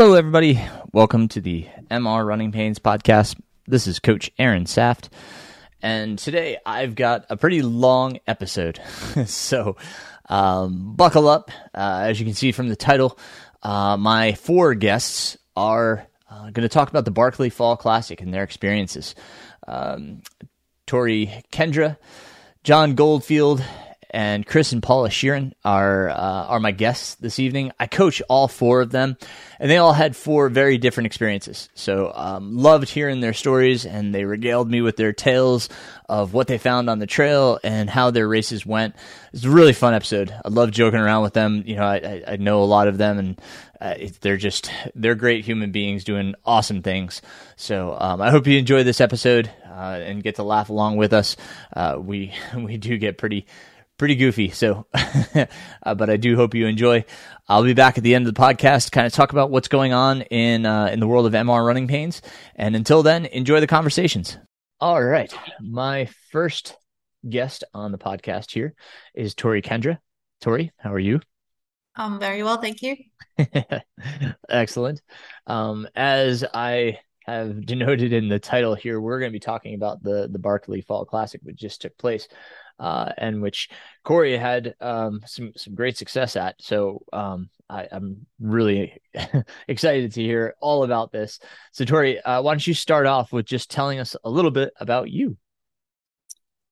Hello, everybody. Welcome to the MR Running Pains podcast. This is Coach Aaron Saft, and today I've got a pretty long episode. so, um, buckle up. Uh, as you can see from the title, uh, my four guests are uh, going to talk about the Barkley Fall Classic and their experiences. Um, Tori Kendra, John Goldfield, and Chris and Paula Shearon are uh, are my guests this evening. I coach all four of them, and they all had four very different experiences. So um, loved hearing their stories, and they regaled me with their tales of what they found on the trail and how their races went. It's a really fun episode. I love joking around with them. You know, I, I know a lot of them, and uh, they're just they're great human beings doing awesome things. So um, I hope you enjoy this episode uh, and get to laugh along with us. Uh, we we do get pretty pretty goofy. So, uh, but I do hope you enjoy. I'll be back at the end of the podcast to kind of talk about what's going on in uh, in the world of MR running pains. And until then, enjoy the conversations. All right, my first guest on the podcast here is Tori Kendra. Tori, how are you? Um, very well, thank you. Excellent. Um, as I have denoted in the title here, we're going to be talking about the the Barkley Fall Classic, which just took place uh, and which Tori had um, some some great success at. So um, I, am really excited to hear all about this. So Tori, uh, why don't you start off with just telling us a little bit about you?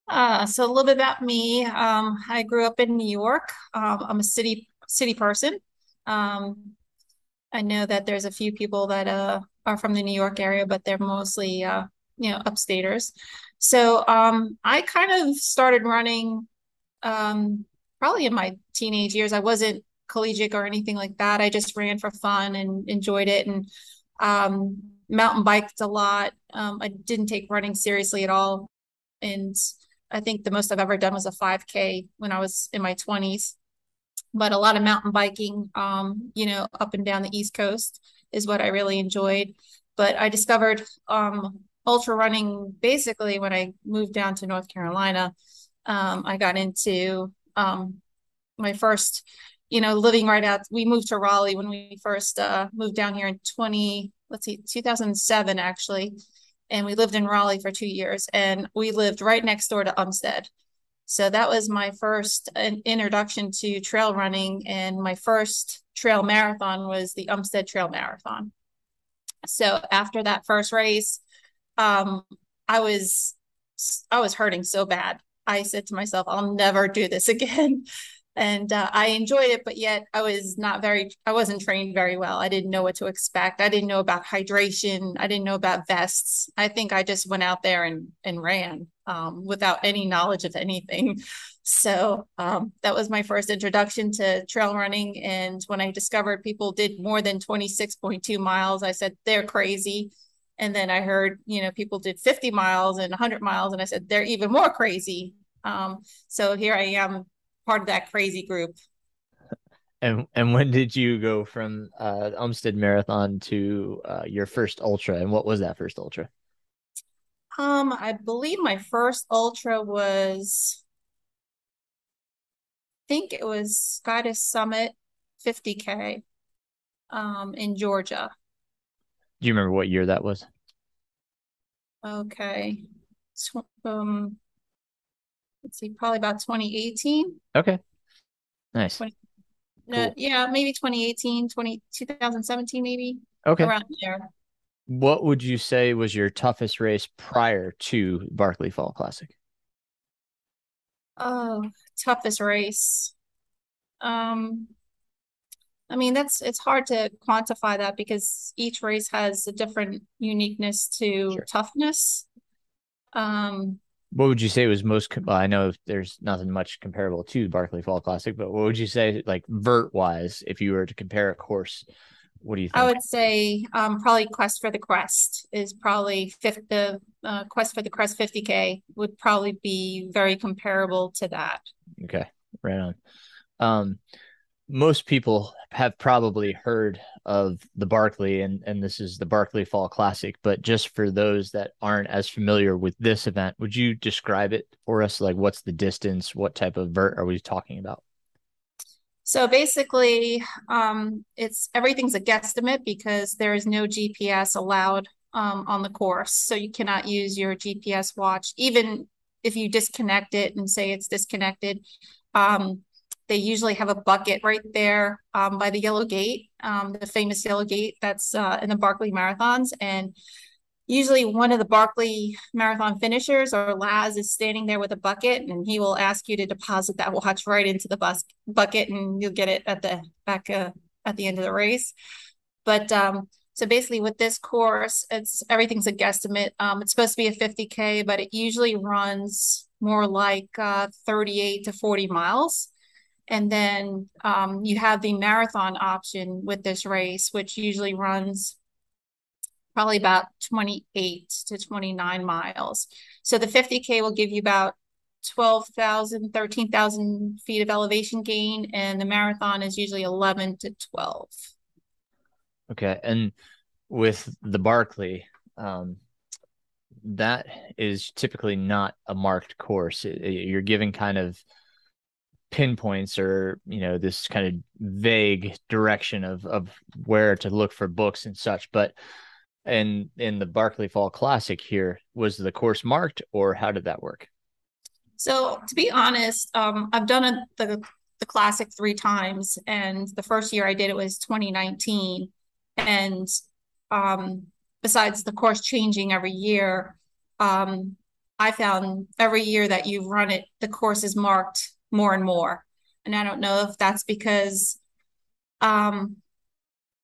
Uh, so a little bit about me. Um, I grew up in New York. Um, I'm a city city person. Um, I know that there's a few people that uh, are from the New York area, but they're mostly uh, you know upstaters. So um, I kind of started running um, probably in my teenage years. I wasn't collegiate or anything like that. I just ran for fun and enjoyed it and um, mountain biked a lot. Um, I didn't take running seriously at all. And I think the most I've ever done was a 5K when I was in my 20s. But a lot of mountain biking, um, you know, up and down the East Coast is what I really enjoyed. But I discovered um, ultra running basically when I moved down to North Carolina. Um, I got into um, my first, you know, living right out. We moved to Raleigh when we first uh, moved down here in 20, let's see, 2007 actually. And we lived in Raleigh for two years and we lived right next door to Umstead. So that was my first introduction to trail running. And my first trail marathon was the Umstead Trail Marathon. So after that first race, um, I was I was hurting so bad. I said to myself, I'll never do this again. And uh, I enjoyed it, but yet I was not very, I wasn't trained very well. I didn't know what to expect. I didn't know about hydration. I didn't know about vests. I think I just went out there and, and ran um, without any knowledge of anything. So um, that was my first introduction to trail running. And when I discovered people did more than 26.2 miles, I said, they're crazy. And then I heard, you know, people did 50 miles and 100 miles. And I said, they're even more crazy. Um, so here I am, part of that crazy group. And and when did you go from uh, Umstead Marathon to uh, your first ultra? And what was that first ultra? Um, I believe my first ultra was, I think it was Sky Summit 50K um, in Georgia. Do you remember what year that was? Okay. Um, let's see, probably about 2018. Okay. Nice. 20, cool. yeah, maybe 2018, 20, 2017, maybe. Okay. Around there. What would you say was your toughest race prior to Barkley Fall Classic? Oh, toughest race. Um, I mean, that's it's hard to quantify that because each race has a different uniqueness to sure. toughness. Um, what would you say was most? Well, I know there's nothing much comparable to Barkley Fall Classic, but what would you say, like vert wise, if you were to compare a course? What do you think? I would say um, probably Quest for the Crest is probably fifth, the uh, Quest for the Crest 50K would probably be very comparable to that. Okay, right on. Um, most people have probably heard of the Barkley and and this is the Barkley Fall Classic, but just for those that aren't as familiar with this event, would you describe it for us? Like what's the distance? What type of vert are we talking about? So basically, um, it's everything's a guesstimate because there is no GPS allowed um, on the course. So you cannot use your GPS watch, even if you disconnect it and say it's disconnected. Um, they usually have a bucket right there um, by the yellow gate, um, the famous yellow gate that's uh, in the Barkley marathons. And usually one of the Barkley marathon finishers or Laz is standing there with a bucket and he will ask you to deposit that watch right into the bus bucket and you'll get it at the back uh, at the end of the race. But um, so basically with this course, it's everything's a guesstimate. Um, it's supposed to be a 50K, but it usually runs more like uh, 38 to 40 miles. And then um, you have the marathon option with this race, which usually runs probably about 28 to 29 miles. So the 50K will give you about 12,000, 13,000 feet of elevation gain, and the marathon is usually 11 to 12. Okay. And with the Barkley, um, that is typically not a marked course. You're giving kind of pinpoints or you know this kind of vague direction of of where to look for books and such but and in the Barkley Fall Classic here, was the course marked or how did that work? So to be honest, um, I've done a, the the classic three times, and the first year I did it was 2019, and um, besides the course changing every year, um, I found every year that you run it, the course is marked more and more, and I don't know if that's because um,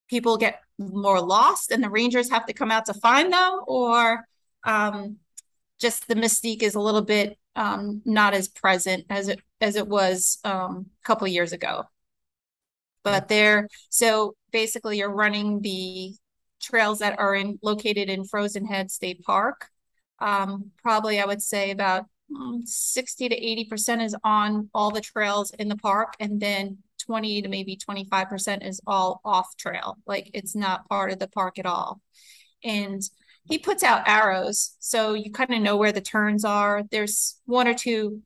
people get more lost and the rangers have to come out to find them or um, just the mystique is a little bit um, not as present as it as it was um, a couple years ago. But there so basically you're running the trails that are in located in frozen head state park. Um, probably i would say about mm, 60 to 80 percent is on all the trails in the park and then 20 to maybe 25% is all off trail. Like it's not part of the park at all. And he puts out arrows. So you kind of know where the turns are. There's one or two,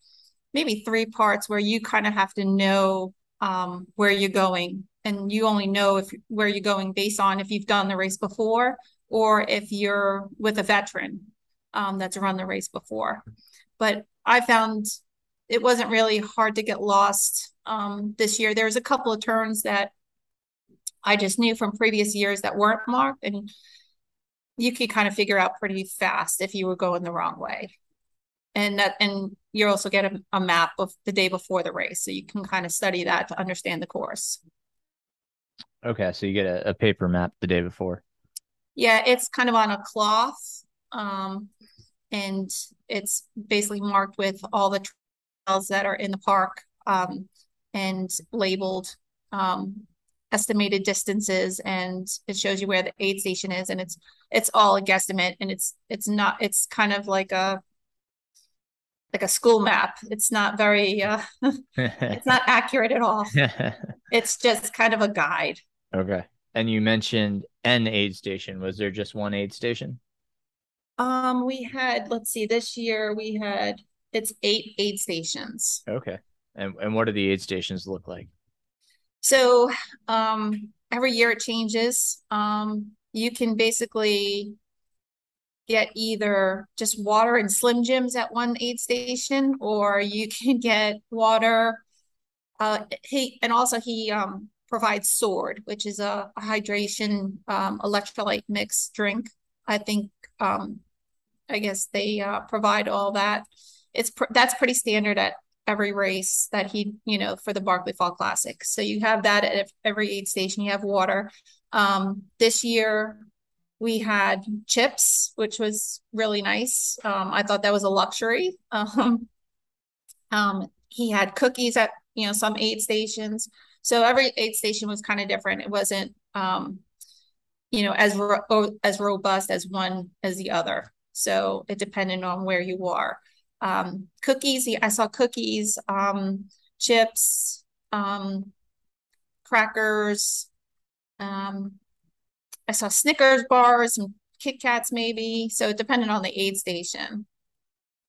maybe three parts where you kind of have to know um, where you're going. And you only know if where you're going based on if you've done the race before or if you're with a veteran um, that's run the race before. But I found it wasn't really hard to get lost um, this year. There's a couple of turns that I just knew from previous years that weren't marked, and you could kind of figure out pretty fast if you were going the wrong way. And that, and you also get a, a map of the day before the race, so you can kind of study that to understand the course. Okay, so you get a, a paper map the day before. Yeah, it's kind of on a cloth, um, and it's basically marked with all the trails that are in the park. Um, and labeled um, estimated distances and it shows you where the aid station is and it's it's all a guesstimate and it's it's not it's kind of like a like a school map. It's not very uh it's not accurate at all. It's just kind of a guide. Okay. And you mentioned an aid station. Was there just one aid station um we had let's see this year we had it's eight aid stations okay and, and what do the aid stations look like? So um, every year it changes. Um, you can basically get either just water and Slim Jims at one aid station, or you can get water. Uh, he and also he um, provides Sword, which is a, a hydration um, electrolyte mix drink. I think um, I guess they uh, provide all that. It's pr- that's pretty standard at every race that he, you know, for the Barkley Fall Classic. So you have that at every aid station. You have water. Um, this year we had chips, which was really nice. Um, I thought that was a luxury. Um, um, he had cookies at you know some aid stations. So every aid station was kind of different. It wasn't um, you know as ro- as robust as one as the other. So it depended on where you are um, cookies. I saw cookies, um, chips, um, crackers. Um, I saw Snickers bars and Kit Kats maybe. So it depended on the aid station.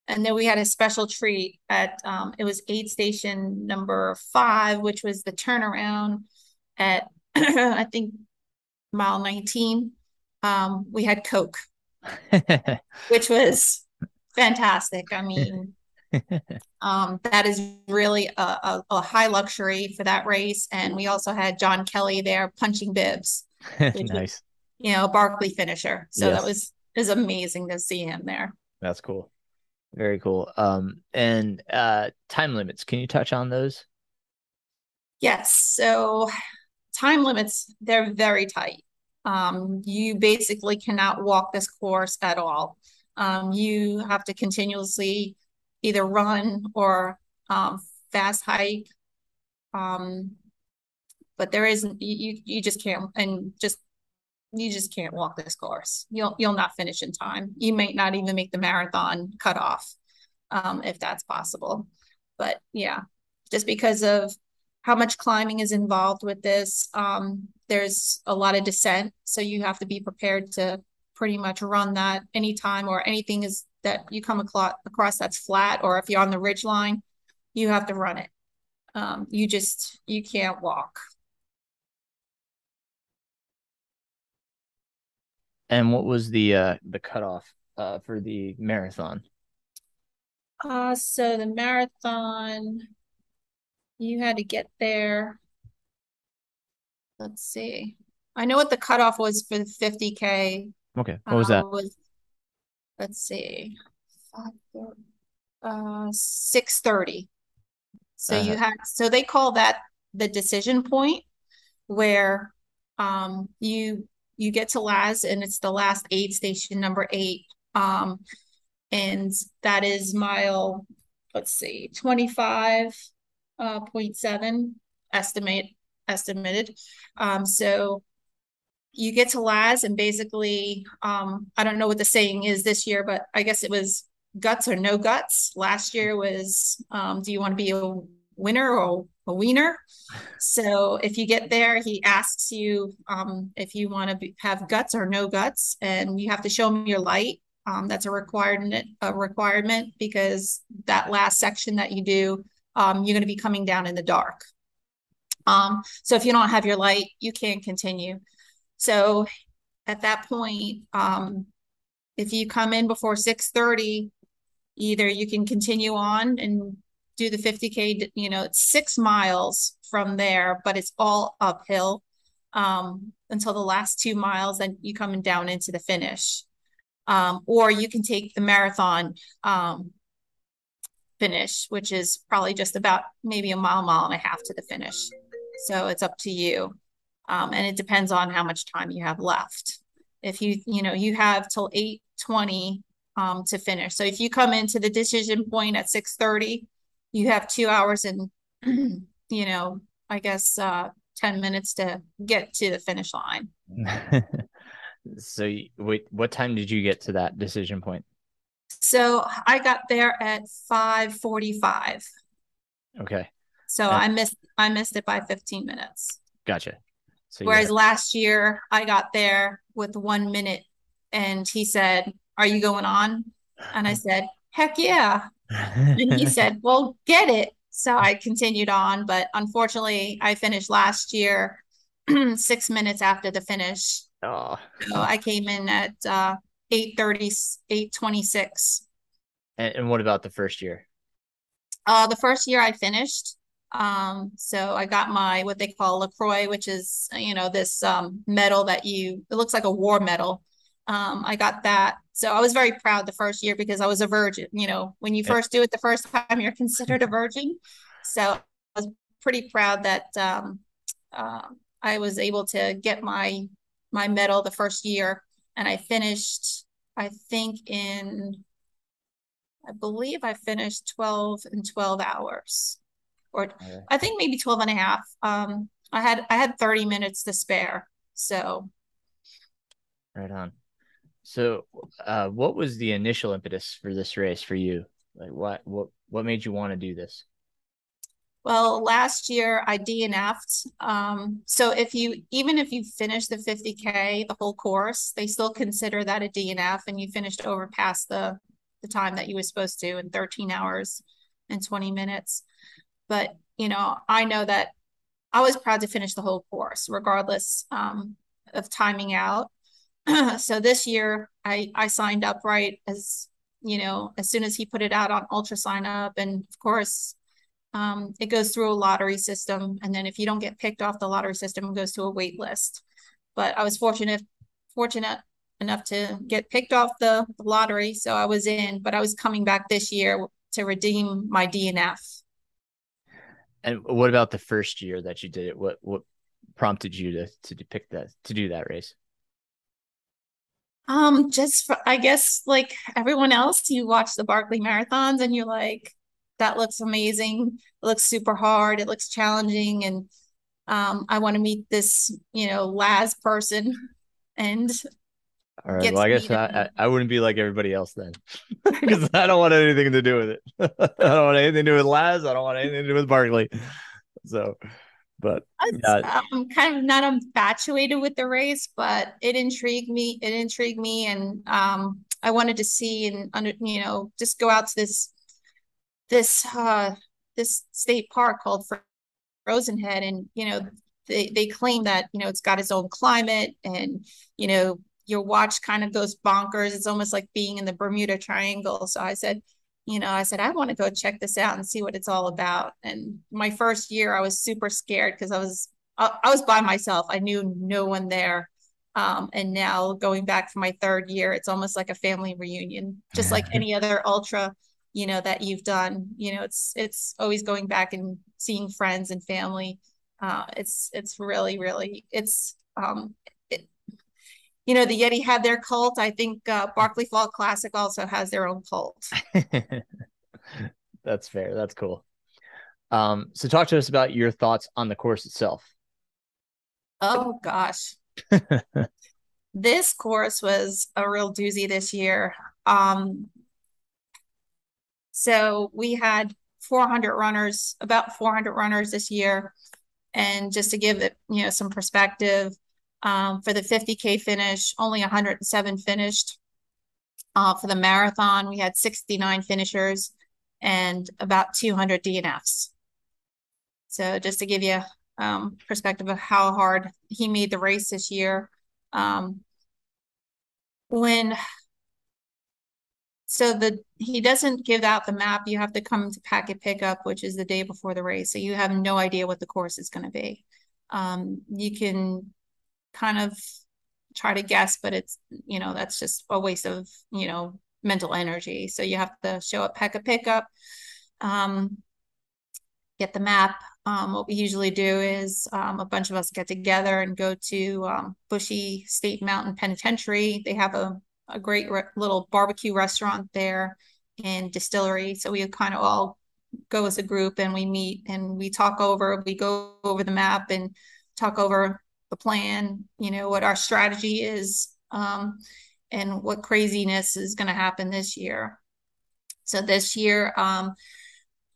and then we had a special treat at um, it was aid station number five, which was the turnaround at I think mile 19. Um, we had Coke, which was fantastic. I mean, um, that is really a, a, a, high luxury for that race. And we also had John Kelly there punching bibs. nice. You know, Barkley finisher. So yes. that was is amazing to see him there. That's cool. Very cool. Um, and uh, time limits. Can you touch on those? Yes. So time limits, they're very tight. Um, you basically cannot walk this course at all. Um, you have to continuously either run or um, fast hike. Um, but there isn't you you just can't and just you just can't walk this course. You'll you'll not finish in time. You might not even make the marathon cutoff, um, if that's possible. But yeah, just because of how much climbing is involved with this, um, there's a lot of descent, so you have to be prepared to pretty much run that anytime or anything is that you come across, that's flat, or if you're on the ridge line, you have to run it. Um, you just you can't walk. And what was the uh the cutoff uh for the marathon? Uh so the marathon you had to get there. Let's see. I know what the cutoff was for the 50k. Okay. What was that? Uh, was, let's see. Uh 630. So uh, you had so they call that the decision point where um you you get to Laz and it's the last aid station number eight. Um, and that is mile, let's see, 25.7 uh, estimate estimated. Um, so you get to Laz and basically, um, I don't know what the saying is this year, but I guess it was guts or no guts. Last year was, um, do you want to be a winner or a wiener. So if you get there, he asks you um, if you want to have guts or no guts, and you have to show him your light. Um, that's a requirement, a requirement because that last section that you do, um, you're going to be coming down in the dark. Um, so if you don't have your light, you can't continue. So at that point, um, if you come in before 6:30, either you can continue on and do the 50K, you know, it's six miles from there, but it's all uphill um, until the last two miles. Then you coming down into the finish. Um, or you can take the marathon um, finish, which is probably just about maybe a mile, mile and a half to the finish. So it's up to you. Um, and it depends on how much time you have left. If you, you know, you have till 820 um, to finish. So if you come into the decision point at 630, you have two hours and you know i guess uh 10 minutes to get to the finish line so wait what time did you get to that decision point so i got there at 5:45 okay so i missed i missed it by 15 minutes gotcha so whereas last year i got there with one minute and he said are you going on and i said heck yeah and he said, Well, get it. So I continued on, but unfortunately, I finished last year six minutes after the finish. Oh. So I came in at uh, 830, 826. And, and what about the first year? Uh, the first year I finished. Um, so I got my what they call LaCroix, which is you know this um, medal that you it looks like a war medal. Um, I got that so I was very proud the first year because I was a virgin. You know, when you first do it the first time, you're considered a virgin. So I was pretty proud that um, uh, I was able to get my my medal the first year, and I finished. I think in, I believe I finished 12 in 12 hours, or. I think maybe 12 and a half. Um, I had I had 30 minutes to spare, so. Right on. So, uh, what was the initial impetus for this race for you? Like, what what what made you want to do this? Well, last year I DNF'd. Um, so if you even if you finish the 50k, the whole course, they still consider that a DNF, and you finished over past the the time that you were supposed to in 13 hours and 20 minutes. But, you know, I know that I was proud to finish the whole course, regardless um, of timing out. so this year I, I signed up right as, you know, as soon as he put it out on Ultra Sign Up. And of course, um, it goes through a lottery system. And then if you don't get picked off the lottery system, it goes to a wait list. But I was fortunate, fortunate enough to get picked off the, lottery. So I was in, but I was coming back this year to redeem my DNF. And what about the first year that you did it? What what prompted you to to depict that to do that race? Um, just for, I guess like everyone else, you watch the Barkley marathons and you're like, that looks amazing. It looks super hard. It looks challenging, and um, I want to meet this, you know, Laz person. And all right. Well, I guess I, I, wouldn't be like everybody else then, because I don't want anything to do with it. I don't want anything to do with Laz. I don't want anything to do with Barkley. So, but. I'm kind of not infatuated with the race, but it intrigued me. It intrigued me, and um, I wanted to see and under, you know, just go out to this this uh this state park called Frozen Head, and you know, they they claim that you know it's got its own climate, and you know your watch kind of goes bonkers. It's almost like being in the Bermuda Triangle. So I said, you know, I said, I want to go check this out and see what it's all about. And my first year, I was super scared because I was I, I, was by myself. I knew no one there. Um, and now going back for my third year, it's almost like a family reunion, just like any other ultra, you know, that you've done. You know, it's it's always going back and seeing friends and family. Uh, it's it's really really it's um, you know, the Yeti had their cult. I think uh, Barkley Fall Classic also has their own cult. That's fair. That's cool. Um, so talk to us about your thoughts on the course itself. Oh gosh. this course was a real doozy this year. Um, so we had 400 runners, about 400 runners this year. And just to give it, you know, some perspective, um, for the 50K finish, only 107 finished. Uh, for the marathon, we had 69 finishers and about 200 DNFs. So just to give you um, perspective of how hard he made the race this year. Um, when so the he doesn't give out the map. You have to come to packet pickup, which is the day before the race. So you have no idea what the course is going to be. Um, you can kind of try to guess, but it's, you know, that's just a waste of, you know, mental energy. So you have to show up, pack a pickup, um, get the map. Um, what we usually do is um, a bunch of us get together and go to um, Brushy State Mountain Penitentiary. They have a, a great re- little barbecue restaurant there and distillery. So we kind of all go as a group and we meet and we talk over, we go over the map and talk over the plan, you know, what our strategy is, um, and what craziness is going to happen this year. So this year, um,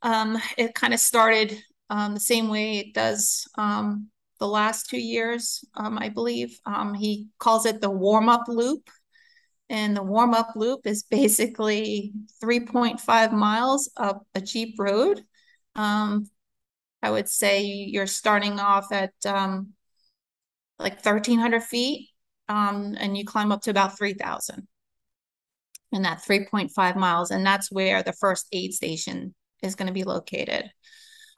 um, it kind of started um, the same way it does um, the last two years, um, I believe. He calls it the warm up loop. And the warm up loop is basically 3.5 miles up a Jeep road. Um, I would say you're starting off at um, like 1300 feet um, and you climb up to about 3000 and that 3.5 miles and that's where the first aid station is going to be located.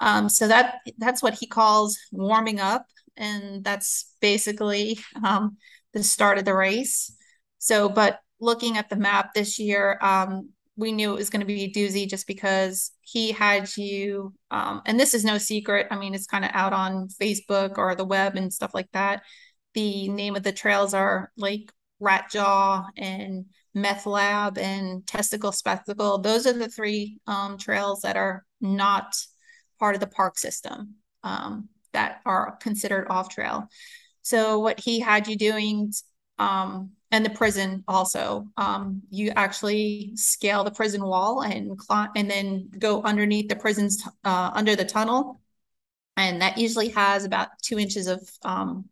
Um, so that that's what he calls warming up and that's basically um, the start of the race. So but looking at the map this year um, we knew it was going to be a doozy just because he had you um, and this is no secret. I mean it's kind of out on facebook or the web and stuff like that. The name of the trails are like rat jaw and meth lab and testicle spectacle. Those are the three um, trails that are not part of the park system um, that are considered off trail. So what he had you doing um, and the prison also. Um, you actually scale the prison wall and climb, and then go underneath the prison's uh, under the tunnel, and that usually has about two inches of um,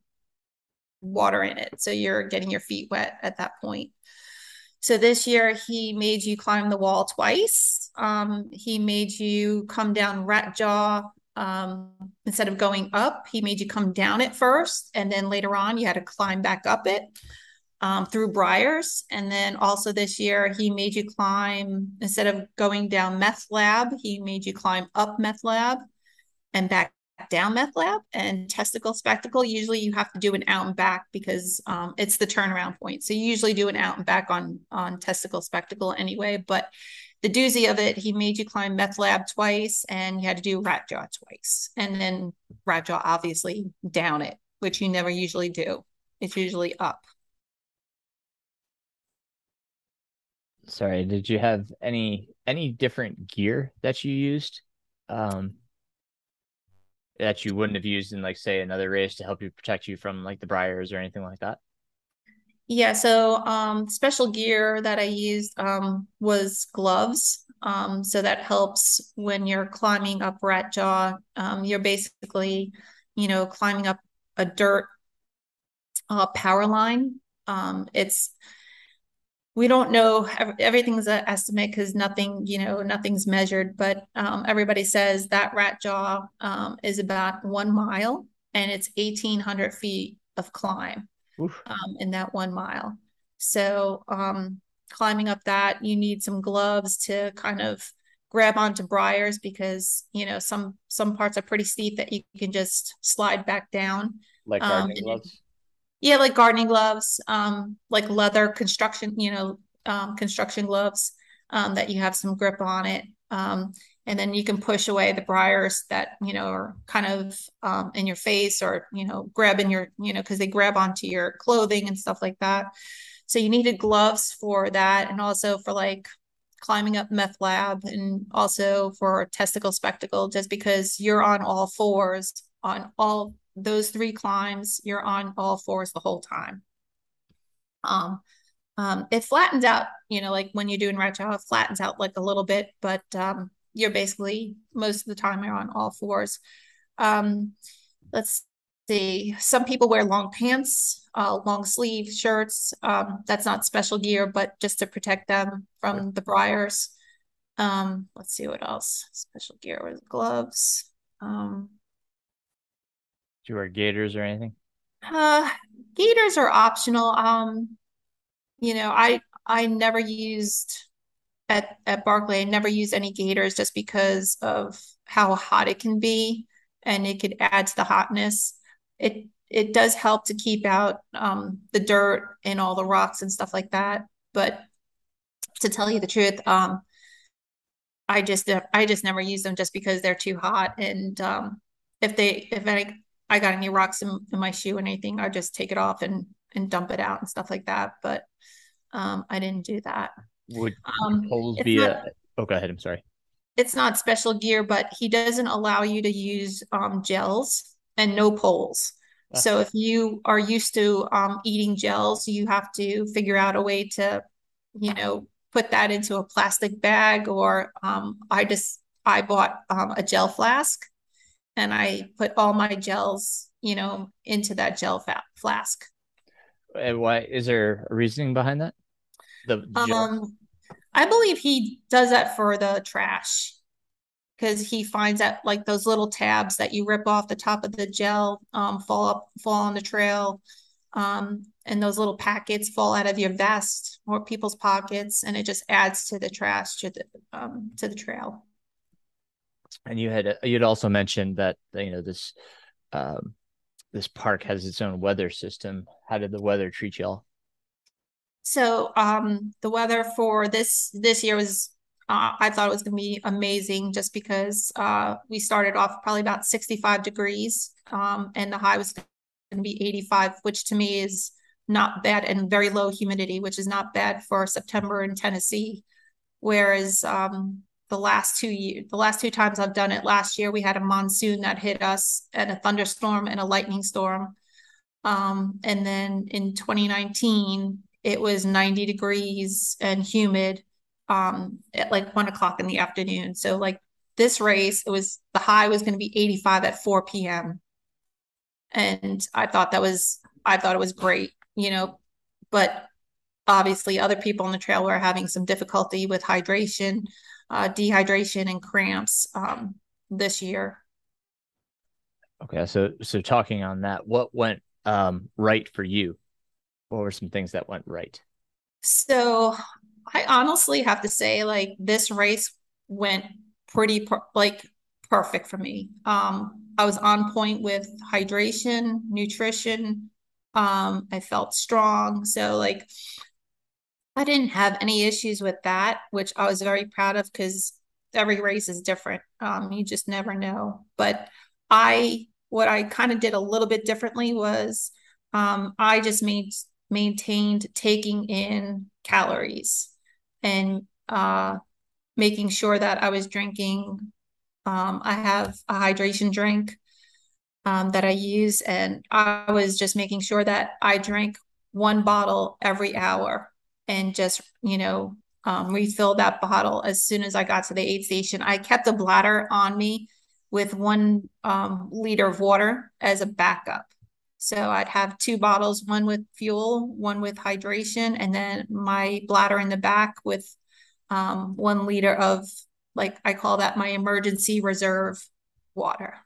water in it. So you're getting your feet wet at that point. So this year he made you climb the wall twice. Um, he made you come down rat jaw um, instead of going up. He made you come down it first, and then later on you had to climb back up it um, through briars. And then also this year, he made you climb, instead of going down meth lab, he made you climb up meth lab and back down meth lab and testicle spectacle. Usually you have to do an out and back because um, it's the turnaround point. So you usually do an out and back on, on testicle spectacle anyway. But the doozy of it, he made you climb meth lab twice and you had to do rat jaw twice. And then rat jaw, obviously, down it, which you never usually do. It's usually up. sorry, did you have any any different gear that you used um that you wouldn't have used in like say another race to help you protect you from like the briars or anything like that? Yeah, so um special gear that I used um was gloves. Um so that helps when you're climbing up rat jaw. Um you're basically, you know, climbing up a dirt uh power line. Um it's we don't know everything's an estimate because nothing you know nothing's measured but um, everybody says that rat jaw is about one mile and it's 1800 feet of climb um, in that one mile. So um, climbing up that you need some gloves to kind of grab onto briars because you know some some parts are pretty steep that you can just slide back down. Like gardening um, gloves? Yeah, like gardening gloves, um, like leather construction, you know, um, construction gloves um, that you have some grip on it. Um, and then you can push away the briars that, you know, are kind of um, in your face or, you know, grab in your, you know, because they grab onto your clothing and stuff like that. So you needed gloves for that and also for like climbing up meth lab and also for testicle spectacle, just because you're on all fours on all those three climbs, you're on all fours the whole time. Um, um, it flattens out, you know, like when you're doing jaw, it flattens out like a little bit, but um, you're basically most of the time you're on all fours. Um, let's see. Some people wear long pants, uh, long sleeve shirts. Um, that's not special gear, but just to protect them from the briars. Um, let's see what else. Special gear with gloves. Um, do you wear gaiters or anything? Uh, gaiters are optional. Um, you know, I I never used at at Barkley. I never use any gaiters just because of how hot it can be, and it could add to the hotness. It it does help to keep out um, the dirt and all the rocks and stuff like that. But to tell you the truth, um, I just I just never use them just because they're too hot. And um, if they if any I got any rocks in, in my shoe or anything, I just take it off and and dump it out and stuff like that. But um, I didn't do that. Would um, poles be not, a? Oh, go ahead. I'm sorry. It's not special gear, but he doesn't allow you to use um, gels and no poles. So if you are used to um, eating gels, you have to figure out a way to, you know, put that into a plastic bag. Or um, I just I bought um, a gel flask and I put all my gels, you know, into that gel fa- flask. And why is there a reasoning behind that? The um, I believe he does that for the trash because he finds that like those little tabs that you rip off the top of the gel um, fall up, fall on the trail, um, and those little packets fall out of your vest or people's pockets, and it just adds to the trash to the um, to the trail and you had you had also mentioned that you know this um, this park has its own weather system. How did the weather treat y'all? So um, the weather for this this year was uh, I thought it was going to be amazing just because uh, we started off probably about 65 degrees um, and the high was going to be 85, which to me is not bad and very low humidity, which is not bad for September in Tennessee. Whereas um, the last two years, the last two times I've done it. Last year we had a monsoon that hit us and a thunderstorm and a lightning storm. Um, and then in 2019, it was 90 degrees and humid um, at like one o'clock in the afternoon. So like this race, it was the high was going to be 85 at 4 p.m. And I thought that was I thought it was great, you know, but obviously other people on the trail were having some difficulty with hydration, uh, dehydration, and cramps um, this year. Okay, so so talking on that, what went um, right for you? What were some things that went right? So I honestly have to say, like this race went pretty per- like perfect for me. Um, I was on point with hydration, nutrition. Um, I felt strong. So like I didn't have any issues with that, which I was very proud of because every race is different. Um, you just never know. But I, what I kind of did a little bit differently was um, I just made maintained taking in calories and uh, making sure that I was drinking. Um, I have a hydration drink um, that I use, and I was just making sure that I drank one bottle every hour and just, you know, um, refill that bottle as soon as I got to the aid station. I kept a bladder on me with one um, liter of water as a backup. So I'd have two bottles, one with fuel, one with hydration, and then my bladder in the back with um, one liter of, like, I call that my emergency reserve water.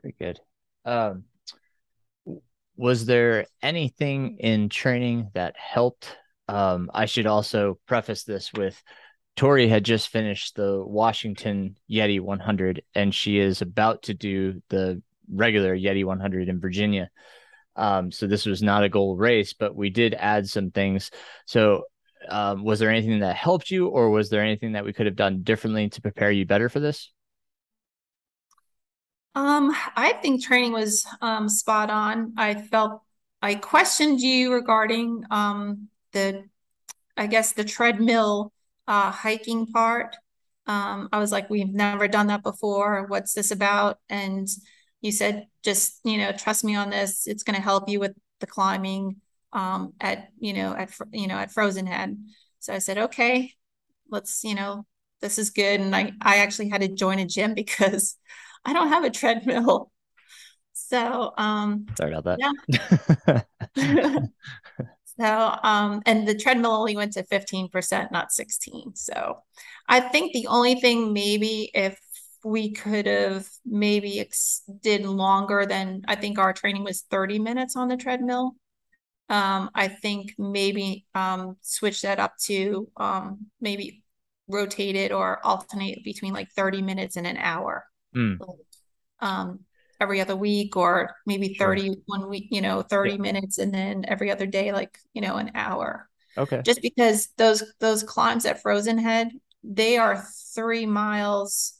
Very good. Um, was there anything in training that helped? Um, I should also preface this with Tori had just finished the Washington Yeti 100, and she is about to do the regular Yeti 100 in Virginia. Um, so this was not a goal race, but we did add some things. So, um, was there anything that helped you, or was there anything that we could have done differently to prepare you better for this? Um, I think training was um, spot on. I felt I questioned you regarding um, the, I guess, the treadmill uh, hiking part. Um, I was like, we've never done that before. What's this about? And you said, just you know, trust me on this. It's going to help you with the climbing um, at you know at you know at Frozen Head. So I said, okay, let's you know, this is good. And I I actually had to join a gym because I don't have a treadmill. So, um, sorry about that. Yeah. so, um, and the treadmill only went to 15%, not 16. So I think the only thing maybe if we could have maybe ex- did longer than I think our training was 30 minutes on the treadmill. Um, I think maybe um, switch that up to um, maybe rotate it or alternate between like 30 minutes and an hour mm. um, every other week or maybe 30 sure. one week, you know, 30 yeah. minutes and then every other day, like, you know, an hour. Okay. Just because those those climbs at Frozen Head, they are three miles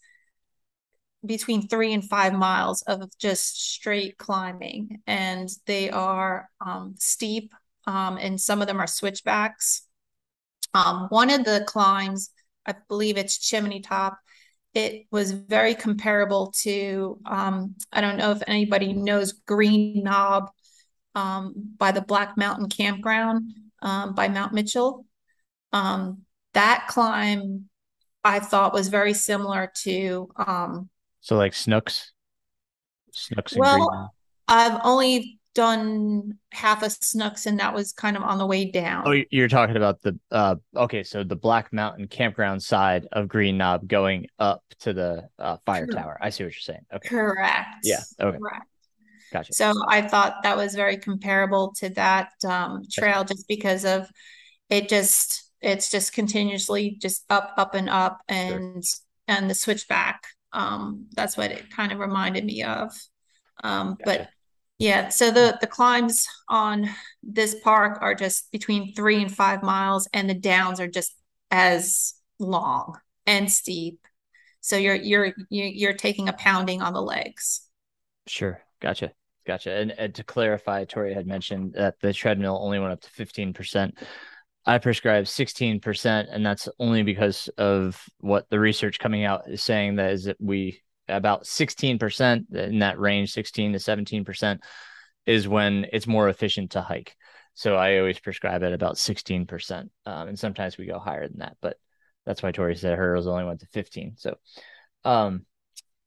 between three and five miles of just straight climbing. And they are um, steep um, and some of them are switchbacks. Um, one of the climbs, I believe it's Chimney Top, it was very comparable to um, I don't know if anybody knows Green Knob um, by the Black Mountain Campground um, by Mount Mitchell. That climb I thought was very similar to. Um, so like Snooks, Snooks. well, I've only done half a Snooks, and that was kind of on the way down. Oh, you're talking about the uh okay, so the Black Mountain campground side of Green Knob going up to the uh, fire Correct. tower. I see what you're saying. Okay. Correct. Yeah. Okay. Correct. Gotcha. So I thought that was very comparable to that um, trail just because of it just it's just continuously just up, up and up and sure. and the switchback. Um, that's what it kind of reminded me of. Um, gotcha. but yeah, so the the climbs on this park are just between three and five miles, and the downs are just as long and steep. So you're you're you're taking a pounding on the legs. Sure, gotcha, gotcha. And, and to clarify, Tori had mentioned that the treadmill only went up to fifteen percent. I prescribe 16%, and that's only because of what the research coming out is saying that is that we about 16% in that range, 16 to 17% is when it's more efficient to hike. So I always prescribe at about 16%. Um, and sometimes we go higher than that, but that's why Tori said hers only went to 15. So, um,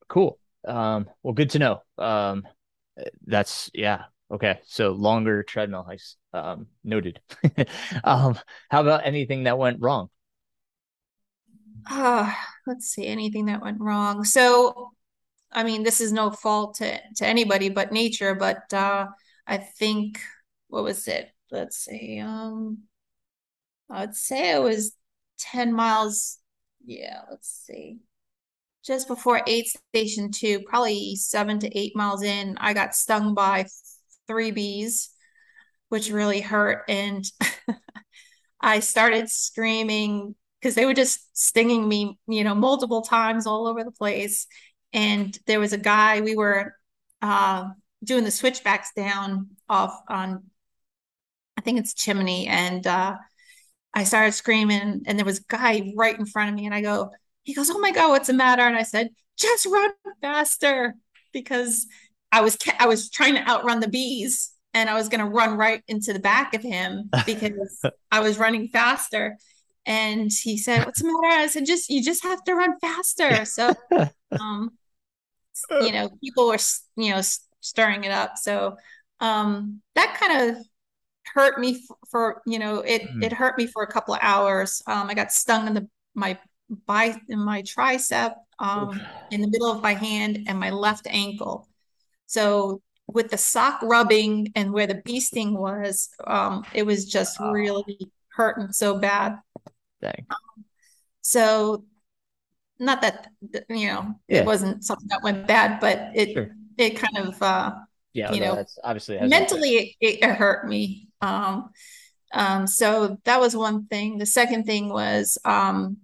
cool. Um, well, good to know. Um, that's, yeah, Okay, so longer treadmill hikes. Um, noted. um, how about anything that went wrong? Uh, let's see, anything that went wrong. So, I mean, this is no fault to, to anybody but nature, but uh, I think, what was it? Let's see. Um, I'd say it was 10 miles. Yeah, let's see. Just before aid station two, probably seven to eight miles in, I got stung by three bees, which really hurt. And I started screaming because they were just stinging me, you know, multiple times all over the place. And there was a guy, we were uh, doing the switchbacks down off on, I think it's Chimney. And uh, I started screaming, and there was a guy right in front of me. And I go, he goes, Oh my God, what's the matter? And I said, Just run faster because I was I was trying to outrun the bees and I was going to run right into the back of him because I was running faster. And he said, "What's the matter?" I said, "Just you just have to run faster." So, um, you know, people were you know stirring it up. So um, that kind of hurt me for, for, you know it mm. it hurt me for a couple of hours. Um, I got stung in the my by in my tricep, um, in the middle of my hand, and my left ankle. So with the sock rubbing and where the bee sting was, um, it was just oh. really hurting so bad. Dang. Um, so not that you know yeah. it wasn't something that went bad, but it sure. it kind of uh, yeah, you know obviously mentally it, it, hurt me. Um, um, so that was one thing. The second thing was um,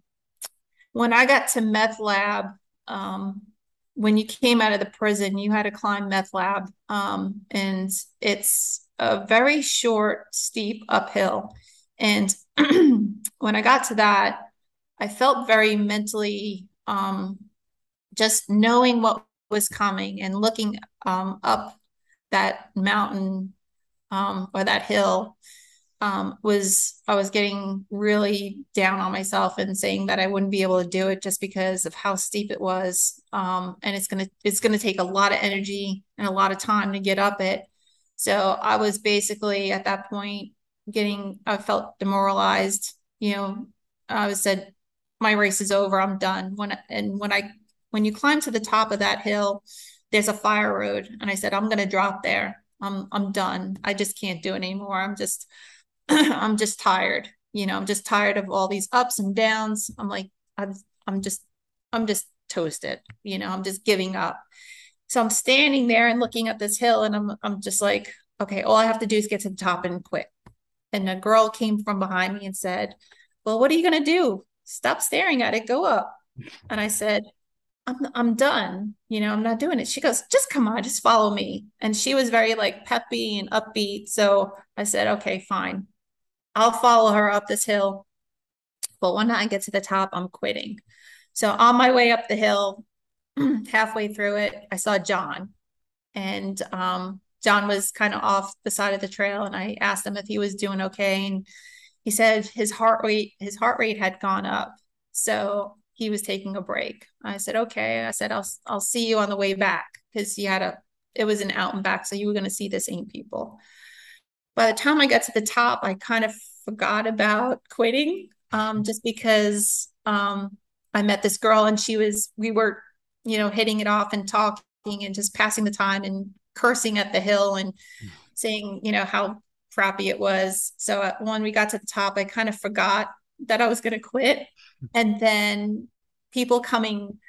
when I got to meth lab. Um, when you came out of the prison, you had to climb meth lab, um, and it's a very short, steep uphill. And when I got to that, I felt very mentally um, just knowing what was coming and looking um, up that mountain um, or that hill um, was I was getting really down on myself and saying that I wouldn't be able to do it just because of how steep it was. Um, and it's gonna it's gonna take a lot of energy and a lot of time to get up it. So I was basically at that point getting I felt demoralized. You know, I was said my race is over. I'm done. When and when I when you climb to the top of that hill, there's a fire road, and I said I'm gonna drop there. I'm I'm done. I just can't do it anymore. I'm just I'm just tired. You know, I'm just tired of all these ups and downs. I'm like, I'm, I'm just, I'm just toasted. You know, I'm just giving up. So I'm standing there and looking at this hill, and I'm, I'm just like, okay, all I have to do is get to the top and quit. And a girl came from behind me and said, "Well, what are you going to do? Stop staring at it. Go up." And I said, I'm I'm done. You know, I'm not doing it. She goes, just come on, just follow me. And she was very like peppy and upbeat. So I said, okay, fine. I'll follow her up this hill. But when I get to the top, I'm quitting. So on my way up the hill, halfway through it, I saw John. And um, John was kind of off the side of the trail. And I asked him if he was doing okay. And he said his heart rate, his heart rate had gone up. So he was taking a break. I said, okay. I said, I'll I'll see you on the way back because he had a it was an out and back. So you were gonna see the same people by the time I got to the top, I kind of forgot about quitting um, just because um, I met this girl and she was, we were, you know, hitting it off and talking and just passing the time and cursing at the hill and saying, you know, how crappy it was. So when we got to the top, I kind of forgot that I was going to quit. And then people coming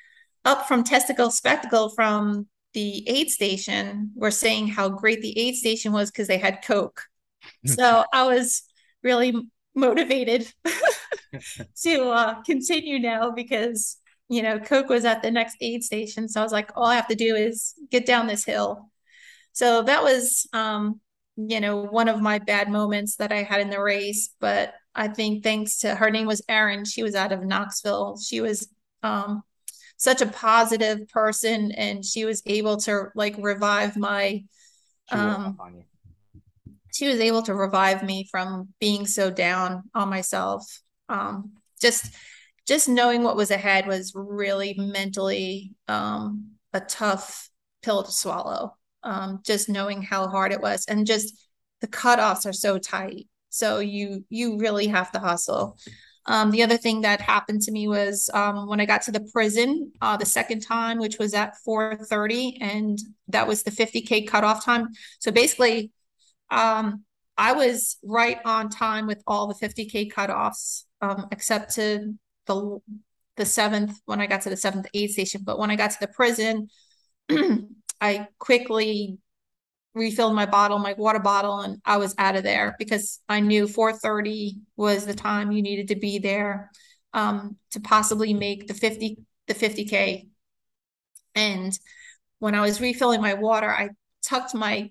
up from Testicle Spectacle from the aid station were saying how great the aid station was because they had Coke so I was really motivated to uh, continue now because you know Coke was at the next aid station. So I was like, all I have to do is get down this hill. So that was um, you know one of my bad moments that I had in the race. But I think thanks to her name was Erin. She was out of Knoxville. She was um, such a positive person, and she was able to like revive my um, she was able to revive me from being so down on myself. Um, just just knowing what was ahead was really mentally um, a tough pill to swallow. um, just knowing how hard it was and just the cutoffs are so tight. So you you really have to hustle. Um, the other thing that happened to me was um, when I got to the prison uh, the second time, which was at 4:30, and that was the 50k cutoff time. So basically, um, I was right on time with all the 50k cutoffs, um, except to the the seventh when I got to the seventh aid station. But when I got to the prison, I quickly refilled my bottle, my water bottle, and I was out of there because I knew 4:30 was the time you needed to be there um, to possibly make the 50 the 50k. And when I was refilling my water, I tucked my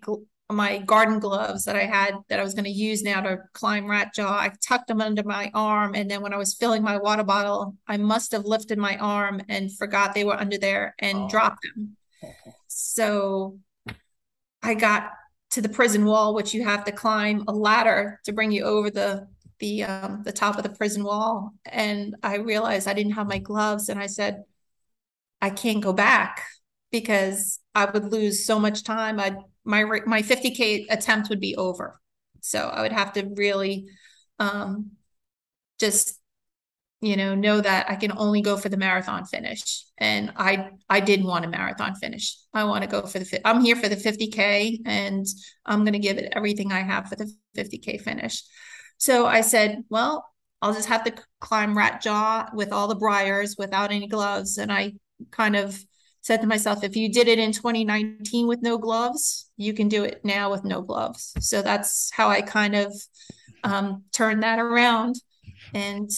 my garden gloves that I had that I was going to use now to climb rat jaw. I tucked them under my arm. And then when I was filling my water bottle, I must have lifted my arm and forgot they were under there and oh. dropped them. So I got to the prison wall, which you have to climb a ladder to bring you over the the um, the top of the prison wall. And I realized I didn't have my gloves, and I said, I can't go back because I would lose so much time. I my my 50k attempt would be over. So I would have to really um, just you know know that I can only go for the marathon finish, and I I didn't want a marathon finish. I want to go for the I'm here for the 50k, and I'm going to give it everything I have for the 50k finish. So I said, well, I'll just have to climb rat jaw with all the briars without any gloves, and I kind of said to myself, if you did it in 2019 with no gloves, you can do it now with no gloves. So that's how I kind of um, turned that around. And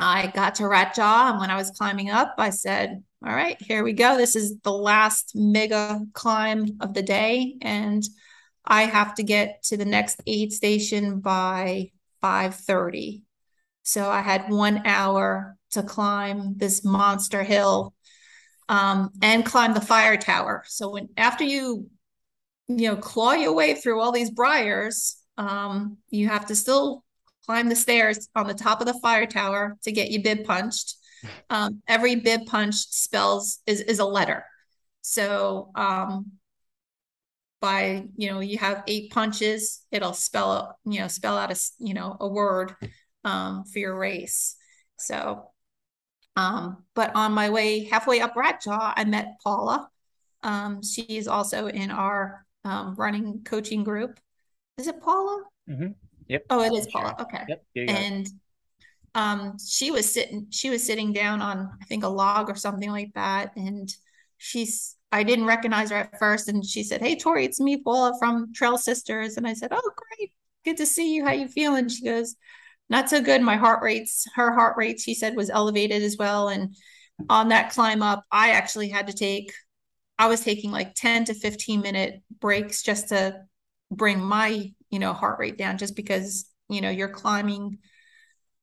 I got to Rat Jaw. And when I was climbing up, I said, all right, here we go. This is the last mega climb of the day. And I have to get to the next aid station by 5:30. So I had one hour to climb this monster hill um, and climb the fire tower. So when after you you know claw your way through all these briars, um, you have to still climb the stairs on the top of the fire tower to get your bib punched. Um, every bib punch spells is is a letter. So um, by you know you have eight punches, it'll spell you know spell out a you know a word um, for your race. So um, but on my way halfway up Rat Jaw, I met Paula. Um, she is also in our um, running coaching group. Is it Paula? Mm-hmm. Yep. Oh, it is Paula. Okay. Yep. And um, she was sitting. She was sitting down on I think a log or something like that, and she's. I didn't recognize her at first, and she said, "Hey, Tori, it's me, Paula from Trail Sisters." And I said, "Oh, great, good to see you. How you feeling?" She goes, not so good. My heart rates, her heart rate, she said, was elevated as well. And on that climb up, I actually had to take, I was taking like 10 to 15 minute breaks just to bring my, you know, heart rate down, just because, you know, you're climbing,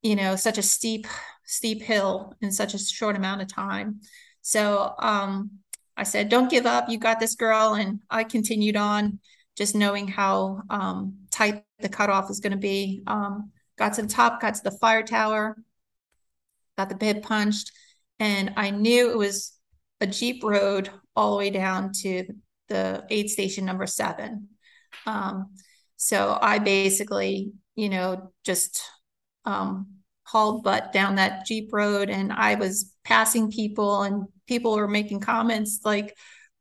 you know, such a steep, steep hill in such a short amount of time. So um, I said, don't give up. You got this girl. And I continued on just knowing how um, tight the cutoff is going to be. Um, got to the top, got to the fire tower, got the bib punched, and I knew it was a Jeep road all the way down to the aid station number seven. Um, so I basically, you know, just um, hauled butt down that Jeep road and I was passing people and people were making comments like,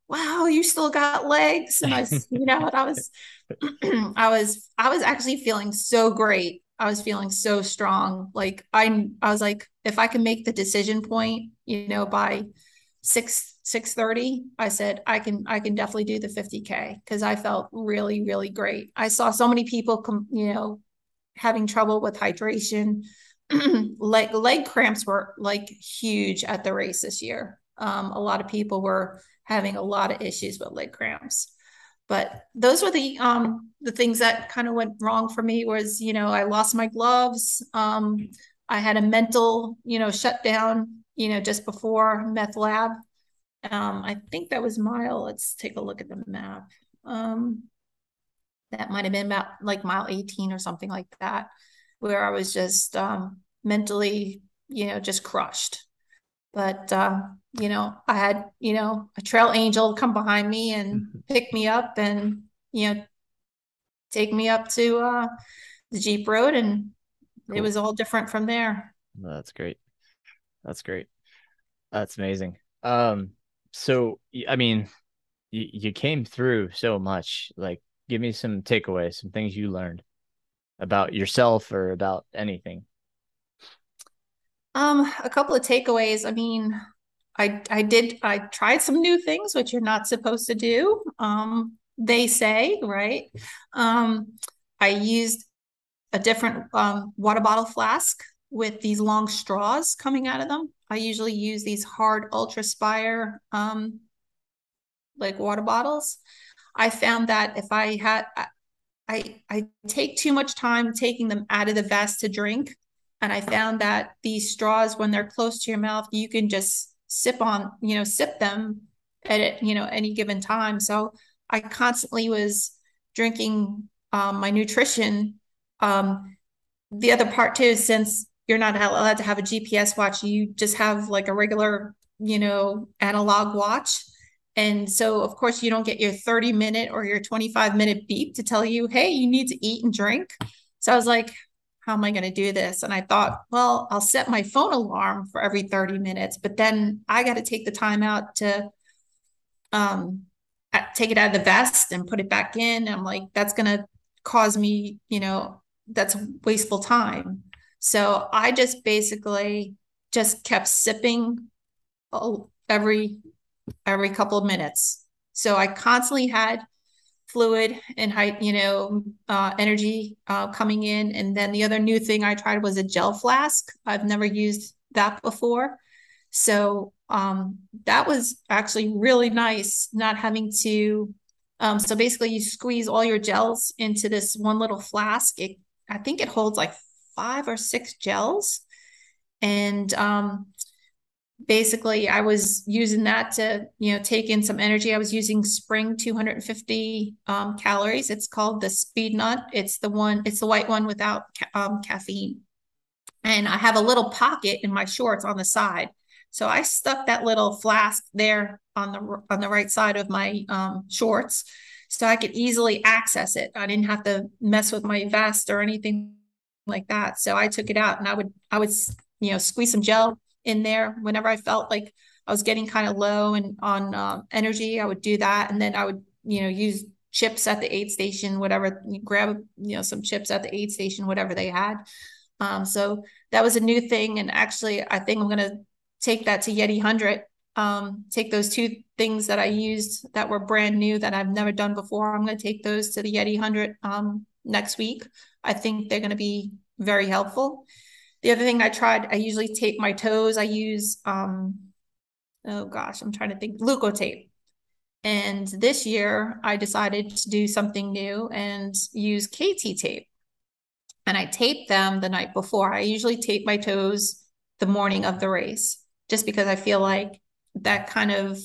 wow, you still got legs. And I, was, you know, I was, I was, I was actually feeling so great I was feeling so strong. Like I I was like, if I can make the decision point, you know, by six six thirty, I said I can I can definitely do the 50K because I felt really, really great. I saw so many people come, you know, having trouble with hydration. leg leg cramps were like huge at the race this year. Um, a lot of people were having a lot of issues with leg cramps but those were the um the things that kind of went wrong for me was you know i lost my gloves um i had a mental you know shutdown you know just before meth lab. Um i think that was mile let's take a look at the map. Um that might have been about like mile 18 or something like that where i was just um mentally you know just crushed. But uh, you know, I had, you know, a trail angel come behind me and Mm-hmm. pick me up and, you know, take me up to uh, the Jeep Road, and it was all different from there. That's great. That's great. That's amazing. Um, so I mean, you, you came through so much. Like, give me some takeaways, some things you learned about yourself or about anything. Um, a couple of takeaways. I mean, I I did I tried some new things which you're not supposed to do. Um, they say, right? Um, I used a different um, water bottle flask with these long straws coming out of them. I usually use these hard UltrAspire um, like water bottles. I found that if I had I I take too much time taking them out of the vest to drink, and I found that these straws, when they're close to your mouth, you can just sip on, you know, sip them at you know, any given time. So I constantly was drinking um, my nutrition. Um, the other part too, since you're not allowed to have a GPS watch, you just have like a regular, you know, analog watch. And so, of course, you don't get your 30 minute or your 25 minute beep to tell you, hey, you need to eat and drink. So I was like, how am I going to do this? And I thought, well, I'll set my phone alarm for every 30 minutes, but then I got to take the time out to um, take it out of the vest and put it back in. I'm like, that's going to cause me, you know, that's wasteful time. So I just basically just kept sipping every every couple of minutes. So I constantly had fluid and high, you know, uh, energy uh, coming in. And then the other new thing I tried was a gel flask. I've never used that before. So um, that was actually really nice, not having to. Um, so basically, you squeeze all your gels into this one little flask. It, I think it holds like five or six gels. And um, basically I was using that to, you know, take in some energy. I was using spring 250 um, calories. It's called the Speednut. It's the one, it's the white one without um, caffeine. And I have a little pocket in my shorts on the side. So I stuck that little flask there on the on the right side of my um, shorts, so I could easily access it. I didn't have to mess with my vest or anything like that. So I took it out and I would I would you know squeeze some gel in there whenever I felt like I was getting kind of low and on uh, energy. I would do that, and then I would you know use chips at the aid station, whatever. Grab you know some chips at the aid station, whatever they had. Um, so that was a new thing, and actually, I think I'm gonna take that to Yeti Hundred. Um, take those two things that I used that were brand new that I've never done before. I'm gonna take those to the Yeti Hundred um, next week. I think they're gonna be very helpful. The other thing I tried, I usually tape my toes. I use um, oh gosh, I'm trying to think, Leukotape. And this year I decided to do something new and use KT tape. And I tape them the night before. I usually tape my toes the morning of the race just because I feel like that kind of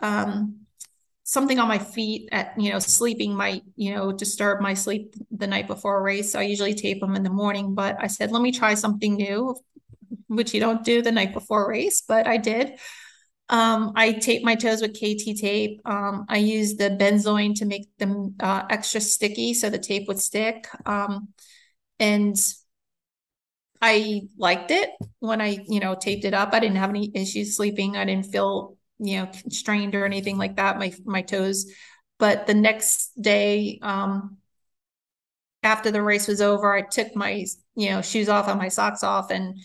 um, something on my feet at you know sleeping might you know disturb my sleep the night before a race. So I usually tape them in the morning. But I said, let me try something new, which you don't do the night before a race, but I did. Um, I tape my toes with KT tape. Um, I use the benzoin to make them uh, extra sticky so the tape would stick. Um, and I liked it when I, you know, taped it up. I didn't have any issues sleeping. I didn't feel, you know, constrained or anything like that. My my toes. But the next day, um, after the race was over, I took my, you know, shoes off and my socks off, and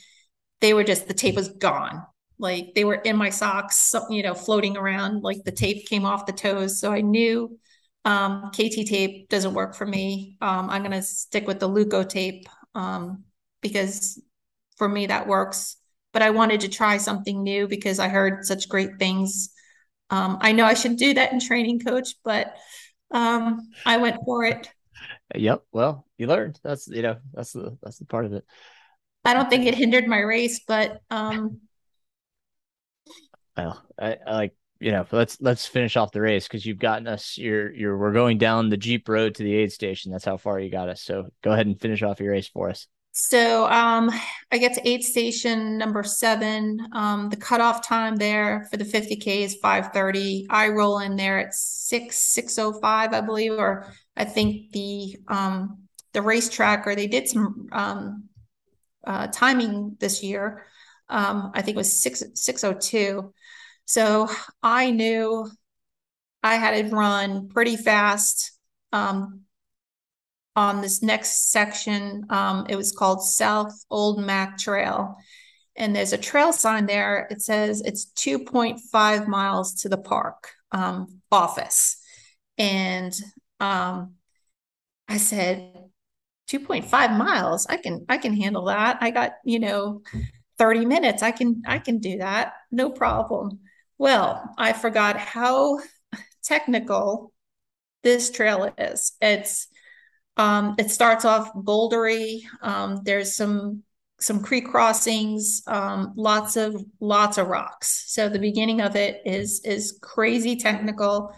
they were just the tape was gone. Like they were in my socks, you know, floating around. Like the tape came off the toes, so I knew um, KT tape doesn't work for me. Um, I'm gonna stick with the Leukotape. Um, because for me that works. But I wanted to try something new because I heard such great things. Um, I know I should do that in training coach, but um, I went for it. Yep. Well, you learned. That's you know that's the that's the part of it. I don't think it hindered my race, but um, well, I, I like you know let's let's finish off the race because you've gotten us. You're you're we're going down the Jeep road to the aid station. That's how far you got us. So go ahead and finish off your race for us. So um, I get to aid station number seven. Um, the cutoff time there for the 50K is 5:30. I roll in there at 6, 6.05, I believe, or I think the um, the racetrack, or they did some um, uh, timing this year. Um, I think it was 6, 6.02. So I knew I had to run pretty fast um, on this next section. Um, it was called South Old Mac Trail. And there's a trail sign there. It says it's 2.5 miles to the park um, office. And um, I said, 2.5 miles. I can I can handle that. I got, you know, 30 minutes. I can I can do that. No problem. Well, I forgot how technical this trail is. It's um, it starts off bouldery. Um, there's some some creek crossings, um, lots of lots of rocks. So the beginning of it is is crazy technical.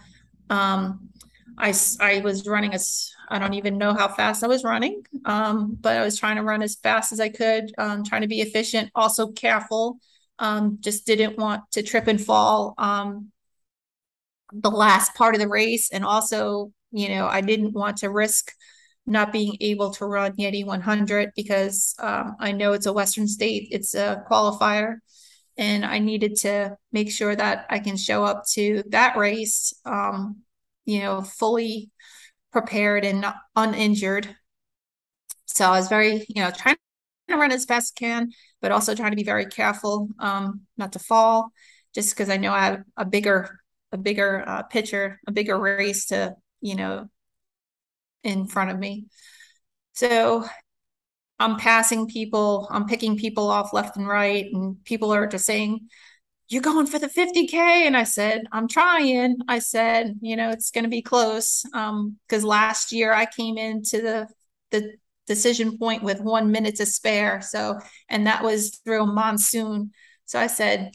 Um, I I was running I don't even know how fast I was running, um, but I was trying to run as fast as I could, um, trying to be efficient, also careful. Just didn't want to trip and fall the last part of the race, and also, you know, I didn't want to risk not being able to run Yeti 100 because um, I know it's a Western state, it's a qualifier, and I needed to make sure that I can show up to that race, um, you know, fully prepared and not uninjured. So I was very, you know, trying to run as fast as I can, but also trying to be very careful um, not to fall, just because I know I have a bigger, a bigger uh, picture, a bigger race to, you know, in front of me. So I'm passing people, I'm picking people off left and right, and people are just saying, You're going for the 50K. And I said, I'm trying. I said, you know, it's gonna be close. Um, because last year I came into the the decision point with one minute to spare. So, and that was through monsoon. So I said,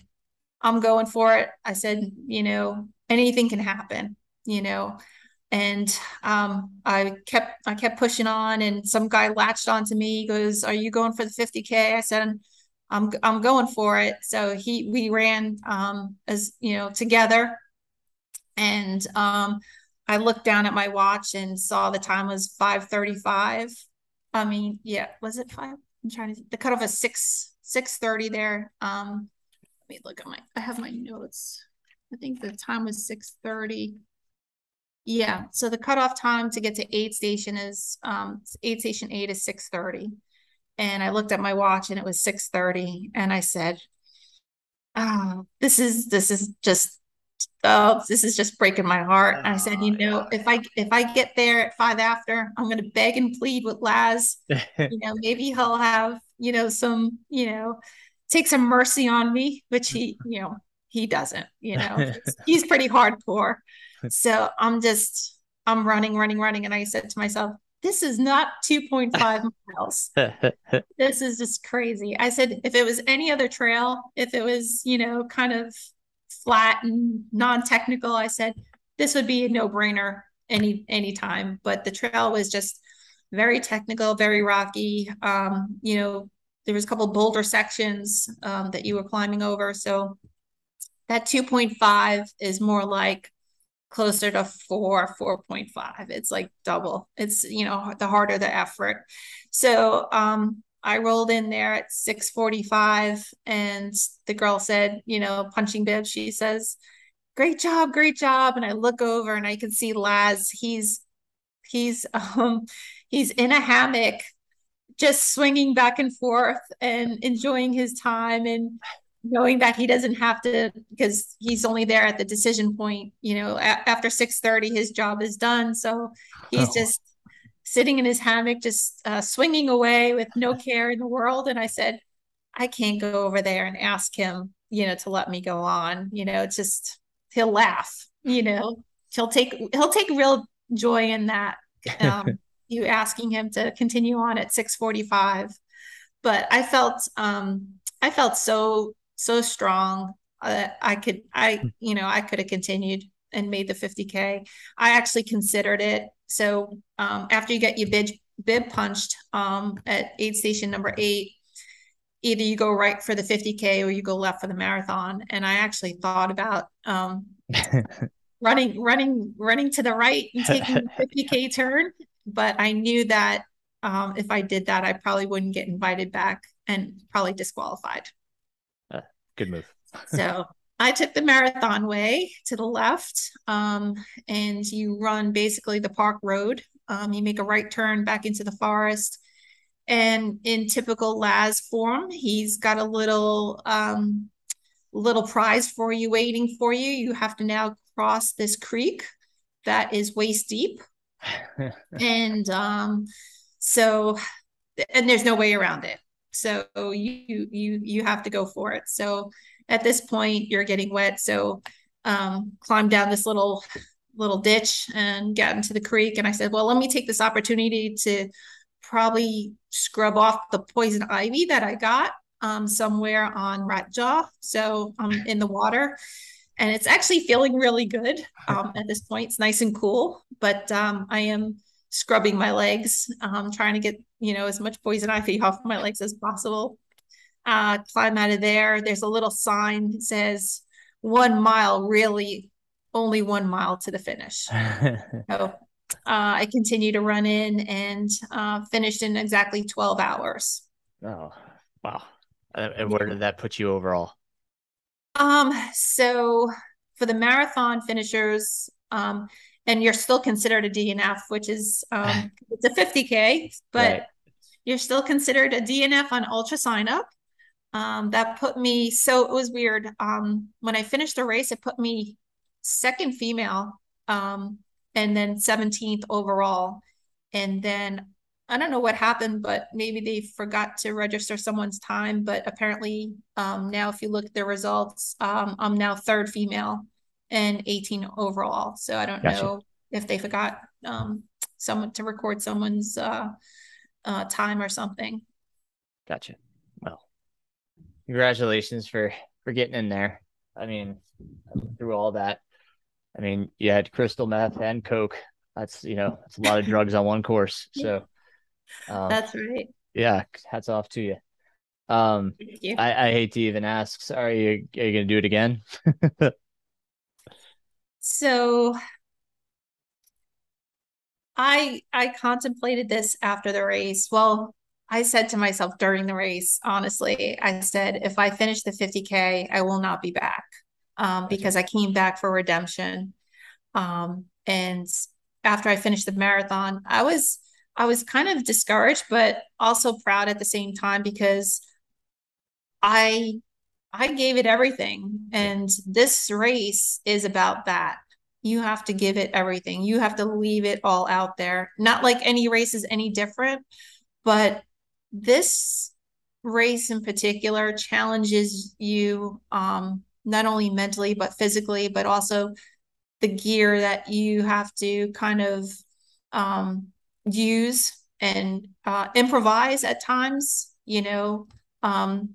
I'm going for it. I said, you know, anything can happen, you know and um, I kept I kept pushing on, and some guy latched onto me. He goes, "Are you going for the 50k?" I said, "I'm I'm going for it." So he we ran um, as you know together, and um, I looked down at my watch and saw the time was 5:35. I mean, yeah, was it five? I'm trying to. The cutoff is six 6:30 there. Um, let me look at my. I have my notes. I think the time was 6:30. Yeah, so the cutoff time to get to aid station is um aid station eight is six thirty. And I looked at my watch and it was six thirty and I said, Oh, this is this is just oh, this is just breaking my heart. And I said, you know, if I if I get there at five after, I'm gonna beg and plead with Laz. you know, maybe he'll have, you know, some, you know, take some mercy on me, which he, you know, he doesn't, you know, he's pretty hardcore so I'm just, I'm running, running, running. And I said to myself, this is not 2.5 miles. this is just crazy. I said, if it was any other trail, if it was, you know, kind of flat and non-technical, I said, this would be a no-brainer any any time. But the trail was just very technical, very rocky. Um, you know, there was a couple boulder sections um, that you were climbing over. So that 2.5 is more like closer to four, 4.5. It's like double. It's, you know, the harder the effort. So um, I rolled in there at 645 and the girl said, you know, punching bib, she says, great job, great job. And I look over and I can see Laz. He's, he's, um, he's in a hammock just swinging back and forth and enjoying his time and knowing that he doesn't have to because he's only there at the decision point you know a- after 6.30 his job is done. So he's oh. just sitting in his hammock just uh, swinging away with no care in the world. And i said i can't go over there and ask him you know to let me go on you know it's just he'll laugh you know he'll take he'll take real joy in that um, you asking him to continue on at 645 but i felt um I felt so so strong. Uh, I could, I, hmm. you know, I could have continued and made the 50K. I actually considered it. So um, after you get your badge, bib punched um, at aid station number eight. Either you go right for the 50K or you go left for the marathon. And I actually thought about um, running, running, running to the right and taking the 50K turn. But I knew that um, if I did that, I probably wouldn't get invited back and probably disqualified. Good move. so I took the marathon way to the left, um, and you run basically the park road. Um, you make a right turn back into the forest. And in typical Laz form, he's got a little um, little prize for you waiting for you. You have to now cross this creek that is waist deep. and um, so, and there's no way around it. So you you you have to go for it. So at this point, you're getting wet. So um, climb down this little little ditch and got into the creek. And I said, well, let me take this opportunity to probably scrub off the poison ivy that I got um, somewhere on Rat Jaw. So I'm um, in the water and it's actually feeling really good um, at this point. It's nice and cool, but um, I am scrubbing my legs, um, trying to get you know as much poison ivy off my legs as possible. Uh, climb out of there. There's a little sign that says one mile, really only one mile to the finish. so uh, I continue to run in and uh, finished in exactly 12 hours. Oh, wow. And where did that put you overall? Um, so for the marathon finishers, um, and you're still considered a DNF, which is um, it's a 50k, but right. you're still considered a DNF on UltraSignup. Um, that put me so it was weird. Um, when I finished the race, it put me second female, um, and then 17th overall. And then I don't know what happened, but maybe they forgot to register someone's time. But apparently, um, now if you look at the results, um, I'm now third female and 18 overall. So I don't gotcha. know if they forgot um, someone to record someone's uh, uh, time or something. Gotcha. Well, congratulations for for getting in there. I mean, through all that. I mean, you had crystal meth and coke. That's you know, that's a lot of drugs on one course. So um, that's right. Yeah, hats off to you. Um, you. I, I hate to even ask. Sorry, are you, are you gonna do it again? so I I contemplated this after the race. Well, I said to myself during the race, honestly, I said, if I finish the 50K, I will not be back um, because I came back for redemption. Um, and after I finished the marathon, I was I was kind of discouraged, but also proud at the same time because I I gave it everything. And this race is about that. You have to give it everything. You have to leave it all out there. Not like any race is any different, but this race in particular challenges you um, not only mentally but physically, but also the gear that you have to kind of um, use and uh, improvise at times. You know, um,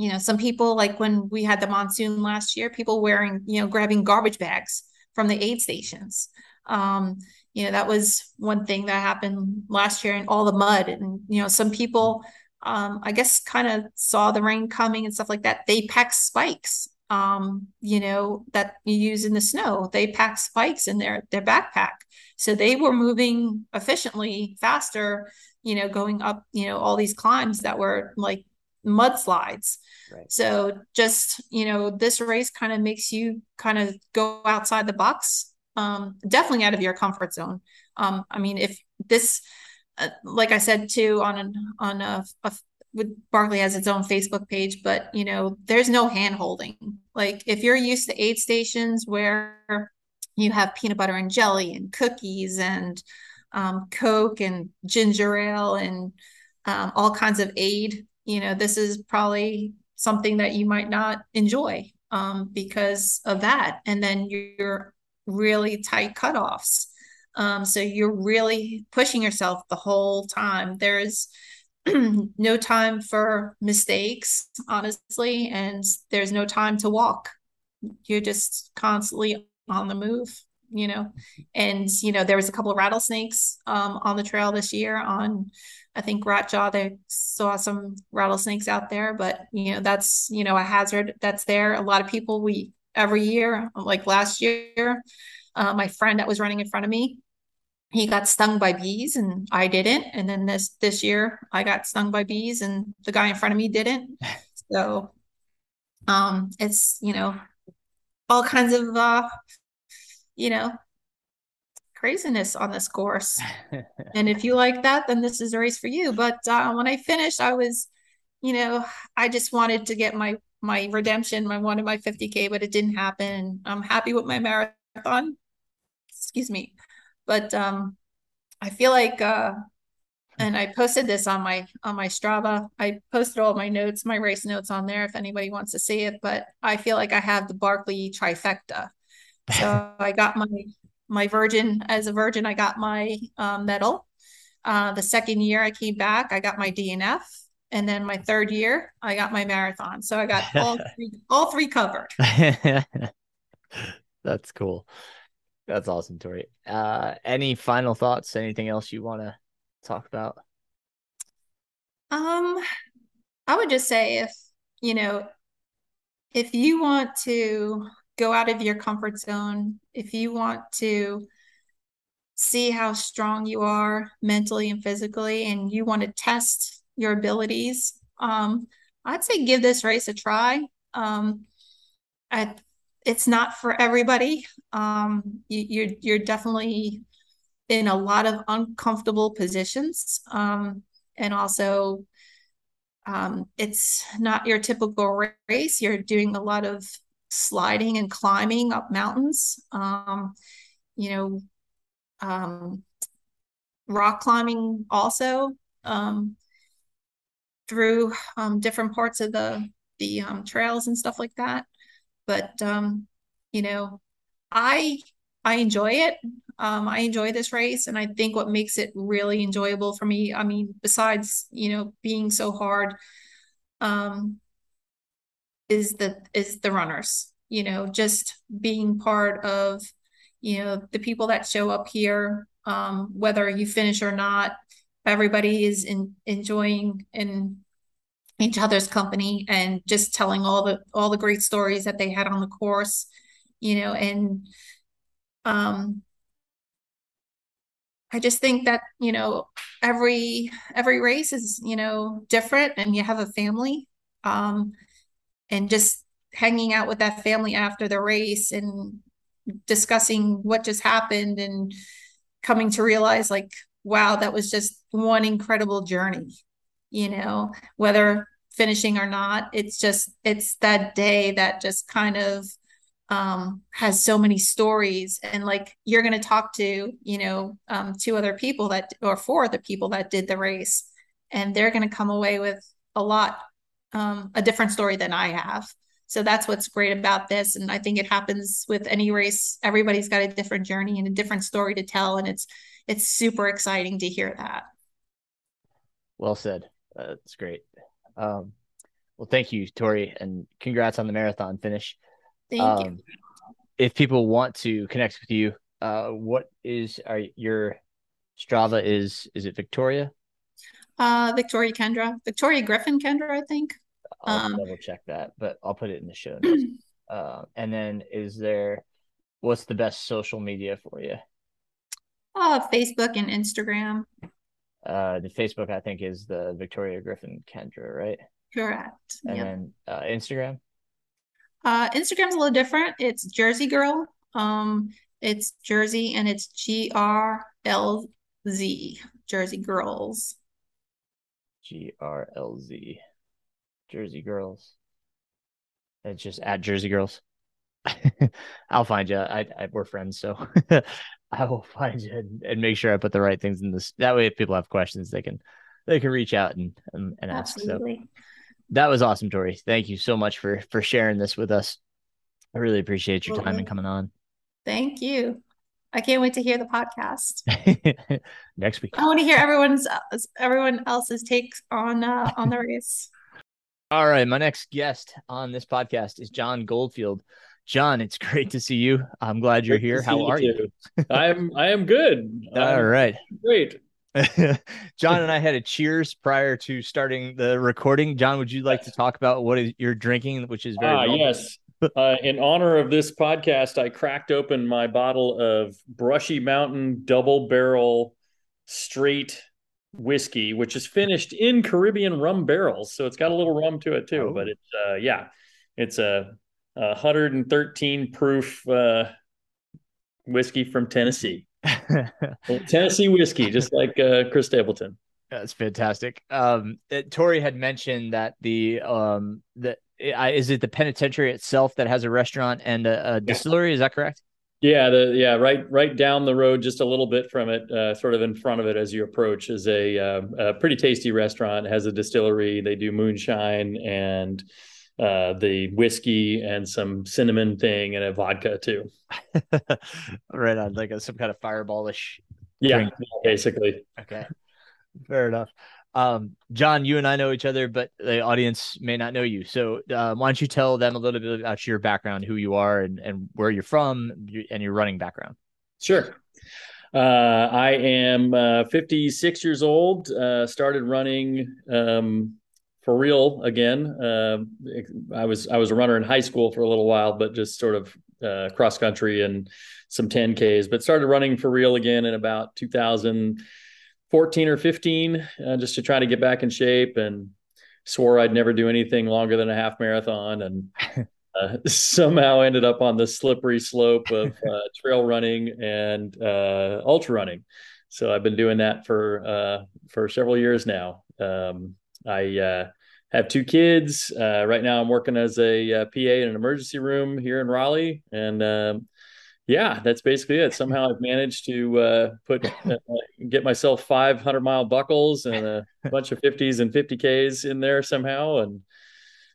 you know, some people like when we had the monsoon last year, people wearing, you know, grabbing garbage bags from the aid stations. Um, you know, that was one thing that happened last year and all the mud. And, you know, some people, um, I guess, kind of saw the rain coming and stuff like that. They packed spikes, um, you know, that you use in the snow. They packed spikes in their their backpack, so they were moving efficiently, faster. You know, going up, you know, all these climbs that were like mudslides. Right. So just, you know, this race kind of makes you kind of go outside the box, um, definitely out of your comfort zone. Um, I mean, if this, uh, like I said too, on an, on a, a with Barkley has its own Facebook page, but you know, there's no hand holding. Like if you're used to aid stations where you have peanut butter and jelly and cookies and um, Coke and ginger ale and um, all kinds of aid you know, this is probably something that you might not enjoy um, because of that. And then you're really tight cutoffs. Um, so you're really pushing yourself the whole time. There's no time for mistakes, honestly, and there's no time to walk. You're just constantly on the move. you know, and you know there was a couple of rattlesnakes um, on the trail this year. On I think Rat Jaw, they saw some rattlesnakes out there, but you know that's you know a hazard that's there. A lot of people we every year, like last year, uh, my friend that was running in front of me, he got stung by bees and I didn't. And then this this year I got stung by bees and the guy in front of me didn't. So um it's you know all kinds of uh you know craziness on this course. and if you like that, then this is a race for you. But uh, when I finished, I was, you know, I just wanted to get my my redemption. I wanted my 50k, but it didn't happen. I'm happy with my marathon. Excuse me, but um, I feel like, uh, and I posted this on my on my Strava. I posted all my notes, my race notes on there if anybody wants to see it. But I feel like I have the Barkley trifecta. So I got my my virgin as a virgin. I got my um, medal. Uh, the second year I came back, I got my DNF and then my third year i got my marathon. So i got all three all three covered. That's cool. That's awesome tori. Uh any final thoughts? Anything else you want to talk about? Um i would just say if you know if you want to go out of your comfort zone if you want to see how strong you are mentally and physically and you want to test your abilities. Um, I'd say give this race a try. Um, I, it's not for everybody. Um, you, you're you're definitely in a lot of uncomfortable positions, um, and also um, it's not your typical race. You're doing a lot of sliding and climbing up mountains. Um, you know, um, rock climbing also. Um, through um, different parts of the the um, trails and stuff like that. But um, you know, I I enjoy it. Um, I enjoy this race, and I think what makes it really enjoyable for me, I mean, besides you know being so hard, um, is the is the runners. You know, just being part of you know the people that show up here, um, whether you finish or not, everybody is in, enjoying in each other's company and just telling all the all the great stories that they had on the course you know and um i just think that you know every every race is you know different and you have a family um and just hanging out with that family after the race and discussing what just happened and coming to realize like wow, that was just one incredible journey, you know, whether finishing or not. It's just, it's that day that just kind of um, has so many stories. And like you're going to talk to, you know, um, two other people that, or four other people that did the race, and they're going to come away with a lot, um, a different story than I have. So that's what's great about this. And I think it happens with any race. Everybody's got a different journey and a different story to tell. And it's, it's super exciting to hear that. Well said. That's great. Um, well, thank you, Tori, and congrats on the marathon finish. Thank um, you. If people want to connect with you, uh, what is are your Strava is is it Victoria? Uh, Victoria Kendra, Victoria Griffin Kendra, I think. I'll um, double check that, but I'll put it in the show notes. uh, and then is there what's the best social media for you? Uh, Facebook and Instagram. Uh, the Facebook I think is the Victoria Griffin Kendra, right? Correct. And yep. then uh, Instagram. Uh, Instagram's a little different. It's Jersey Girl. Um, it's Jersey and it's G R L Z. Jersey Girls. G R L Z. Jersey Girls. It's just at Jersey Girls. I'll find you. I, I we're friends, so I will find you and, and, make sure I put the right things in this. That way, if people have questions, they can they can reach out and and, and ask. Absolutely. So that was awesome, Tori. Thank you so much for for sharing this with us. I really appreciate your time and coming on. Thank you. I can't wait to hear the podcast next week. I want to hear everyone's everyone else's takes on uh, on the race. All right, my next guest on this podcast is John Goldfield. John, it's great to see you. I'm glad you're Great here. How you are you? too. I'm I am good. All I'm right. great. John and I had a cheers prior to starting the recording. John, would you like to talk about what is you're drinking, which is very Ah, relevant? yes. Uh, in honor of this podcast, I cracked open my bottle of Brushy Mountain Double Barrel Straight Whiskey, which is finished in Caribbean rum barrels, so it's got a little rum to it too. Oh. But it's uh, yeah, it's a, a 113 proof uh, whiskey from Tennessee. Tennessee whiskey, just like uh, Chris Stapleton. That's fantastic. Um, uh, Tori had mentioned that the um the I, is it the penitentiary itself that has a restaurant and a, a distillery? Is that correct? Yeah, the yeah right right down the road, just a little bit from it, uh, sort of in front of it as you approach, is a, uh, a pretty tasty restaurant. It has a distillery. They do moonshine and uh, the whiskey and some cinnamon thing and a vodka too. right on, like a, some kind of fireballish. Yeah, Drink. basically. Okay, fair enough. Um, John, you and I know each other, but the audience may not know you. So, uh, why don't you tell them a little bit about your background, who you are, and, and where you're from, and your running background? Sure. Uh, I am uh, 56 years old. Uh, started running um, for real again. Uh, I was I was a runner in high school for a little while, but just sort of uh, cross country and some 10ks. But started running for real again in about 2014 or 15, uh, just to try to get back in shape. And swore I'd never do anything longer than a half marathon, and uh, somehow ended up on the slippery slope of uh, trail running and uh, ultra running. So I've been doing that for uh, for several years now. Um, I uh, have two kids. Uh, right now, I'm working as a, PA in an emergency room here in Raleigh, and um, yeah, that's basically it. Somehow I've managed to uh, put uh, get myself 500 mile buckles and a bunch of 50s and 50ks in there somehow, and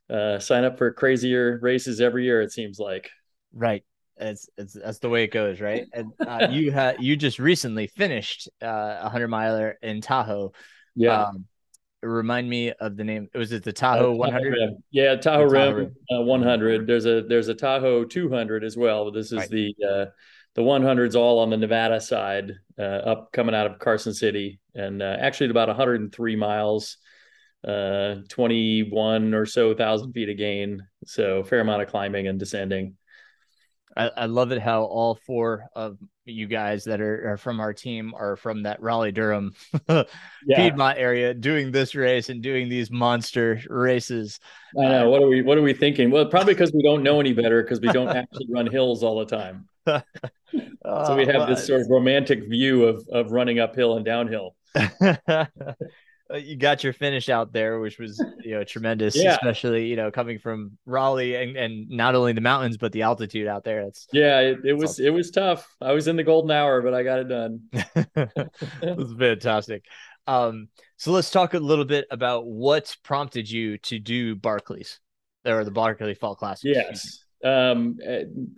uh, sign up for crazier races every year. It seems like. Right. It's, it's that's the way it goes, right? And uh, you had you just recently finished uh, a hundred miler in Tahoe. Yeah. Um, remind me of the name. Was it the Tahoe Uh, 100? Rim. Yeah, Tahoe, Tahoe Rim, Uh, 100. There's a there's a Tahoe 200 as well. But this is Right. the uh, the 100's all on the Nevada side, uh, up coming out of Carson City, and uh, actually about 103 miles, uh, 21 or so thousand feet of gain. So fair amount of climbing and descending. I, I love it how all four of you guys that are, are from our team are from that Raleigh Durham Piedmont area doing this race and doing these monster races. I know. Um, what are we What are we thinking? Well, probably because we don't know any better because we don't actually run hills all the time. Oh, so we have this sort of romantic view of of running uphill and downhill. Of. you got your finish out there, which was you know tremendous, Yeah. especially you know coming from Raleigh and, and not only the mountains but the altitude out there. It's Yeah, it, it was it was tough. I was in the golden hour, but I got it done. it was fantastic. Um, so let's talk a little bit about what prompted you to do Barkleys or the Barkley Fall Classic. Yes. Um,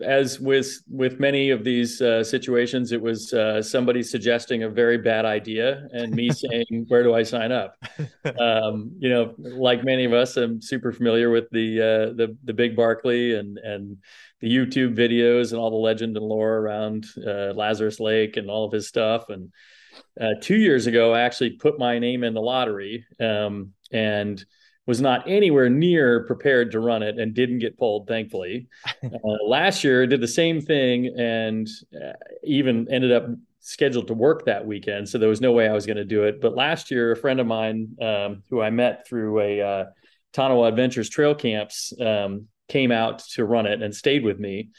as with with many of these uh, situations, it was uh, somebody suggesting a very bad idea and me saying, "Where do I sign up?" Um, you know, like many of us, I'm super familiar with the uh, the the big Barkley and and the YouTube videos and all the legend and lore around uh, Lazarus Lake and all of his stuff. And uh, two years ago, I actually put my name in the lottery um, and was not anywhere near prepared to run it and didn't get pulled, thankfully. Uh, last year, did the same thing and uh, even ended up scheduled to work that weekend. So there was no way I was going to do it. But last year, a friend of mine um, who I met through a uh, Tanawha Adventures trail camps um, came out to run it and stayed with me.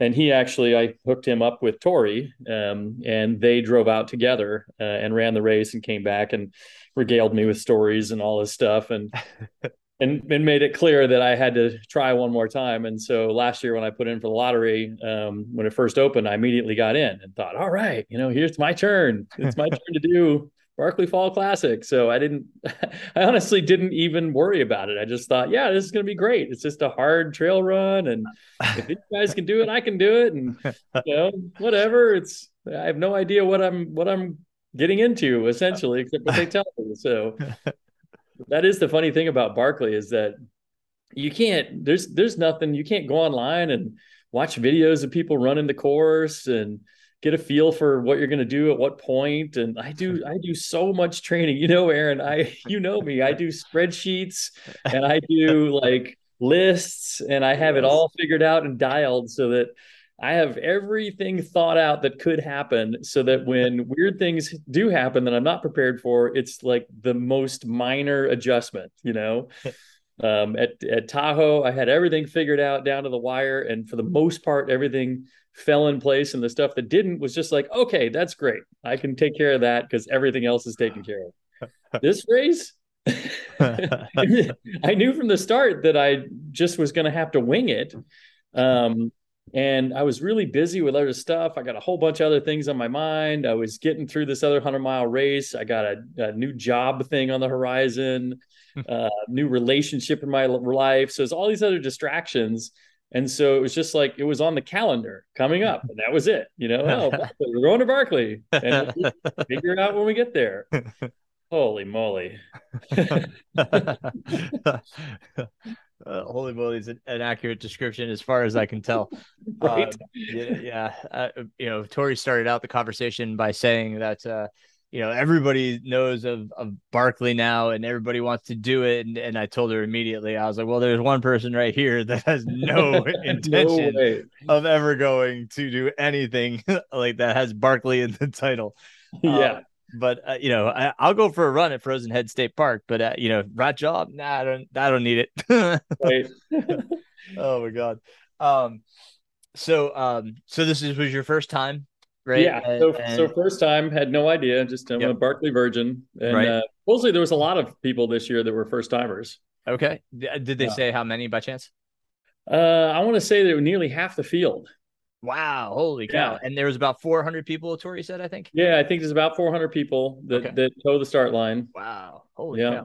And he actually, I hooked him up with Tori, um, and they drove out together uh, and ran the race and came back and regaled me with stories and all this stuff. And and and made it clear that I had to try one more time. And so last year when I put in for the lottery, um, when it first opened, I immediately got in and thought, all right, you know, here's my turn. It's my turn to do Barkley Fall Classic. So I didn't, I honestly didn't even worry about it. I just thought, yeah, this is going to be great. It's just a hard trail run. And if these guys can do it, I can do it. And, you know, whatever. It's, I have no idea what I'm, what I'm getting into essentially, except what they tell me. So that is the funny thing about Barkley is that you can't, there's, there's nothing, you can't go online and watch videos of people running the course and get a feel for what you're going to do at what point and i do i do so much training you know aaron i you know me i do spreadsheets and i do like lists and i have it all figured out and dialed so that I have everything thought out that could happen so that when weird things do happen that I'm not prepared for, it's like the most minor adjustment, you know? Um, at, at Tahoe, I had everything figured out down to the wire. And for the most part, everything fell in place. And the stuff that didn't was just like, okay, that's great. I can take care of that because everything else is taken care of. this race, I knew from the start that I just was going to have to wing it. Um, and I was really busy with other stuff. I got a whole bunch of other things on my mind. I was getting through this other hundred mile race. I got a, a, new job thing on the horizon, a uh, new relationship in my life. So it's all these other distractions. And so it was just like it was on the calendar coming up, and that was it. You know, oh, Barkley, we're going to Barkley, and we'll figure it out when we get there. Holy moly! uh, holy moly is an, an, accurate description as far as I can tell. right. Um, yeah, yeah. Uh, you know, Tori started out the conversation by saying that uh, you know everybody knows of of Barkley now, and everybody wants to do it. And, and I told her immediately, I was like, well, there's one person right here that has no intention no of ever going to do anything like that has Barkley in the title. Yeah. Um, but uh, you know, I, will go for a run at Frozen Head State Park. But uh, you know, Rat Jaw, nah, I don't, I don't need it. oh my god. Um, so um, so this is was your first time, right? Yeah. And, so and... so first time, had no idea. Just I'm yep. a Barkley virgin, and right. uh, mostly there was a lot of people this year that were first timers. Okay. Did they yeah. say how many by chance? Uh, I want to say that nearly half the field. Wow, holy cow! Yeah. And there was about 400 people. Tori said, I think. Yeah, I think there's about 400 people that okay. that toe the start line. Wow, holy yeah.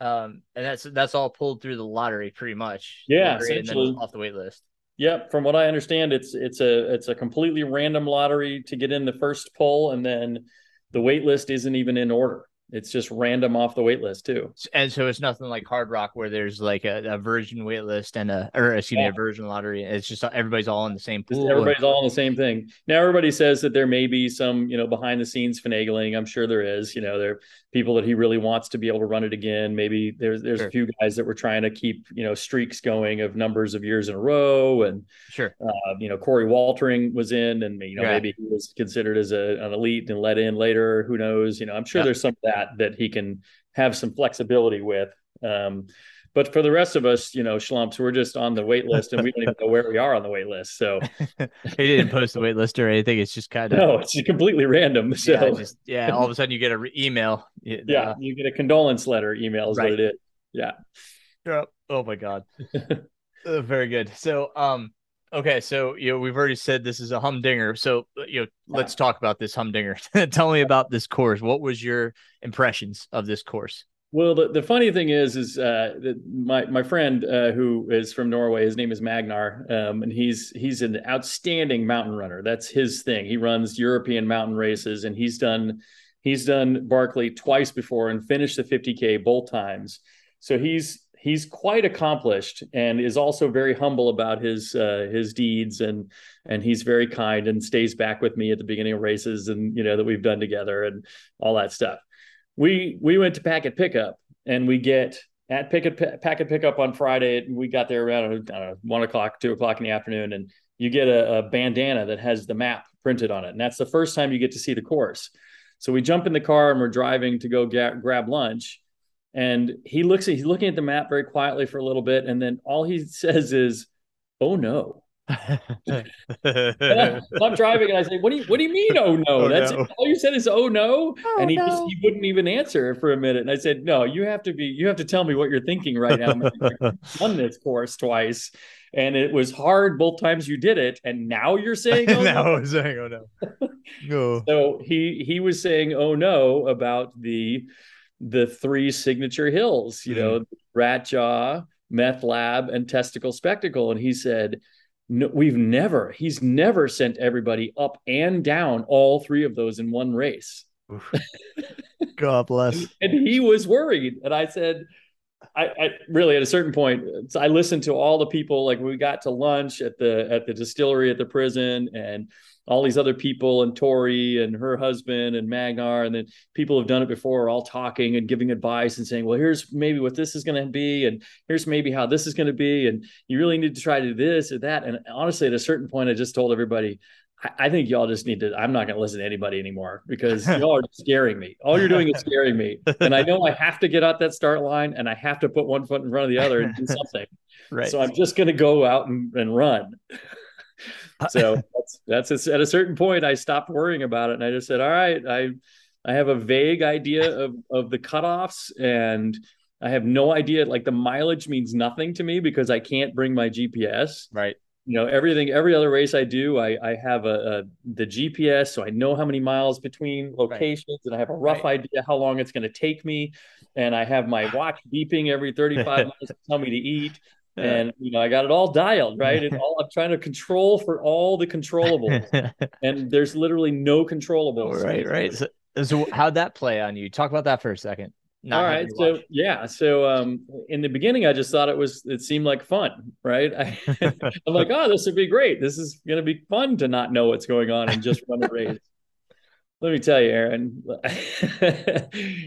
cow! Um, and that's that's all pulled through the lottery, pretty much. Yeah, essentially off the wait list. Yep, from what I understand, it's it's a it's a completely random lottery to get in the first pull, and then the wait list isn't even in order it's just random off the wait list too. And so it's nothing like Hardrock where there's like a, a virgin wait list and a or excuse yeah. me a virgin lottery. It's just everybody's all in the same pool. Everybody's all in the same thing. Now everybody says that there may be some you know behind the scenes finagling. I'm sure there is. You know there are people that he really wants to be able to run it again. Maybe there's there's sure. a few guys that were trying to keep you know streaks going of numbers of years in a row. And sure, uh, you know Corey Waltering was in, and you know right. maybe he was considered as a, an elite and let in later. Who knows? You know I'm sure there's some of that that he can have some flexibility with. Um, but for the rest of us, you know, schlumps, we're just on the wait list and we don't even know where we are on the wait list. So he didn't post the wait list or anything. It's just kind of no, it's completely random. So yeah, just, yeah all of a sudden you get an re- email. Yeah, uh, you get a condolence letter email is right. what it is. Yeah. Yeah. Oh my god. uh, very good. So um Okay, so you know we've already said this is a humdinger. So you know, let's talk about this humdinger. Tell me about this course. What was your impressions of this course? Well, the, the funny thing is, is uh, my my friend uh, who is from Norway. His name is Magnar, um, and he's he's an outstanding mountain runner. That's his thing. He runs European mountain races, and he's done he's done Barkley twice before and finished the 50k both times. So he's he's quite accomplished and is also very humble about his uh, his deeds and and he's very kind and stays back with me at the beginning of races and you know that we've done together and all that stuff. We we went to packet pickup and we get at picket packet pickup on Friday and we got there around know, one o'clock two o'clock in the afternoon and you get a, a bandana that has the map printed on it and that's the first time you get to see the course. So we jump in the car and we're driving to go get, grab lunch and he looks at he's looking at the map very quietly for a little bit, and then all he says is, "Oh no." I'm driving and I say, "What do you What do you mean? Oh no!" Oh, That's no. all you said is "Oh no," oh, and he no. just he wouldn't even answer for a minute. And I said, "No, you have to be. You have to tell me what you're thinking right now. done this course twice, and it was hard both times you did it, and now you're saying oh now no. I'm saying oh no." no. So he he was saying oh no about the the three signature hills, you mm-hmm. know, Rat Jaw, Meth Lab, and Testicle Spectacle. And he said, no, we've never, he's never sent everybody up and down all three of those in one race. God bless. and he was worried. And I said, I, I, really at a certain point I listened to all the people like we got to lunch at the at the distillery at the prison and all these other people and Tori and her husband and Magnar and then people have done it before are all talking and giving advice and saying well here's maybe what this is going to be and here's maybe how this is going to be and you really need to try to do this or that and honestly at a certain point I just told everybody I think y'all just need to. I'm not going to listen to anybody anymore because y'all are scaring me. All you're doing is scaring me, and I know I have to get out that start line, and I have to put one foot in front of the other and do something. Right. So I'm just going to go out and, and run. so that's that's at a certain point I stopped worrying about it, and I just said, "All right, I I have a vague idea of of the cutoffs, and I have no idea. Like the mileage means nothing to me because I can't bring my GPS. Right you know everything every other race i do i i have a, a the gps so i know how many miles between locations right. and i have a rough right. idea how long it's going to take me and i have my watch beeping every 35 minutes to tell me to eat and you know i got it all dialed right and all i'm trying to control for all the controllables and there's literally no controllables right right so, so how'd that play on you talk about that for a second all right. So yeah. So um, in the beginning, I just thought it was. It seemed like fun, right? I, am like, oh, this would be great. This is going to be fun to not know what's going on and just run a race. Let me tell you, Aaron.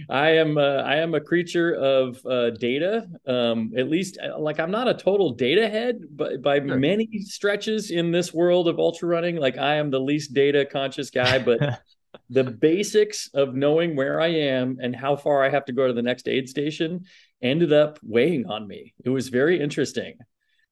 I am uh, I am a creature of uh, data. Um, at least, uh, like I'm not a total data head, but by sure. many stretches in this world of ultra running, like I am the least data conscious guy. But the basics of knowing where I am and how far I have to go to the next aid station ended up weighing on me. It was very interesting.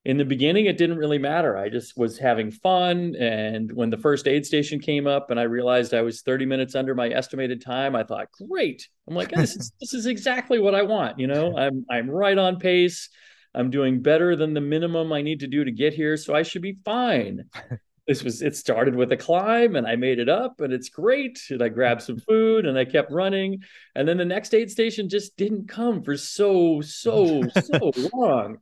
In the beginning, it didn't really matter. I just was having fun. And when the first aid station came up and I realized I was 30 minutes under my estimated time, I thought, great. I'm like, this is, this is exactly what I want. You know, I'm, I'm right on pace. I'm doing better than the minimum I need to do to get here. So I should be fine this was it started with a climb and I made it up and it's great. And I grabbed some food and I kept running. And then the next aid station just didn't come for so, so, so long.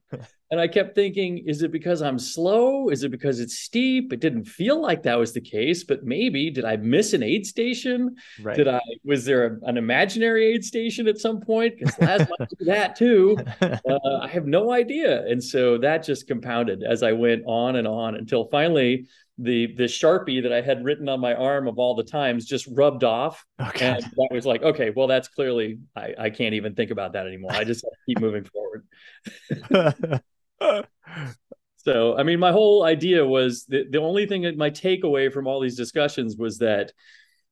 And I kept thinking, is it because I'm slow? Is it because it's steep? It didn't feel like that was the case, but maybe did I miss an aid station? Right. Did I was there a, an imaginary aid station at some point? Because might do that too. Uh, I have no idea. And so that just compounded as I went on and on until finally the the sharpie that I had written on my arm of all the times just rubbed off, oh, and that was like, okay, well, that's clearly I, I can't even think about that anymore. I just keep moving forward. so, I mean, my whole idea was the the only thing that my takeaway from all these discussions was that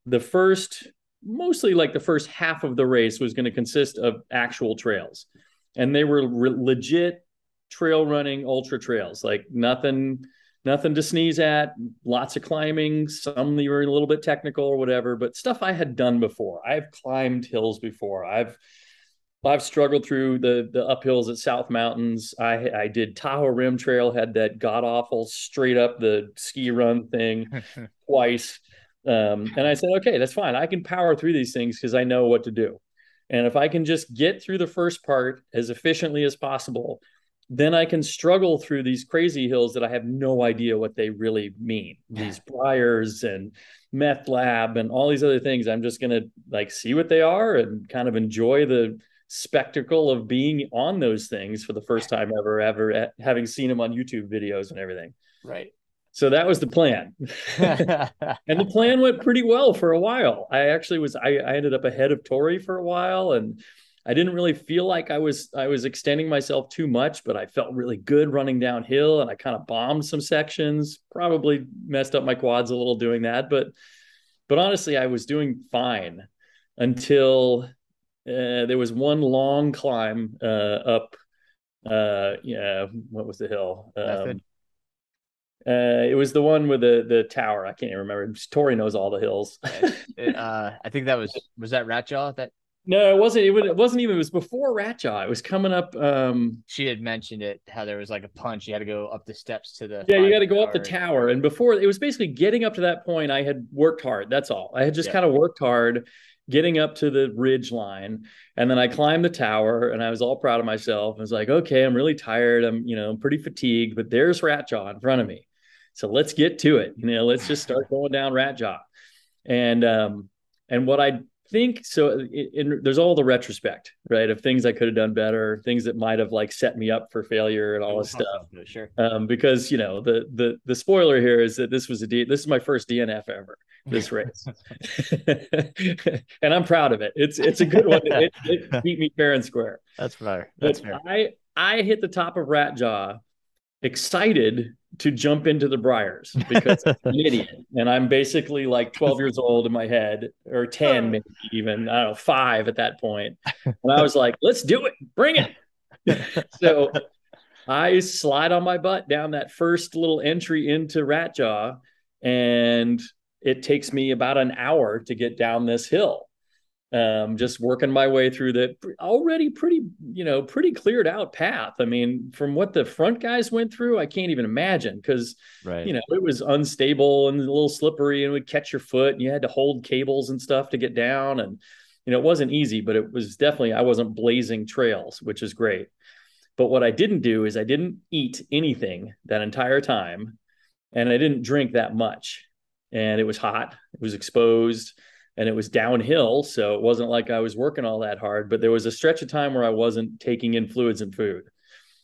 the first, mostly like the first half of the race was going to consist of actual trails, and they were re- legit trail running ultra trails, like nothing nothing to sneeze at, lots of climbing, some you were a little bit technical or whatever, but stuff I had done before. I've climbed hills before. I've I've struggled through the the uphills at South Mountains. I I did Tahoe Rim Trail, had that god awful straight up the ski run thing twice. Um, and I said, okay, that's fine. I can power through these things because I know what to do. And if I can just get through the first part as efficiently as possible, then I can struggle through these crazy hills that I have no idea what they really mean. These briars and meth lab and all these other things. I'm just gonna like see what they are and kind of enjoy the spectacle of being on those things for the first time ever, ever eh, having seen them on YouTube videos and everything. Right. So that was the plan. and the plan went pretty well for a while. I actually was I, I ended up ahead of Tori for a while and I didn't really feel like I was I was extending myself too much, but I felt really good running downhill and I kind of bombed some sections. Probably messed up my quads a little doing that, but but honestly, I was doing fine until uh, there was one long climb uh, up. Uh, yeah, what was the hill? Um, uh, it was the one with the the tower. I can't even remember. Tori knows all the hills. it, uh, I think that was was that Rat Jaw that no, it wasn't. It, was, it wasn't even. It was before Rat Jaw. It was coming up. Um, she had mentioned it. How there was like a punch. You had to go up the steps to the. Yeah, you got to go up the tower. And before it was basically getting up to that point. I had worked hard. That's all. I had just yeah. kind of worked hard, getting up to the ridge line, and then I climbed the tower, and I was all proud of myself. I was like, okay, I'm really tired. I'm you know I'm pretty fatigued, but there's Rat Jaw in front of me. So let's get to it. You know, let's just start going down Rat Jaw. And um, and what I think so. In, in, there's all the retrospect, right, of things I could have done better, things that might have like set me up for failure and all this stuff. Sure. Um, because you know the the the spoiler here is that this was a D, this is my first DNF ever. This race, and I'm proud of it. It's it's a good one. It, it beat me fair and square. That's fair. That's but fair. I I hit the top of Rat Jaw, excited to jump into the briars because I'm an idiot. And I'm basically like 12 years old in my head, or 10, maybe even, I don't know, five at that point. And I was like, let's do it, bring it. so I slide on my butt down that first little entry into Rat Jaw, and it takes me about an hour to get down this hill um, just working my way through the already pretty, you know, pretty cleared out path. I mean, from what the front guys went through, I can't even imagine because, right. you know, it was unstable and a little slippery and would catch your foot and you had to hold cables and stuff to get down. And, you know, it wasn't easy, but it was definitely, I wasn't blazing trails, which is great. But what I didn't do is I didn't eat anything that entire time and I didn't drink that much. And it was hot, it was exposed and it was downhill. So it wasn't like I was working all that hard, but there was a stretch of time where I wasn't taking in fluids and food.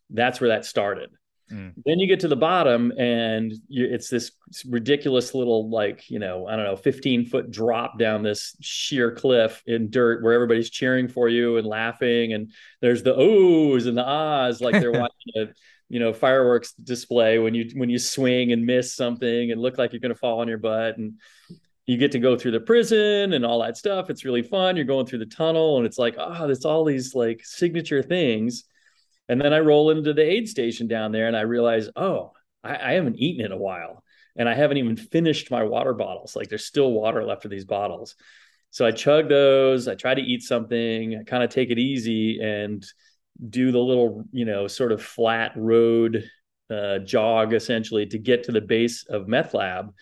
That's where that started. Mm. Then you get to the bottom, and you, it's this ridiculous little, like, you know, I don't know, 15 foot drop down this sheer cliff in dirt where everybody's cheering for you and laughing. And there's the ohs and the ahs, like they're watching a, you know, fireworks display when you when you swing and miss something and look like you're going to fall on your butt. And you get to go through the prison and all that stuff. It's really fun. You're going through the tunnel and it's like, oh, there's all these like signature things. And then I roll into the aid station down there and I realize, oh, I, I haven't eaten in a while. And I haven't even finished my water bottles. Like there's still water left of these bottles. So I chug those. I try to eat something. I kind of take it easy and do the little, you know, sort of flat road uh, jog essentially to get to the base of meth lab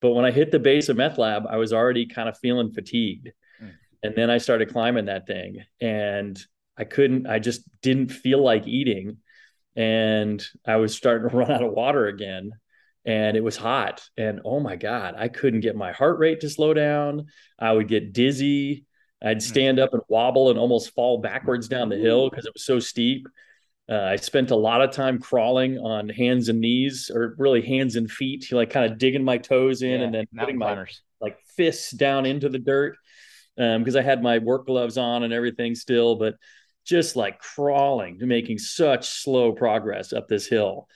but when I hit the base of meth lab, I was already kind of feeling fatigued. Mm. And then I started climbing that thing and I couldn't, I just didn't feel like eating. And I was starting to run out of water again. And it was hot. And oh my God, I couldn't get my heart rate to slow down. I would get dizzy. I'd hmm. stand up and wobble and almost fall backwards down the hill because it was so steep. Uh, I spent a lot of time crawling on hands and knees, or really hands and feet, like kind of digging my toes in yeah, and then putting my like fists down into the dirt because um, I had my work gloves on and everything still, but just like crawling, making such slow progress up this hill.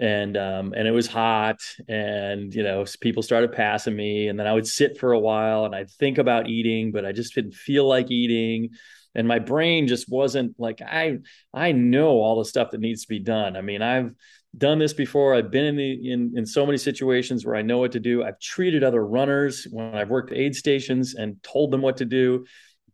And um, and it was hot, and you know people started passing me, and then I would sit for a while, and I'd think about eating, but I just didn't feel like eating and my brain just wasn't like i i know all the stuff that needs to be done. I mean i've done this before. I've been in the in in so many situations where i know what to do. I've treated other runners when i've worked aid stations and told them what to do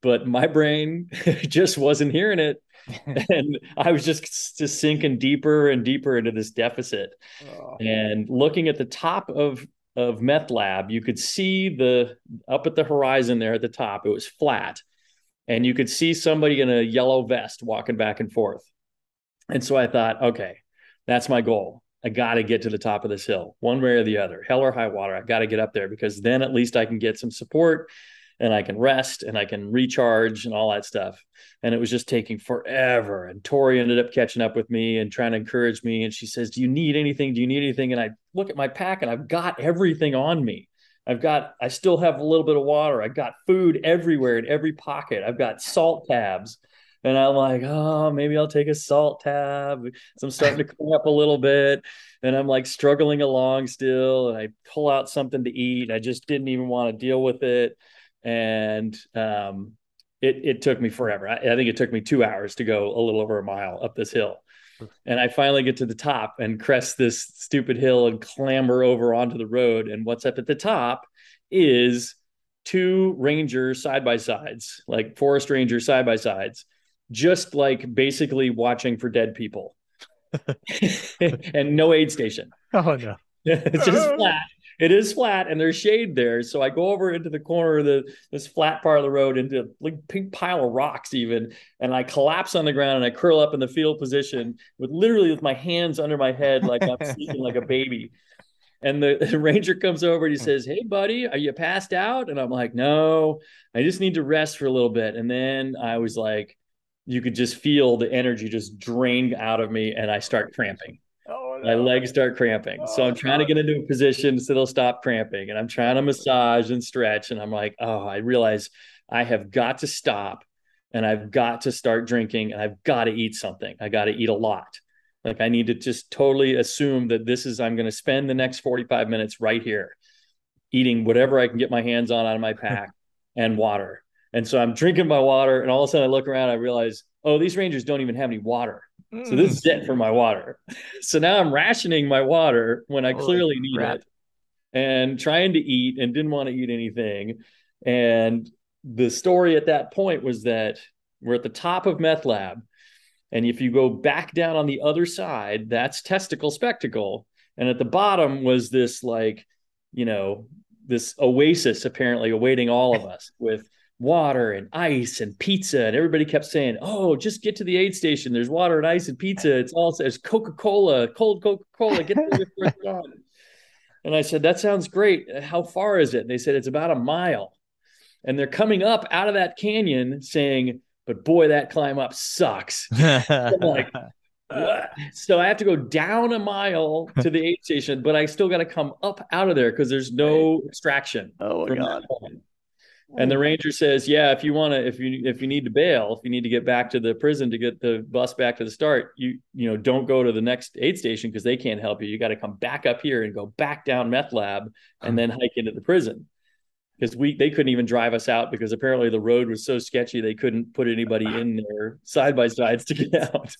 but my brain just wasn't hearing it. And i was just just sinking deeper and deeper into this deficit. Oh. and looking at the top of of meth lab you could see the up at the horizon there at the top it was flat and you could see somebody in a yellow vest walking back and forth. And so I thought, okay, that's my goal. I got to get to the top of this hill, one way or the other, hell or high water. I got to get up there because then at least I can get some support and I can rest and I can recharge and all that stuff. And it was just taking forever. And Tori ended up catching up with me and trying to encourage me. And she says, Do you need anything? Do you need anything? And I look at my pack and I've got everything on me. I've got, I still have a little bit of water. I've got food everywhere in every pocket. I've got salt tabs. And I'm like, oh, maybe I'll take a salt tab. So I'm starting to clean up a little bit. And I'm like struggling along still. And I pull out something to eat. I just didn't even want to deal with it. And um, it, it took me forever. I, I think it took me two hours to go a little over a mile up this hill and I finally get to the top and crest this stupid hill and clamber over onto the road. And what's up at the top is two ranger side by sides, like forest ranger side by sides, just like basically watching for dead people. and no aid station. Oh no. it's just oh. flat it is flat and there's shade there. So I go over into the corner of the this flat part of the road into a big pink pile of rocks even, and I collapse on the ground and I curl up in the fetal position with literally with my hands under my head like I'm sleeping like a baby. And the, the ranger comes over and he says, Hey, buddy, are you passed out? And I'm like, No, I just need to rest for a little bit. And then I was like, You could just feel the energy just drain out of me, and I start cramping. My legs start cramping. So I'm trying to get into a position so they'll stop cramping. And I'm trying to massage and stretch. And I'm like, Oh, I realize I have got to stop and I've got to start drinking and I've got to eat something. I got to eat a lot. Like I need to just totally assume that this is I'm going to spend the next 45 minutes right here eating whatever I can get my hands on out of my pack and water. And so I'm drinking my water and all of a sudden I look around I realize, "Oh, these rangers don't even have any water." Mm. So this is it for my water. so now I'm rationing my water when I Holy clearly need crap. it and trying to eat and didn't want to eat anything. And the story at that point was that we're at the top of meth lab and if you go back down on the other side, that's testicle spectacle. And at the bottom was this like, you know, this oasis apparently awaiting all of us with water and ice and pizza. And everybody kept saying, Oh, just get to the aid station. There's water and ice and pizza. It's all there's Coca-Cola, cold Coca-Cola. Get there. And I said, That sounds great. How far is it? And they said it's about a mile. And they're coming up out of that canyon saying, but boy, that climb up sucks. like, what? So I have to go down a mile to the aid station, but I still got to come up out of there because there's no extraction. Oh my god! And the ranger says, "Yeah, if you want to, if you if you need to bail, if you need to get back to the prison to get the bus back to the start, you you know don't go to the next aid station because they can't help you. You got to come back up here and go back down meth lab and then hike into the prison." because we they couldn't even drive us out because apparently the road was so sketchy they couldn't put anybody in there side by sides to get out.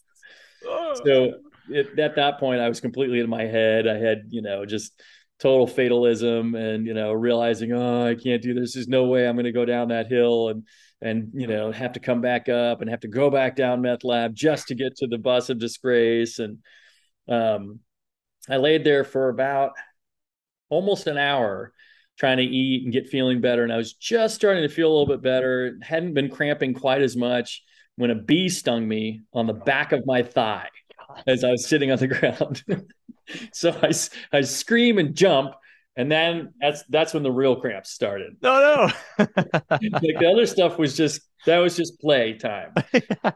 so it, at that point, I was completely in my head. I had you know just total fatalism and you know realizing oh I can't do this. There's no way I'm going to go down that hill and and you know have to come back up and have to go back down meth lab just to get to the bus of disgrace and um I laid there for about almost an hour trying to eat and get feeling better. And I was just starting to feel a little bit better. Hadn't been cramping quite as much when a bee stung me on the back of my thigh as I was sitting on the ground. so I, I scream and jump. And then that's that's when the real cramps started. No, no. like the other stuff was just that was just play time.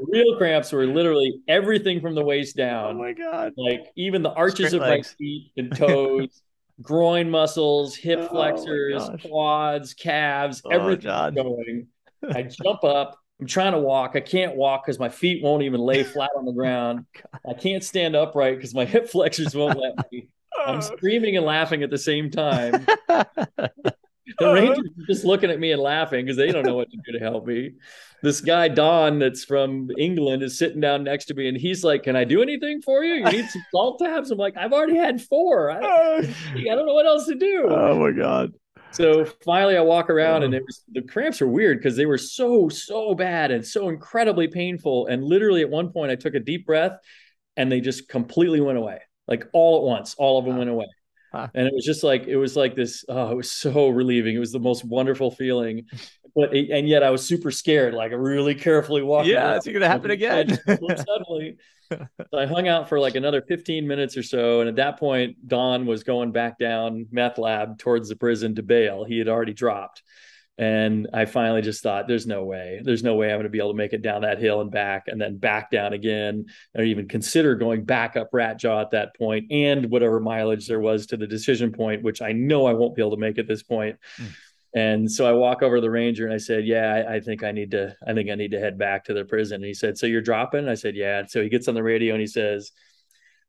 Real cramps were literally everything from the waist down. Oh my god! Like even the arches of legs. my feet and toes groin muscles, hip oh flexors, quads, calves, oh, everything going. I jump up. I'm trying to walk. I can't walk because my feet won't even lay flat on the ground. I can't stand upright because my hip flexors won't let me. I'm oh. screaming and laughing at the same time. the uh-huh. Rangers are just looking at me and laughing because they don't know what to do to help me. This guy Don, that's from England, is sitting down next to me, and he's like, "Can I do anything for you? You need some salt tabs?" I'm like, "I've already had four. I, I don't know what else to do." Oh my god! So finally, I walk around, and it was the cramps were weird because they were so so bad and so incredibly painful. And literally, at one point, I took a deep breath, and they just completely went away, like all at once. All of them wow. went away. Huh. And it was just like it was like this. Oh, it was so relieving. It was the most wonderful feeling. But and yet I was super scared. Like I really carefully walking. Yeah, it's gonna happen again. suddenly, so I hung out for like another 15 minutes or so, and at that point, Don was going back down meth lab towards the prison to bail. He had already dropped. And I finally just thought, there's no way, there's no way I'm going to be able to make it down that hill and back and then back down again, or even consider going back up Rat Jaw at that point and whatever mileage there was to the decision point, which I know I won't be able to make at this point. Mm. And so I walk over to the ranger and I said, "Yeah, I, I, think I need to. I think I need to head back to the prison." And he said, "So you're dropping?" I said, "Yeah." And so he gets on the radio and he says,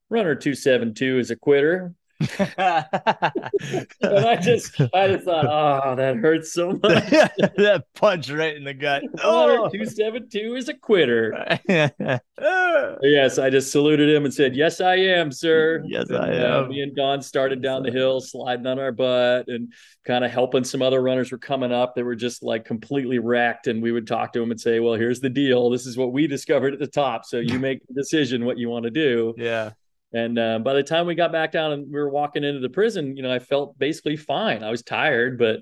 "Runner two seven two is a quitter." And I just, I just thought, oh, that hurts so much. that punch right in the gut. Oh, two seven two is a quitter. yes, I just saluted him and said, "Yes, I am, sir." Yes, and, I uh, am. Uh, me and Don started down the hill, sliding on our butt, and kind of helping some other runners were coming up. They were just like completely wrecked, and we would talk to them and say, "Well, here's the deal. This is what we discovered at the top. So you make the decision what you want to do." Yeah. And uh, by the time we got back down and we were walking into the prison, you know, I felt basically fine. I was tired, but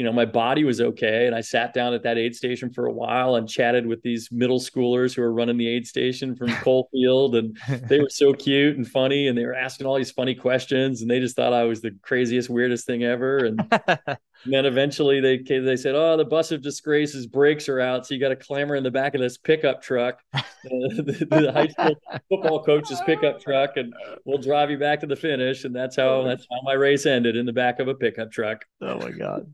you know, my body was okay. And I sat down at that aid station for a while and chatted with these middle schoolers who were running the aid station from Coalfield. And they were so cute and funny. And they were asking all these funny questions. And they just thought I was the craziest, weirdest thing ever. And, and then eventually they they said, Oh, the bus of disgrace's brakes are out. So you got to clamber in the back of this pickup truck, the, the high school football coach's pickup truck. And we'll drive you back to the finish. And that's how, oh that's how my race ended in the back of a pickup truck. Oh my God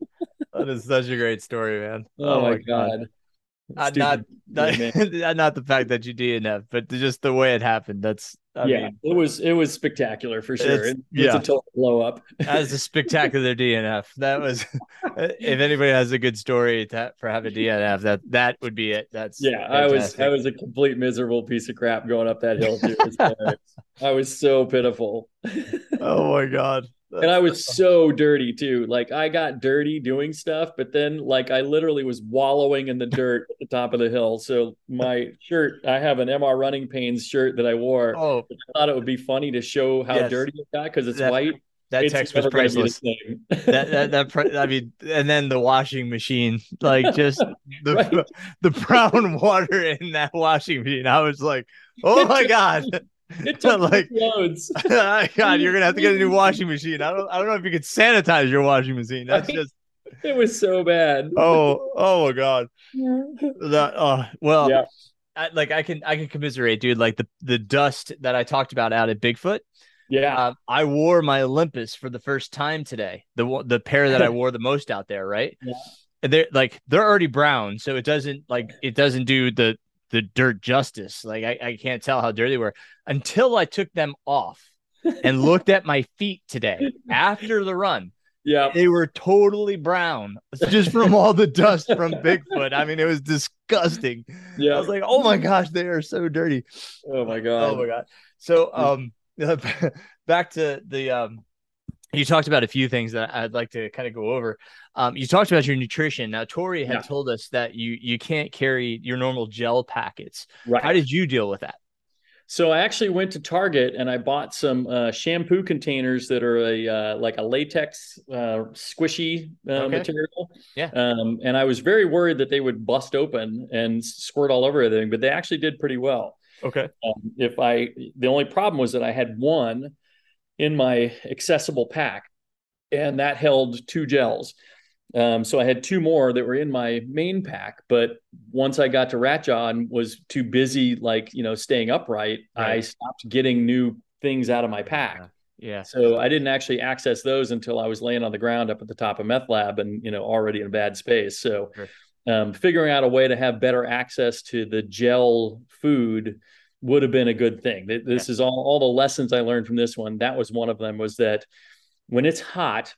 that is such a great story, man. Oh, oh my god. god. Uh, not not, not the fact that you DNF, but just the way it happened. That's I yeah, mean, it was it was spectacular for sure. It's, it's yeah. a total blow up. As a spectacular DNF. That was if anybody has a good story to, for having DNF, that that would be it. That's yeah. Fantastic. I was I was a complete miserable piece of crap going up that hill too. I was so pitiful. oh my god and I was so dirty too. Like I got dirty doing stuff, but then like I literally was wallowing in the dirt at the top of the hill. So my shirt, I have an MR Runningpains shirt that I wore. Oh, I thought it would be funny to show how yes. dirty it got because it's that, white. That it's text was priceless. that that that I mean, and then the washing machine, like just the right. the brown water in that washing machine. I was like, oh my god. It took like loads. God, you're gonna have to get a new washing machine. I don't I don't know if you could sanitize your washing machine. That's just it was so bad. Oh, oh my god. That Oh well yeah. I, like I can I can commiserate, dude. Like the the dust that I talked about out at Bigfoot. Yeah, uh, I wore my Olympus for the first time today. The the pair that I wore the most out there, right? Yeah. And they're like they're already brown, so it doesn't like it doesn't do the the dirt justice. Like I, I can't tell how dirty they were until I took them off and looked at my feet today after the run. Yeah. They were totally brown just from all the dust from Bigfoot. I mean, it was disgusting. Yeah. I was like, oh my gosh, they are so dirty. Oh my God. Oh my God. So um back to the um you talked about a few things that I'd like to kind of go over. Um, you talked about your nutrition. Now, Tori had yeah. told us that you you can't carry your normal gel packets. Right. How did you deal with that? So I actually went to Target and I bought some uh, shampoo containers that are a uh, like a latex uh, squishy uh, okay. material. Yeah. Um, and I was very worried that they would bust open and squirt all over everything, but they actually did pretty well. Okay. Um, if I the only problem was that I had one in my accessible pack, and that held two gels. Um, so I had two more that were in my main pack, but once I got to Rat Jaw and was too busy, like you know, staying upright, right. I stopped getting new things out of my pack. Yeah. yeah. So I didn't actually access those until I was laying on the ground up at the top of meth lab and you know already in a bad space. So sure. um, figuring out a way to have better access to the gel food would have been a good thing. This is all, all the lessons I learned from this one. That was one of them was that when it's hot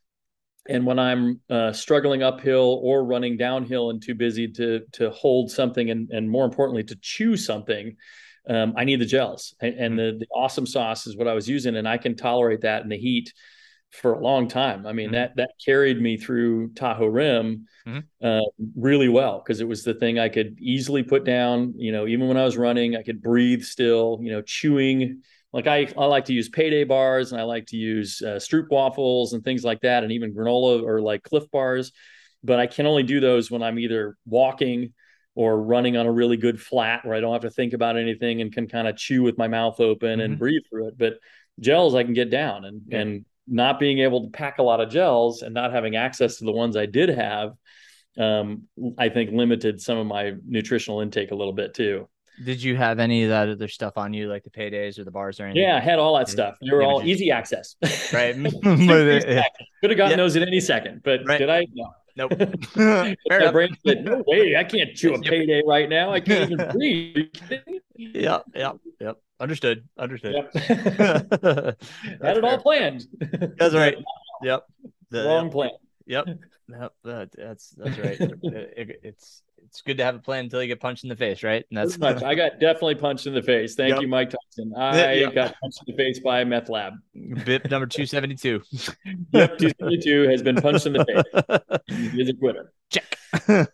and when I'm uh, struggling uphill or running downhill and too busy to, to hold something and, and more importantly, to chew something, um, I need the gels and, and mm-hmm. the, the awesome sauce is what I was using. And I can tolerate that in the heat for a long time. I mean, mm-hmm. that that carried me through Tahoe Rim mm-hmm. uh, really well because it was the thing I could easily put down. You know, even when I was running, I could breathe still. You know, chewing. Like I, I like to use payday bars and I like to use uh, Stroop waffles and things like that, and even granola or like Clif bars. But I can only do those when I'm either walking or running on a really good flat where I don't have to think about anything and can kind of chew with my mouth open mm-hmm. and breathe through it. But gels I can get down and yeah. and not being able to pack a lot of gels and not having access to the ones I did have, um, I think limited some of my nutritional intake a little bit too. Did you have any of that other stuff on you, like the paydays or the bars or anything? Yeah, I had all that stuff. They were all easy access. Right. Could have gotten yeah. those at any second, but right. did I? No. Nope. My brain said, "No way! I can't chew a payday right now. I can't even breathe." Yeah, yeah, yep. Understood. Understood. Yep. Had it all planned. That's right. Yep. The, Wrong plan. Yep. Yep. That, that's that's right. it, it, it's it's good to have a plan until you get punched in the face, right? And that's much. I got definitely punched in the face. Thank yep. you, Mike Tyson. I yep. got punched in the face by a meth lab. BIP number two seventy two. yep, two seventy two has been punched in the face. He's a quitter. Check. yeah.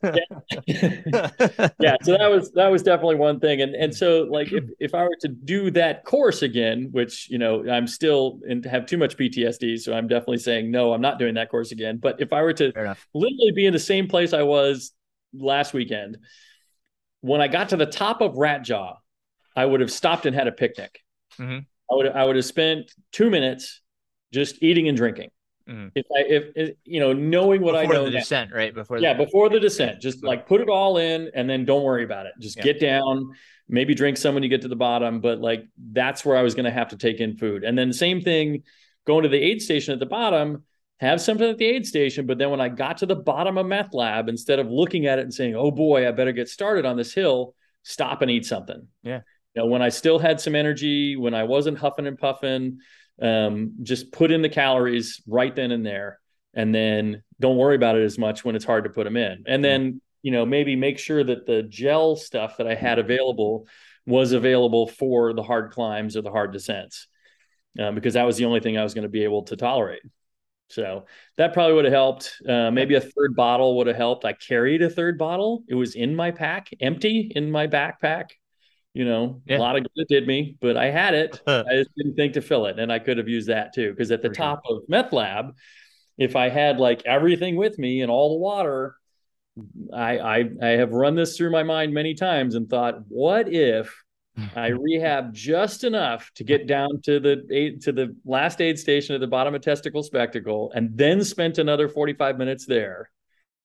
yeah. So that was that was definitely one thing. And and so like if, if I were to do that course again, which you know I'm still and have too much PTSD, so I'm definitely saying no, I'm not doing that course again. But if I were to literally be in the same place I was last weekend, when I got to the top of Rat Jaw, I would have stopped and had a picnic. Mm-hmm. I would I would have spent two minutes just eating and drinking. Mm-hmm. If I if, if, you know knowing what before I know the now, descent right before yeah the- before the descent just like put it all in and then don't worry about it just yeah. get down maybe drink some when you get to the bottom but like that's where I was going to have to take in food and then same thing going to the aid station at the bottom have something at the aid station but then when I got to the bottom of meth lab instead of looking at it and saying oh boy I better get started on this hill stop and eat something. Yeah. You know when I still had some energy when I wasn't huffing and puffing um, just put in the calories right then and there and then don't worry about it as much when it's hard to put them in. And then you know maybe make sure that the gel stuff that i had available was available for the hard climbs or the hard descents um, because that was the only thing i was going to be able to tolerate so that probably would have helped uh, maybe a third bottle would have helped i carried a third bottle it was in my pack empty in my backpack you know, yeah. a lot of good it did me, but I had it. I just didn't think to fill it. And I could have used that too. Because at the For top sure. of meth lab, if I had like everything with me and all the water, I, I I have run this through my mind many times and thought, what if I rehab just enough to get down to the aid, to the last aid station at the bottom of Testicle Spectacle, and then spent another 45 minutes there,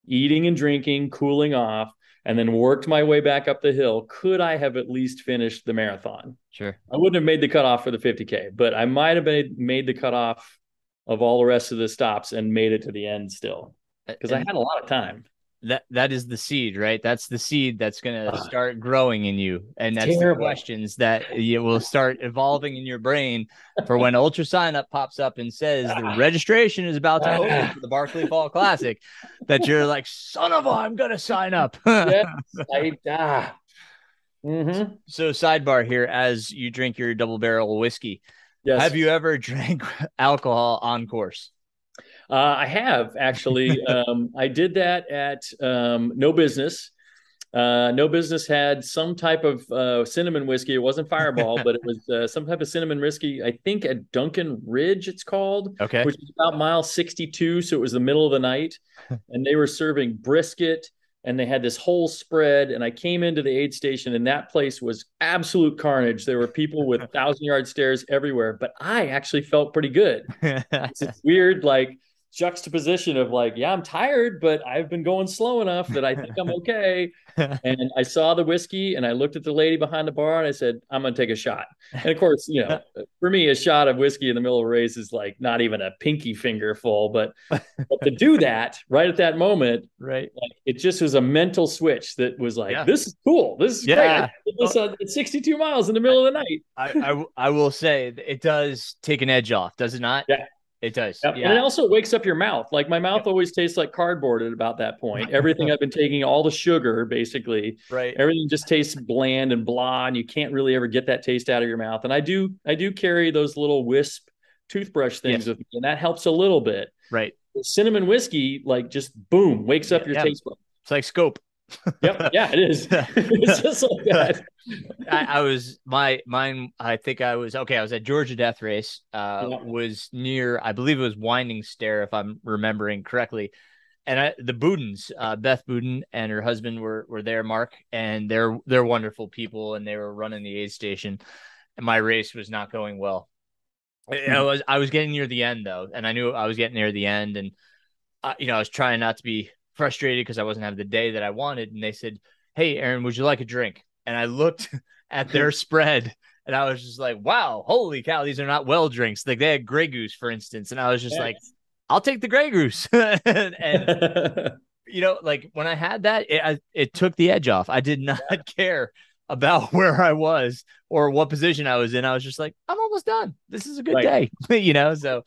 eating and drinking, cooling off, and then worked my way back up the hill, could I have at least finished the marathon? Sure. I wouldn't have made the cutoff for the 50K, but I might have made, made the cutoff of all the rest of the stops and made it to the end still because I had a lot of time that that is the seed right that's the seed that's going to start growing in you and that's terrible. the questions that you will start evolving in your brain for when ultra sign up pops up and says the registration is about to open for the barkley fall classic that you're like son of a i'm going to sign up yes, I, ah. mm-hmm. so sidebar here as you drink your double barrel whiskey yes. have you ever drank alcohol on course uh, I have actually. um, I did that at um, No Business. Uh, no Business had some type of uh, cinnamon whiskey. It wasn't Fireball, but it was uh, some type of cinnamon whiskey. I think at Duncan Ridge, it's called. Okay. Which is about mile 62. So it was the middle of the night. and they were serving brisket and they had this whole spread. And I came into the aid station, and that place was absolute carnage. There were people with thousand yard stares everywhere, but I actually felt pretty good. it's weird, like juxtaposition of like, yeah, I'm tired, but I've been going slow enough that I think I'm okay. and I saw the whiskey and I looked at the lady behind the bar and I said, I'm going to take a shot. And of course, you know, for me, a shot of whiskey in the middle of a race is like not even a pinky finger full, but, but to do that right at that moment, right. Like, it just was a mental switch that was like, yeah. this is cool. This is yeah. great. This uh, 62 miles in the middle of the night. I, I, I will say it does take an edge off, does it not? Yeah. It does. Yep. Yeah. And it also wakes up your mouth. Like my mouth yep. always tastes like cardboard at about that point. Everything I've been taking, all the sugar, basically. Right. Everything just tastes bland and blah, and you can't really ever get that taste out of your mouth. And I do, I do carry those little wisp toothbrush things yes. with me, and that helps a little bit. Right. Cinnamon whiskey, like just boom, wakes up your yeah. taste bud. It's like scope yep. Yeah, it is. it's just like that. I, I, was my mine. I think I was okay. I was at Georgia Death Race. Uh, yeah. was near. I believe it was Winding Stair, if I'm remembering correctly. And I, the Budens, uh, Beth Buden and her husband were were there, Mark, and they're they're wonderful people, and they were running the aid station. And my race was not going well. I, I was I was getting near the end though, and I knew I was getting near the end, and uh, you know I was trying not to be frustrated because I wasn't having the day that I wanted. And they said, Hey, Aaron, would you like a drink? And I looked at their spread and I was just like, wow, holy cow, these are not well drinks. Like they had Grey Goose, for instance. And I was just yes. like, I'll take the Grey Goose. and, and you know, like when I had that, it, I, it took the edge off. I did not yeah. care about where I was or what position I was in. I was just like, I'm almost done. This is a good day, you know? So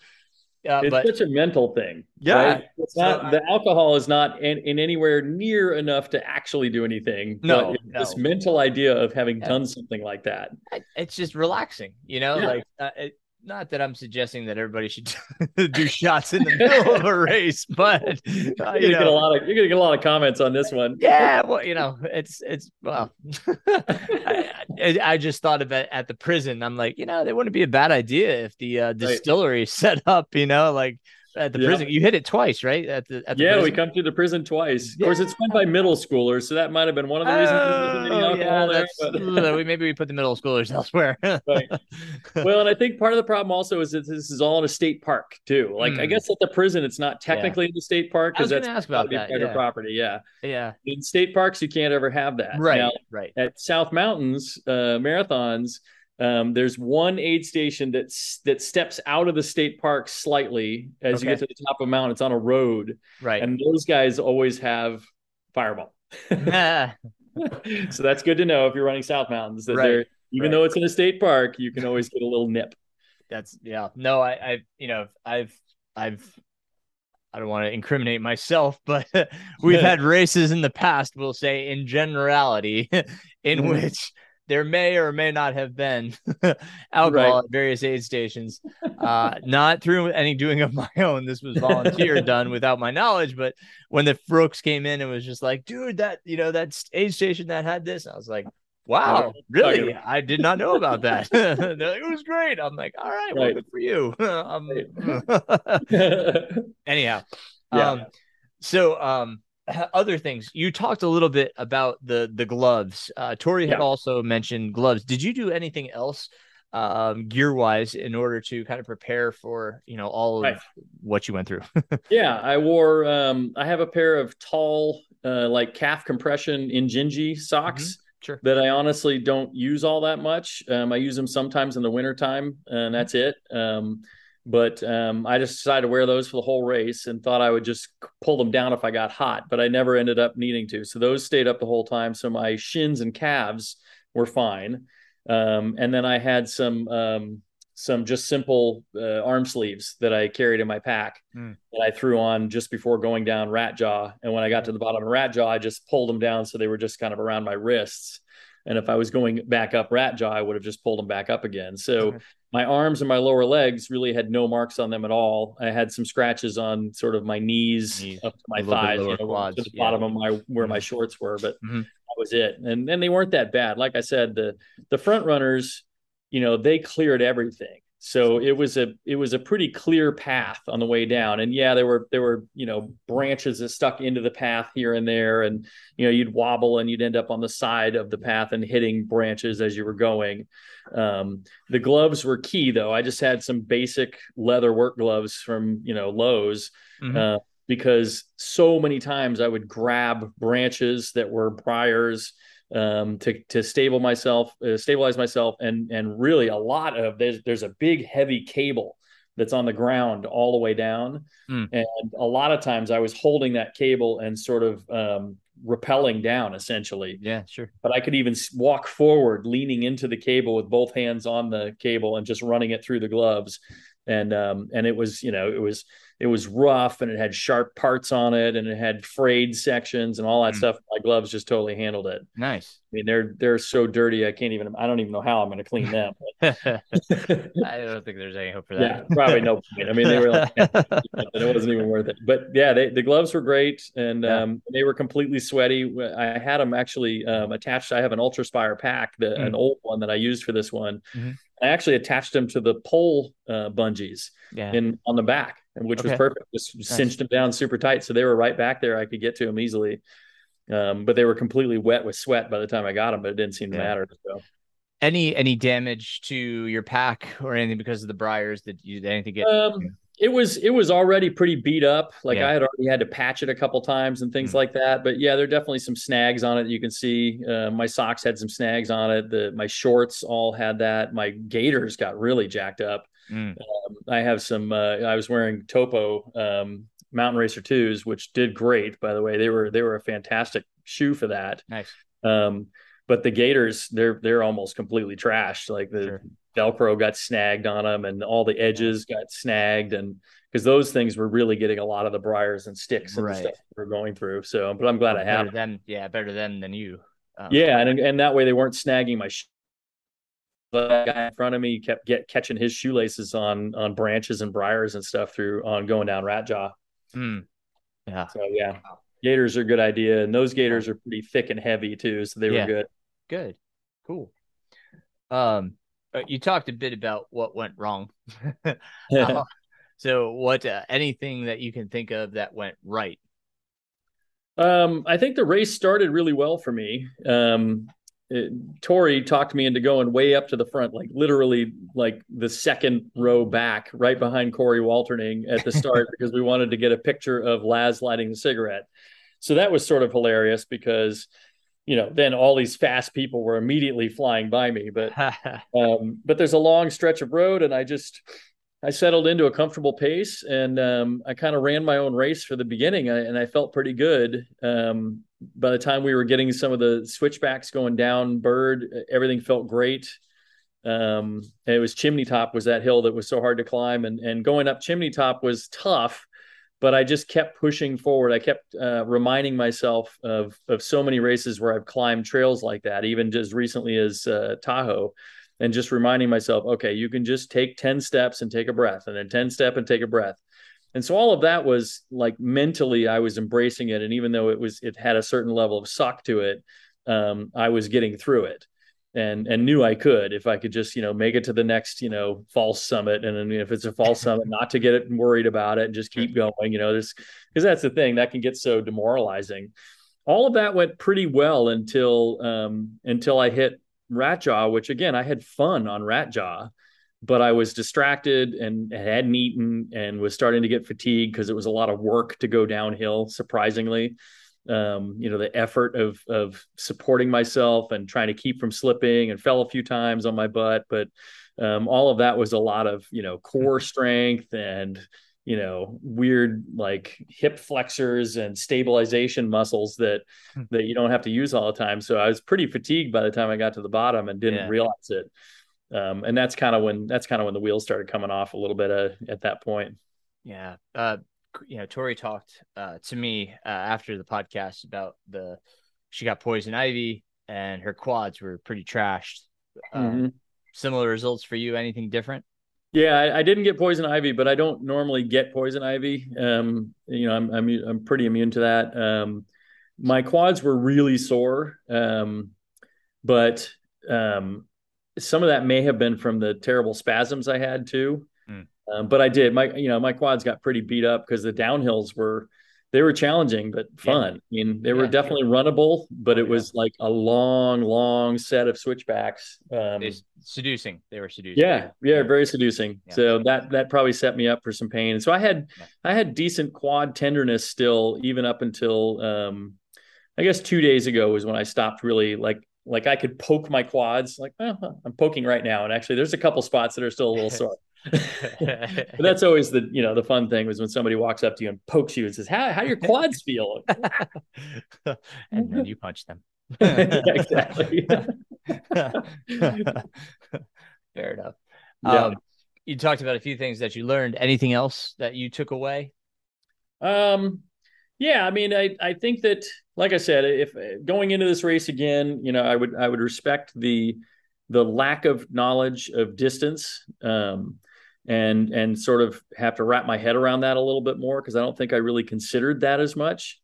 yeah, it's but, such a mental thing. Yeah, right? it's not the alcohol is not in, in, anywhere near enough to actually do anything. No, no. this mental idea of having yeah. done something like that. It's just relaxing, you know. Yeah. Like uh, it, not that I'm suggesting that everybody should do shots in the middle of a race, but uh, you're gonna you know, get a lot of you're gonna get a lot of comments on this one. Yeah, well, you know, it's it's well, I, I, just thought of it at the prison. I'm like, you know, it wouldn't be a bad idea if the uh, distillery right. set up, you know, like at the yeah. prison. You hit it twice, right? At the, at the yeah, prison? we come through the prison twice. Yeah. Of course, it's fun by middle schoolers, so that might have been one of the reasons. Oh, yeah, there, but... maybe we put the middle schoolers elsewhere. right. Well, and I think part of the problem also is that this is all in a state park too. Like, mm. I hmm. guess at the prison, it's not technically in the state park because that's ask about that, private property. Yeah, yeah. In state parks, you can't ever have that. Right, now, right. At South Mountains uh, marathons um, there's one aid station that's that steps out of the state park slightly as okay. you get to the top of a mountain. It's on a road, right? And those guys always have fireball. so that's good to know if you're running South Mountains that right. they're even right. though it's in a state park, you can always get a little nip. That's yeah. No, I, I you know I've I've I don't want to incriminate myself, but we've had races in the past, we'll say in generality, in mm-hmm. which there may or may not have been alcohol right. at various aid stations. Uh, not through any doing of my own. This was volunteer done without my knowledge. But when the Brooks came in and was just like, dude, that you know that aid station that had this, I was like, wow, really? I did not know about that. They're like, it was great. I'm like, all right, right. well, good for you. um, anyhow, yeah. Um, so um, other things you talked a little bit about the the gloves uh tori had yeah. also mentioned gloves did you do anything else um gear wise in order to kind of prepare for you know all of right. what you went through yeah i wore um i have a pair of tall uh like calf compression in Injinji socks mm-hmm. Sure. That I honestly don't use all that much. Um, I use them sometimes in the wintertime, and that's it. Um, but um, I just decided to wear those for the whole race and thought I would just pull them down if I got hot, but I never ended up needing to. So those stayed up the whole time. So my shins and calves were fine. Um, and then I had some um, some just simple uh, arm sleeves that I carried in my pack mm. that I threw on just before going down Rat Jaw. And when I got to the bottom of Rat Jaw, I just pulled them down so they were just kind of around my wrists. And if I was going back up Rat Jaw, I would have just pulled them back up again. So my arms and my lower legs really had no marks on them at all. I had some scratches on sort of my knees, knees up to my thighs, you know, quads, to the yeah. bottom of my where my mm-hmm. shorts were, but mm-hmm. that was it. And then they weren't that bad. Like I said, the the front runners, you know, they cleared everything. So it was a it was a pretty clear path on the way down. And yeah, there were there were, you know, branches that stuck into the path here and there and you know, you'd wobble and you'd end up on the side of the path and hitting branches as you were going. Um, the gloves were key though. I just had some basic leather work gloves from, you know, Lowe's. Mm-hmm. Uh, because so many times I would grab branches that were briars um, to to stable myself, uh, stabilize myself, and and really a lot of there's there's a big heavy cable that's on the ground all the way down, mm. and a lot of times I was holding that cable and sort of um, rappelling down essentially. Yeah, sure. But I could even walk forward, leaning into the cable with both hands on the cable and just running it through the gloves, and um, and it was you know it was it was rough and it had sharp parts on it and it had frayed sections and all that mm. stuff. My gloves just totally handled it. Nice. I mean, they're they're so dirty. I can't even. I don't even know how I'm going to clean them. I don't think there's any hope for that. Yeah, probably no point. I mean, they were like, it wasn't even worth it. But yeah, they, the gloves were great and yeah. um, they were completely sweaty. I had them actually um, attached. I have an UltrAspire pack, the, mm. an old one that I used for this one. Mm-hmm. I actually attached them to the pole uh, bungees yeah. in on the back which okay. was perfect. Just nice. cinched them down super tight, so they were right back there. I could get to them easily, um, but they were completely wet with sweat by the time I got them. But it didn't seem to yeah. matter. So. Any any damage to your pack or anything because of the briars that you anything get? Um, it was it was already pretty beat up. Like yeah. I had already had to patch it a couple times and things mm-hmm. like that. But yeah, there are definitely some snags on it. You can see uh, my socks had some snags on it. The my shorts all had that. My gaiters got really jacked up. Mm. Um, I have some. Uh, I was wearing Topo um, Mountain Racer twos, which did great. By the way, they were they were a fantastic shoe for that. Nice. Um, but the Gaiters, they're they're almost completely trashed. Like the sure. Velcro got snagged on them, and all the edges got snagged, and because those things were really getting a lot of the briars and sticks and right. stuff we're going through. So, but I'm glad well, I have them. Yeah, better than than you. Um, yeah, and and that way they weren't snagging my the guy in front of me kept get catching his shoelaces on on branches and briars and stuff through on going down rat jaw. Mm. Yeah. So yeah, gaiters are a good idea, and those gaiters are pretty thick and heavy too, so they Yeah. were good. Good. Cool. Um, uh, you talked a bit about what went wrong. Uh, so, what uh, anything that you can think of that went right? Um, I think the race started really well for me. Um, it, Tori talked me into going way up to the front, like literally like the second row back, right behind Corey Walterning at the start, because we wanted to get a picture of Laz lighting the cigarette. So that was sort of hilarious because, you know, then all these fast people were immediately flying by me. But um, but there's a long stretch of road, and I just I settled into a comfortable pace, and um, I kind of ran my own race for the beginning, and I felt pretty good. Um, by the time we were getting some of the switchbacks going down, Bird, everything felt great. Um, and it was Chimney Top was that hill that was so hard to climb, and and going up Chimney Top was tough. But I just kept pushing forward. I kept uh, reminding myself of of so many races where I've climbed trails like that, even just recently as uh, Tahoe and just reminding myself, okay, you can just take 10 steps and take a breath, and then 10 step and take a breath. And so all of that was like mentally, I was embracing it. And even though it was, it had a certain level of suck to it, um, I was getting through it and, and knew I could, if I could just, you know, make it to the next, you know, false summit. And then if it's a false summit, not to get it worried about it and just keep going, you know, this, cause that's the thing that can get so demoralizing. All of that went pretty well until, um, until I hit Rat Jaw, which again, I had fun on Rat Jaw, but I was distracted and hadn't eaten and was starting to get fatigued because it was a lot of work to go downhill, surprisingly. Um, you know, the effort of of supporting myself and trying to keep from slipping and fell a few times on my butt, but um, all of that was a lot of, you know, core strength and you know weird like hip flexors and stabilization muscles that Hmm. that you don't have to use all the time so i was pretty fatigued by the time i got to the bottom and didn't Yeah. realize it um, and that's kind of when that's kind of when the wheels started coming off a little bit uh, at that point Yeah. Uh, you know, Tori talked uh, to me uh, after the podcast about the she got poison ivy and her quads were pretty trashed. Um, Mhm. Similar results for you? Anything different? Yeah, I, I didn't get poison ivy, but I don't normally get poison ivy. Um, you know, I'm I'm I'm pretty immune to that. Um, my quads were really sore, um, but um, some of that may have been from the terrible spasms I had too. Mm. Um, but I did my you know my quads got pretty beat up because the downhills were they were challenging but fun. I mean, they were Yeah. definitely runnable, but Oh, it was like a long, long set of switchbacks. Um, seducing. They were seducing. yeah, yeah, very seducing. Yeah. So that that probably set me up for some pain. And So I had Yeah. I had decent quad tenderness still, even up until um, I guess two days ago was when I stopped really like like I could poke my quads. Like oh, I'm poking right now, and actually there's a couple spots that are still a little sore. but that's always the you know the fun thing was when somebody walks up to you and pokes you and says how how your quads feel. and then you punch them. Yeah, exactly. Fair enough. Yeah. Um, you talked about a few things that you learned. Anything else that you took away? Um, yeah, I mean, I I think that, like I said, if going into this race again, you know, I would I would respect the the lack of knowledge of distance, um, and and sort of have to wrap my head around that a little bit more because I don't think I really considered that as much.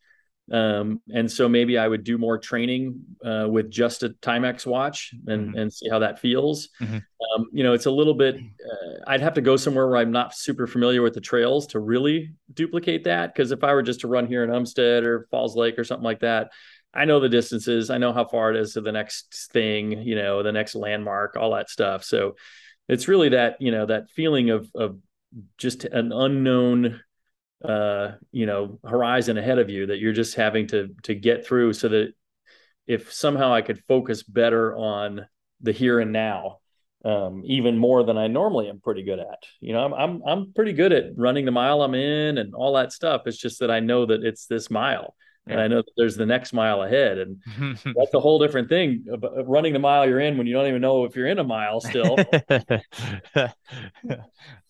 Um, and so maybe I would do more training uh, with just a Timex watch and Mhm. and see how that feels. Mhm. Um, you know, it's a little bit. Uh, I'd have to go somewhere where I'm not super familiar with the trails to really duplicate that. Because if I were just to run here in Umstead or Falls Lake or something like that, I know the distances. I know how far it is to the next thing. You know, the next landmark, all that stuff. So it's really that you know that feeling of of just an unknown uh you know horizon ahead of you that you're just having to to get through so that if somehow I could focus better on the here and now um even more than I normally am pretty good at. You know I'm I'm I'm pretty good at running the mile I'm in and all that stuff. It's just that I know that it's this mile and I know that there's the next mile ahead and that's a whole different thing running the mile you're in when you don't even know if you're in a mile still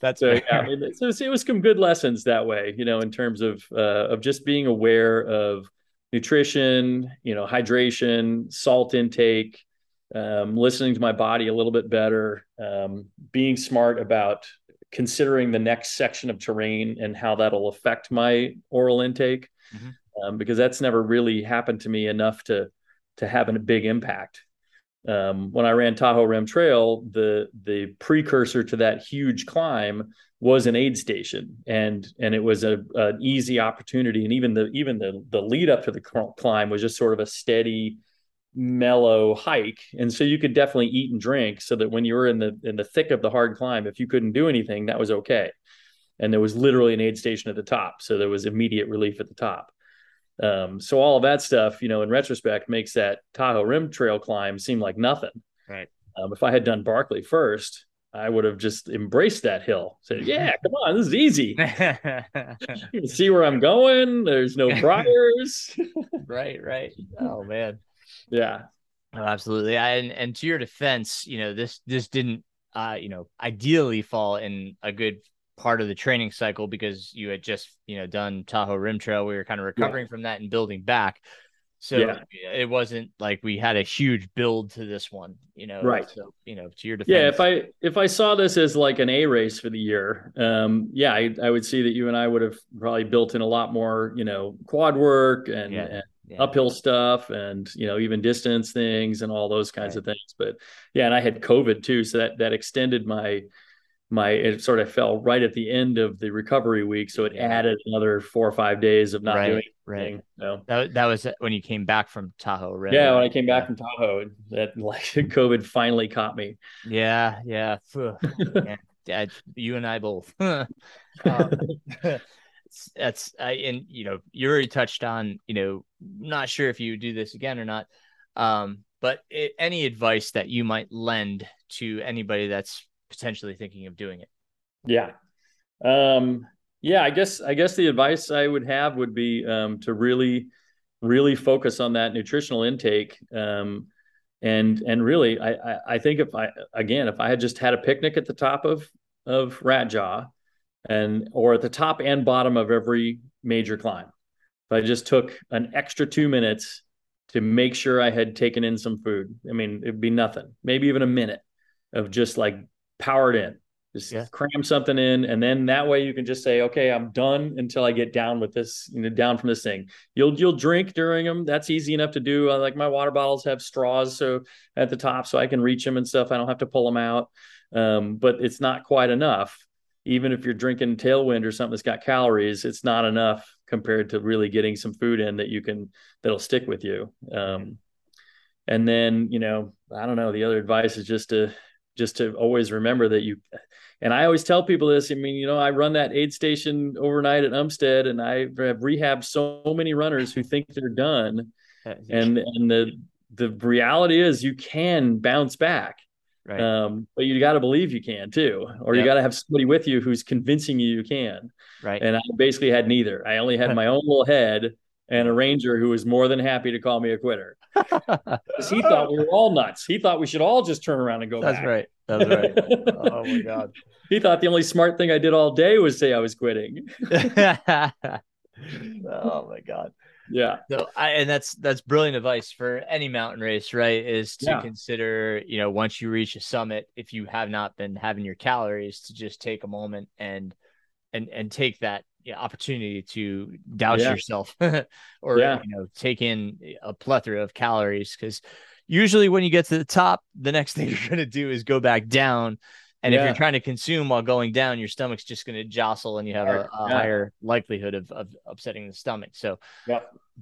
That's so fair. yeah, I mean, it, was, it was some good lessons that way, you know, in terms of uh, of just being aware of nutrition, you know, hydration, salt intake, um, listening to my body a little bit better, um, being smart about considering the next section of terrain and how that'll affect my oral intake, mm-hmm. Um, because that's never really happened to me enough to to have a big impact. Um, when I ran Tahoe Rim Trail, the the precursor to that huge climb was an aid station, and and it was a an easy opportunity. And even the even the the lead up to the climb was just sort of a steady, mellow hike. And so you could definitely eat and drink, so that when you were in the in the thick of the hard climb, if you couldn't do anything, that was okay. And there was literally an aid station at the top, so there was immediate relief at the top. Um, so all of that stuff, you know, in retrospect, makes that Tahoe Rim Trail climb seem like nothing. Right. Um, if I had done Barkley first, I would have just embraced that hill. Said, "Yeah, come on, this is easy. you can see where I'm going. There's no briars." right, right. Oh man. Yeah. Oh, absolutely. I, and and to your defense, you know this this didn't, uh, you know, ideally fall in a good part of the training cycle because you had just you know done Tahoe Rim Trail. We were kind of recovering yeah. from that and building back. So yeah. it wasn't like we had a huge build to this one, you know. Right. So you know, to your defense. Yeah, if I if I saw this as like an A race for the year, um, yeah, I, I would see that you and I would have probably built in a lot more, you know, quad work and, yeah. and yeah. uphill stuff and you know even distance things and all those kinds right. of things. But yeah, and I had COVID too, so that that extended my my it sort of fell right at the end of the recovery week, so it added another four or five days of not right, doing anything. Right. So, that that was when you came back from Tahoe, right? Yeah, when I came back yeah. from Tahoe, that like COVID finally caught me. Yeah, yeah. yeah you and I both. um, that's I and you know you already touched on you know not sure if you do this again or not um but it, any advice that you might lend to anybody that's potentially thinking of doing it? Yeah. Um, yeah, I guess I guess the advice I would have would be um, to really, really focus on that nutritional intake. Um, and and really, I, I, I think if I again if I had just had a picnic at the top of of Rat Jaw, and or at the top and bottom of every major climb, if I just took an extra two minutes to make sure I had taken in some food, I mean, it'd be nothing, maybe even a minute of just like powered in. Just yeah. cram something in, and then that way you can just say, "Okay, I'm done until I get down with this, you know, down from this thing." You'll you'll drink during them. That's easy enough to do. like my water bottles have straws, so at the top, so I can reach them and stuff. I don't have to pull them out. Um, but it's not quite enough. Even if you're drinking Tailwind or something that's got calories, it's not enough compared to really getting some food in that you can that'll stick with you. Um, and then you know, I don't know. The other advice is just to just to always remember that you and I always tell people this. I mean, you know, I run that aid station overnight at Umstead, and I have rehabbed so many runners who think they're done. And and the the reality is, you can bounce back, right. um, but you got to believe you can too, or yep. you got to have somebody with you who's convincing you you can. Right. And I basically had neither. I only had my own little head and a ranger who was more than happy to call me a quitter. because he thought we were all nuts. He thought we should all just turn around and go That's back. right. That's right. oh my god. He thought the only smart thing I did all day was say I was quitting. oh my god. Yeah. So I and that's that's brilliant advice for any mountain race, right? Is to yeah. consider, you know, once you reach a summit, if you have not been having your calories, to just take a moment and and and take that opportunity to douse yeah. yourself or yeah. you know take in a plethora of calories because usually when you get to the top the next thing you're going to do is go back down. And if you're trying to consume while going down your stomach's just going to jostle and you have a, a higher likelihood of, of upsetting the stomach. So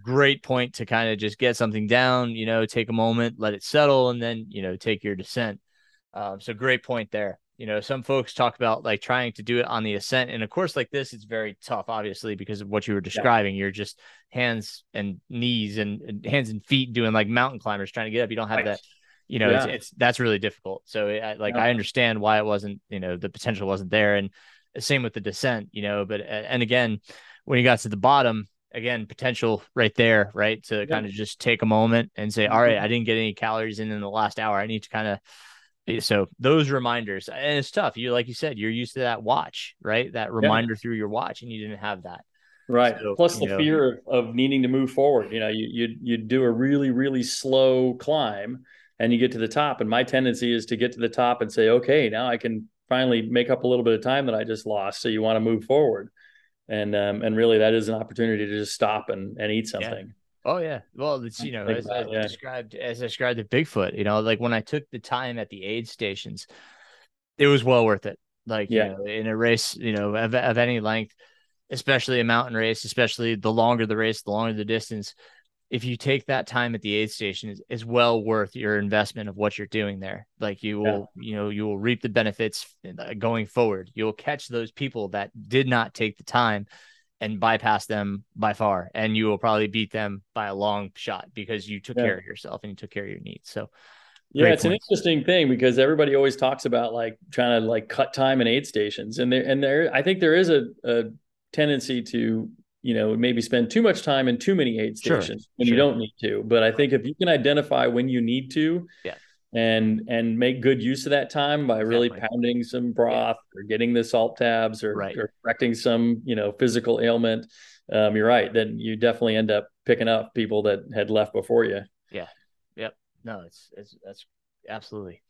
great point to kind of just get something down you know take a moment let it settle and then you know take your descent. Um, so great point there you know, some folks talk about like trying to do it on the ascent. And of course, like this, it's very tough, obviously, because of what you were describing. Yeah. You're just hands and knees and, and, hands and feet doing like mountain climbers trying to get up. You don't have right. that, you know, yeah. it's, it's, that's really difficult. So, eh, it, like, yeah. I understand why it wasn't, you know, the potential wasn't there. And eh, same with the descent, you know, but, eh, and again, when you got to the bottom, again, potential right there, right? To kind of just take a moment and say, all right, mm-hmm. I didn't get any calories in in the last hour. I need to kind of, so those reminders and it's tough you like you said you're used to that watch right that reminder yeah. through your watch and you didn't have that right so, plus the know, fear of, of needing to move forward you know you you you do a really really slow climb and you get to the top. And my tendency is to get to the top and say, okay, now I can finally make up a little bit of time that I just lost. So you want to move forward. And um, and really that is an opportunity to just stop and, and eat something. Yeah. Oh yeah. Well, it's you know, as, as yeah. described as I described the Bigfoot, you know, like when I took the time at the aid stations, it was well worth it. Like, yeah. you know, in a race, you know, of, of any length, especially a mountain race, especially the longer the race, the longer the distance, if you take that time at the aid station is, is well worth your investment of what you're doing there like you will yeah. you know you will reap the benefits uh, going forward you'll catch those people that did not take the time and bypass them by far and you will probably beat them by a long shot because you took yeah. care of yourself and you took care of your needs so yeah it's points. an interesting thing because everybody always talks about like trying to like cut time in aid stations and there and there i think there is a, a tendency to you know maybe spend too much time in too many aid stations sure, when sure. you don't need to but i think if you can identify when you need to yeah and and make good use of that time by really exactly. pounding some broth yeah. or getting the salt tabs or, right. or correcting some you know physical ailment um, you're right then you definitely end up picking up people that had left before you yeah yep no it's it's that's absolutely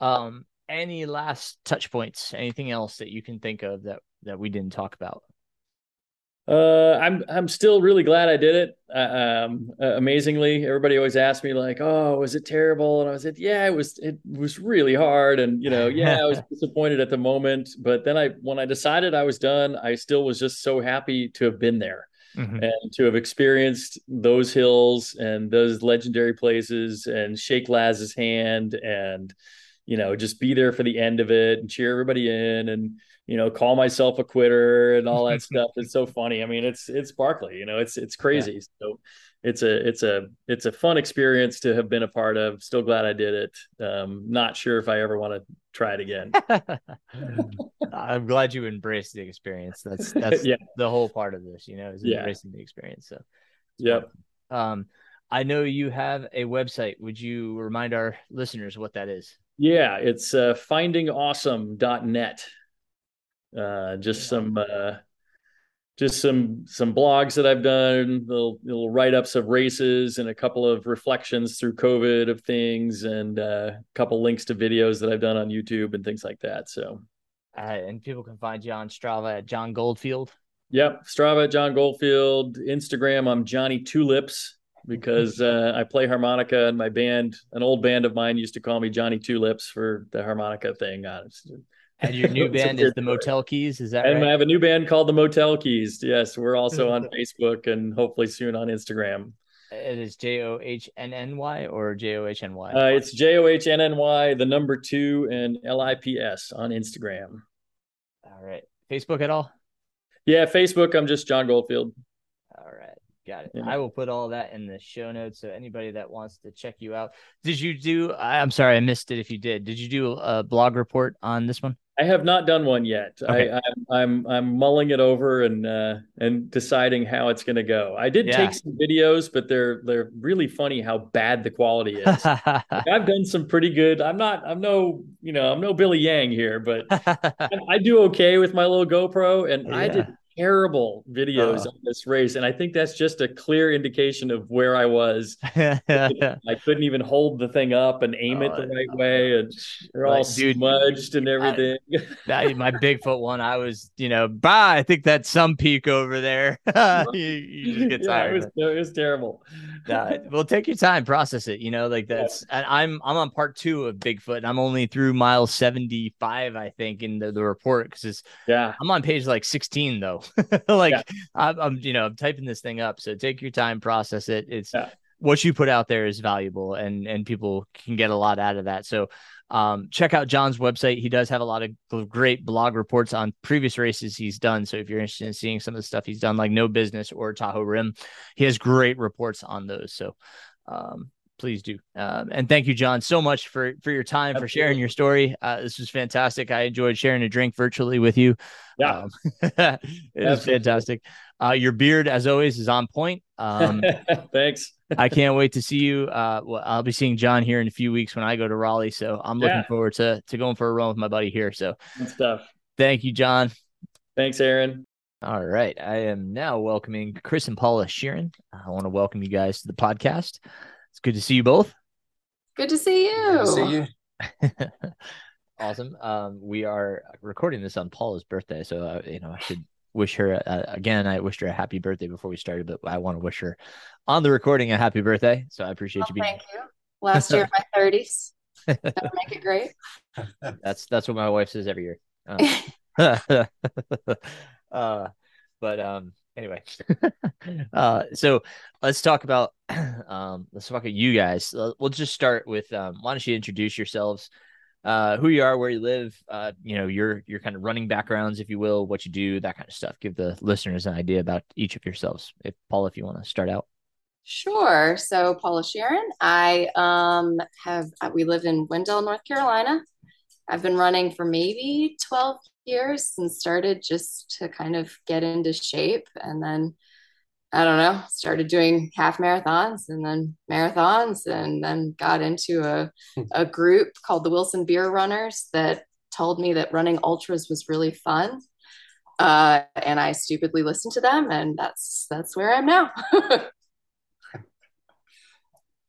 um any last touch points anything else that you can think of that that we didn't talk about uh, I'm I'm still really glad I did it. Uh, um, uh, amazingly, everybody always asks me like, "Oh, was it terrible?" And I said, "Yeah, it was. It was really hard." And you know, yeah, I was disappointed at the moment, but then I, when I decided I was done, I still was just so happy to have been there mm-hmm. and to have experienced those hills and those legendary places and shake Laz's hand and you know just be there for the end of it and cheer everybody in and you know, call myself a quitter and all that stuff. It's so funny. I mean, it's it's Barkley, you know, it's it's crazy. Yeah. So it's a it's a it's a fun experience to have been a part of. Still glad I did it. Um, not sure if I ever want to try it again. I'm glad you embraced the experience. That's that's yeah. the whole part of this, you know, is embracing yeah. the experience. So yep. Um I know you have a website. Would you remind our listeners what that is? Yeah, it's uh, findingawesome.net uh, just some uh, just some some blogs that I've done, little little write ups of races, and a couple of reflections through COVID of things, and uh, a couple links to videos that I've done on YouTube and things like that. So, uh, and people can find you on Strava at John Goldfield. Yep, Strava at John Goldfield. Instagram, I'm Johnny Two Lips because uh, I play harmonica and my band, an old band of mine, used to call me Johnny Two Lips for the harmonica thing. Uh, and your new band is the Motel Keys, is that and right? I have a new band called the Motel Keys. Yes, we're also on Facebook and hopefully soon on Instagram. It is J O H N N Y or J O H N Y. Uh, it's J O H N N Y, the number two, and L I P S on Instagram. All right, Facebook at all? Yeah, Facebook. I'm just John Goldfield. All right. Got it. Yeah. I will put all that in the show notes. So anybody that wants to check you out, did you do? I'm sorry, I missed it. If you did, did you do a blog report on this one? I have not done one yet. Okay. I, I'm, I'm I'm mulling it over and uh, and deciding how it's going to go. I did yeah. take some videos, but they're they're really funny how bad the quality is. I've done some pretty good. I'm not I'm no you know I'm no Billy Yang here, but I, I do okay with my little GoPro, and yeah. I did terrible videos oh. on this race, and I think that's just a clear indication of where I was. I couldn't even hold the thing up and aim it oh, the oh, right way, and they're all dude, smudged and everything. I, my Bigfoot one, I was, you know, bah, I think that's some peak over there. you, you, just get tired. It, was, it was terrible. nah, well, take your time, process it. You know, like that's. Yeah. And I'm I'm on part two of Bigfoot, and I'm only through mile seventy five, I think, in the, the report because it's. Yeah. I'm on page like sixteen though. like yeah. I'm, I'm, you know, I'm typing this thing up. So take your time, process it. It's yeah. what you put out there is valuable, and and people can get a lot out of that. So um, check out John's website. He does have a lot of great blog reports on previous races he's done. So if you're interested in seeing some of the stuff he's done, like No Business or Tahoe Rim, he has great reports on those. So um, please do. Um, and thank you, John, so much for for your time, Absolutely. for sharing your story. Uh, this was fantastic. I enjoyed sharing a drink virtually with you. Yeah, um, it was fantastic. Uh, your beard, as always, is on point. Um, Thanks. I can't wait to see you. Uh, well, I'll be seeing John here in a few weeks when I go to Raleigh, so I'm looking yeah. forward to to going for a run with my buddy here. So, Good stuff. Thank you, John. Thanks, Aaron. All right. I am now welcoming Chris and Paula Shearon. I want to welcome you guys to the podcast. It's good to see you both. Good to see you. Good to see you. awesome. Um, we are recording this on Paula's birthday, so uh, you know I should wish her uh, again. I wished her a happy birthday before we started, but I want to wish her on the recording a happy birthday. So I appreciate well, you being. Thank you. Last year, my thirties. That'll make it great. That's that's what my wife says every year. Uh, uh, but um, anyway, uh, so let's talk about um, let's talk about you guys. We'll just start with um, why don't you introduce yourselves, uh, who you are, where you live, uh, you know, your your kind of running backgrounds, if you will, what you do, that kind of stuff. Give the listeners an idea about each of yourselves. If Paul, if you want to start out. Sure. So Paula Shearon, I um have we live in Wendell, North Carolina. I've been running for maybe 12 years and started just to kind of get into shape and then I don't know, started doing half marathons and then marathons and then got into a, a group called the Wilson Beer Runners that told me that running ultras was really fun. Uh, and I stupidly listened to them and that's that's where I'm now.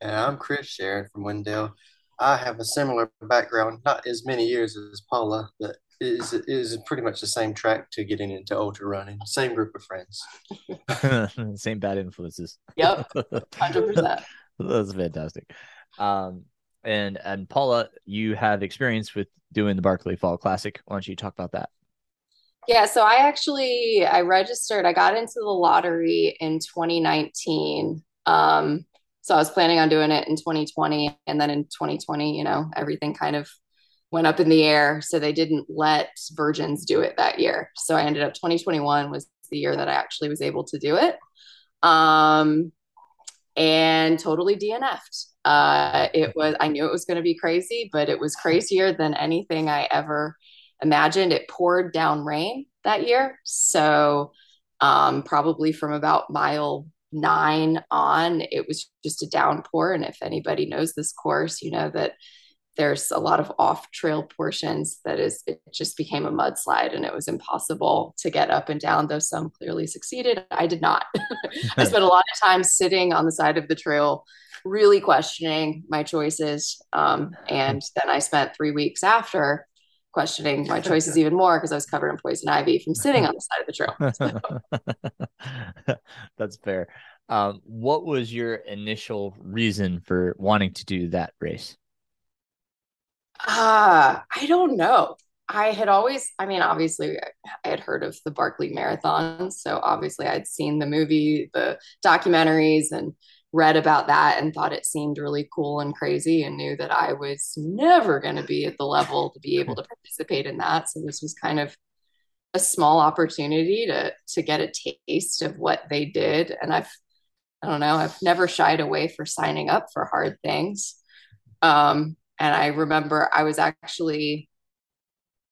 and I'm Chris Shearon from Wendell. I have a similar background, not as many years as Paula, but is is pretty much the same track to getting into ultra running. Same group of friends. same bad influences. Yep, hundred percent. That's fantastic. Um, and and Paula, you have experience with doing the Barkley Fall Classic. Why don't you talk about that? Yeah, so I actually I registered. I got into the lottery in 2019. Um, so I was planning on doing it in 2020, and then in 2020, you know, everything kind of went up in the air. So they didn't let virgins do it that year. So I ended up 2021 was the year that I actually was able to do it. Um, and totally DNF'd. Uh, it was, I knew it was going to be crazy, but it was crazier than anything I ever imagined. It poured down rain that year. So, um, probably from about mile nine on, it was just a downpour. And if anybody knows this course, you know that there's a lot of off trail portions that is it just became a mudslide and it was impossible to get up and down though some clearly succeeded. I did not. I spent a lot of time sitting on the side of the trail really questioning my choices um, and then i spent three weeks after questioning my choices even more because i was covered in poison ivy from sitting on the side of the trail. That's fair. Um, what was your initial reason for wanting to do that race uh, I don't know. I had always, I mean, obviously, I had heard of the Barkley Marathon. So obviously, I'd seen the movie, the documentaries, and read about that and thought it seemed really cool and crazy and knew that I was never going to be at the level to be able to participate in that. So this was kind of a small opportunity to to get a taste of what they did. And I've, I don't know, I've never shied away for signing up for hard things. Um, and I remember I was actually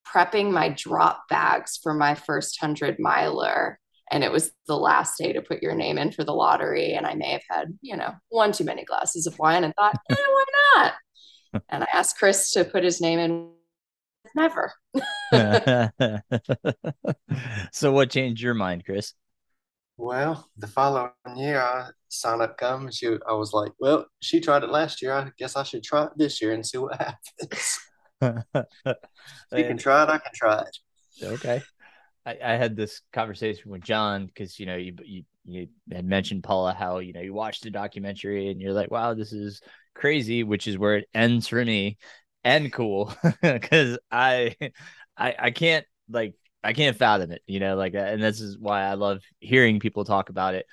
prepping my drop bags for my first 100 miler. And it was the last day to put your name in for the lottery. And I may have had, you know, one too many glasses of wine and thought, eh, why not? and I asked Chris to put his name in. Never. so, what changed your mind, Chris? Well, the following year, I signed up come and she I was like, well, she tried it last year. I guess I should try it this year and see what happens. you can try it, I can try it. Okay. I, I had this conversation with John because you know you, you you had mentioned Paula how you know you watched the documentary and you're like wow this is crazy which is where it ends for me and cool because I I I can't like I can't fathom it you know like uh, and this is why I love hearing people talk about it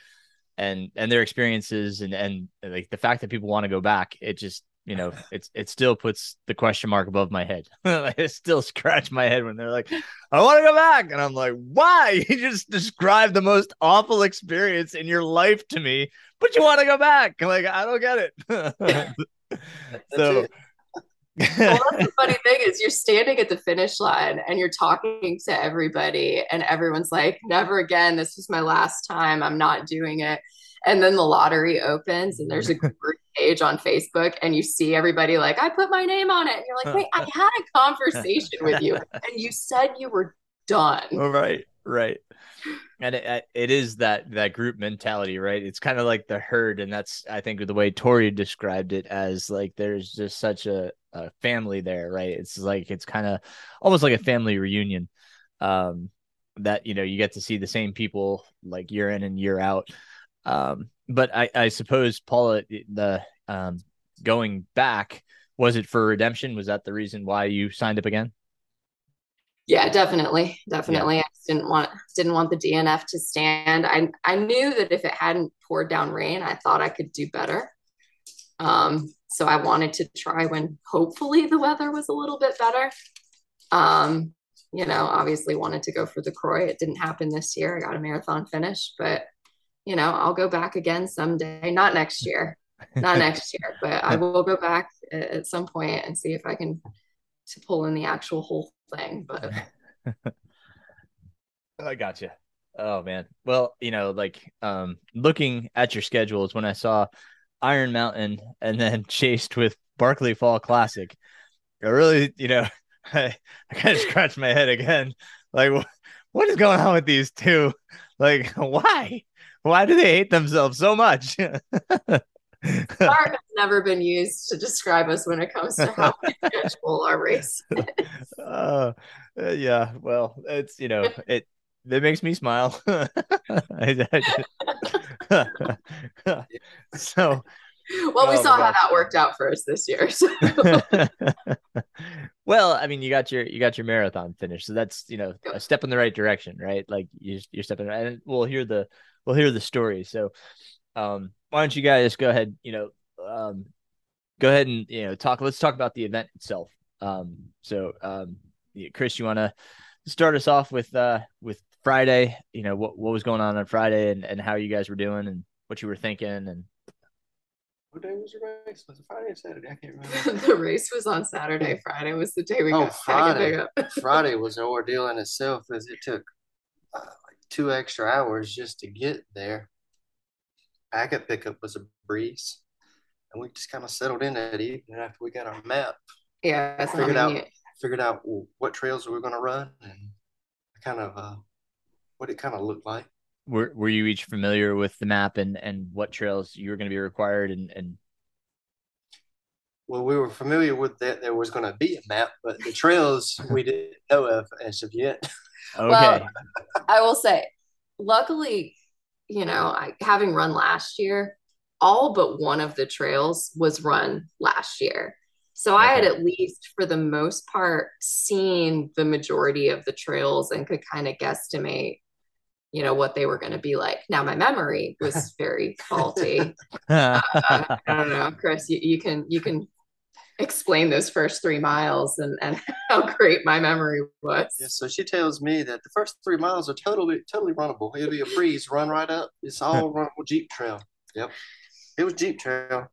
and and their experiences and and like the fact that people want to go back it just you know it's it still puts the question mark above my head. I still scratch my head when they're like i want to go back and i'm like why? You just described the most awful experience in your life to me but you want to go back like i don't get it. So well, that's the funny thing is you're standing at the finish line and you're talking to everybody and everyone's like never again. This was my last time. I'm not doing it. And then the lottery opens and there's a group page on facebook and you see everybody like i put my name on it. And you're like wait i had a conversation with you and you said you were done. All right right. And it, it is that that group mentality, right? It's kind of like the herd, and that's I think the way Tori described it as like there's just such a, a family there, right? It's like it's kind of almost like a family reunion. Um, that you know you get to see the same people like year in and year out. Um, but I, I suppose Paula, the um, going back, was it for redemption? Was that the reason why you signed up again? Yeah, definitely, definitely. Yeah. I didn't want didn't want the DNF to stand. I I knew that if it hadn't poured down rain, I thought I could do better. Um, so I wanted to try when hopefully the weather was a little bit better. Um, you know, obviously wanted to go for the Croix. It didn't happen this year. I got a marathon finish, but you know, I'll go back again someday. Not next year, not next year, but I will go back at some point and see if I can to pull in the actual whole thing. But I got you. Oh man. Well, you know, like um looking at your schedules when I saw Iron Mountain and then chased with Barkley Fall Classic, I really, you know, I, I kind of scratched my head again. Like, what is going on with these two? Like, why? Why do they hate themselves so much? Art has never been used to describe us when it comes to how we schedule our race. uh, uh, yeah, well, it's you know it that makes me smile. so, well, we oh, saw how that worked out for us this year. So. well, I mean, you got your you got your marathon finish, so that's you know a step in the right direction, right? Like you, you're stepping, and we'll hear the we'll hear the story. So, um, why don't you guys go ahead, you know, um, go ahead and you know talk. Let's talk about the event itself. Um, so, um, Chris, you want to start us off with uh with Friday? You know what what was going on on Friday and and how you guys were doing and what you were thinking and. What day was the race? Was it Friday or Saturday? I can't remember. the race was on Saturday. Friday was the day we oh, got Friday. Friday was an ordeal in itself, as it took uh, like two extra hours just to get there packet pickup was a breeze. And we just kind of settled in that evening after we got our map. Yeah, figured out figured out what trails we were going to run and kind of uh, what it kind of looked like. Were Were you each familiar with the map and and what trails you were going to be required and and? Well, we were familiar with that there was going to be a map, but the trails we didn't know of as of yet. Okay. Well, I will say, luckily, you know, I, having run last year, all but one of the trails was run last year. So okay. I had at least for the most part seen the majority of the trails and could kind of guesstimate, you know, what they were going to be like. Now my memory was very faulty. uh, I don't know, Chris, you, you can you can explain those first three miles and, and how great my memory was. Yeah, so she tells me that the first three miles are totally totally runnable. It'll be a breeze, run right up. It's all runnable Jeep trail. Yep. It was Jeep trail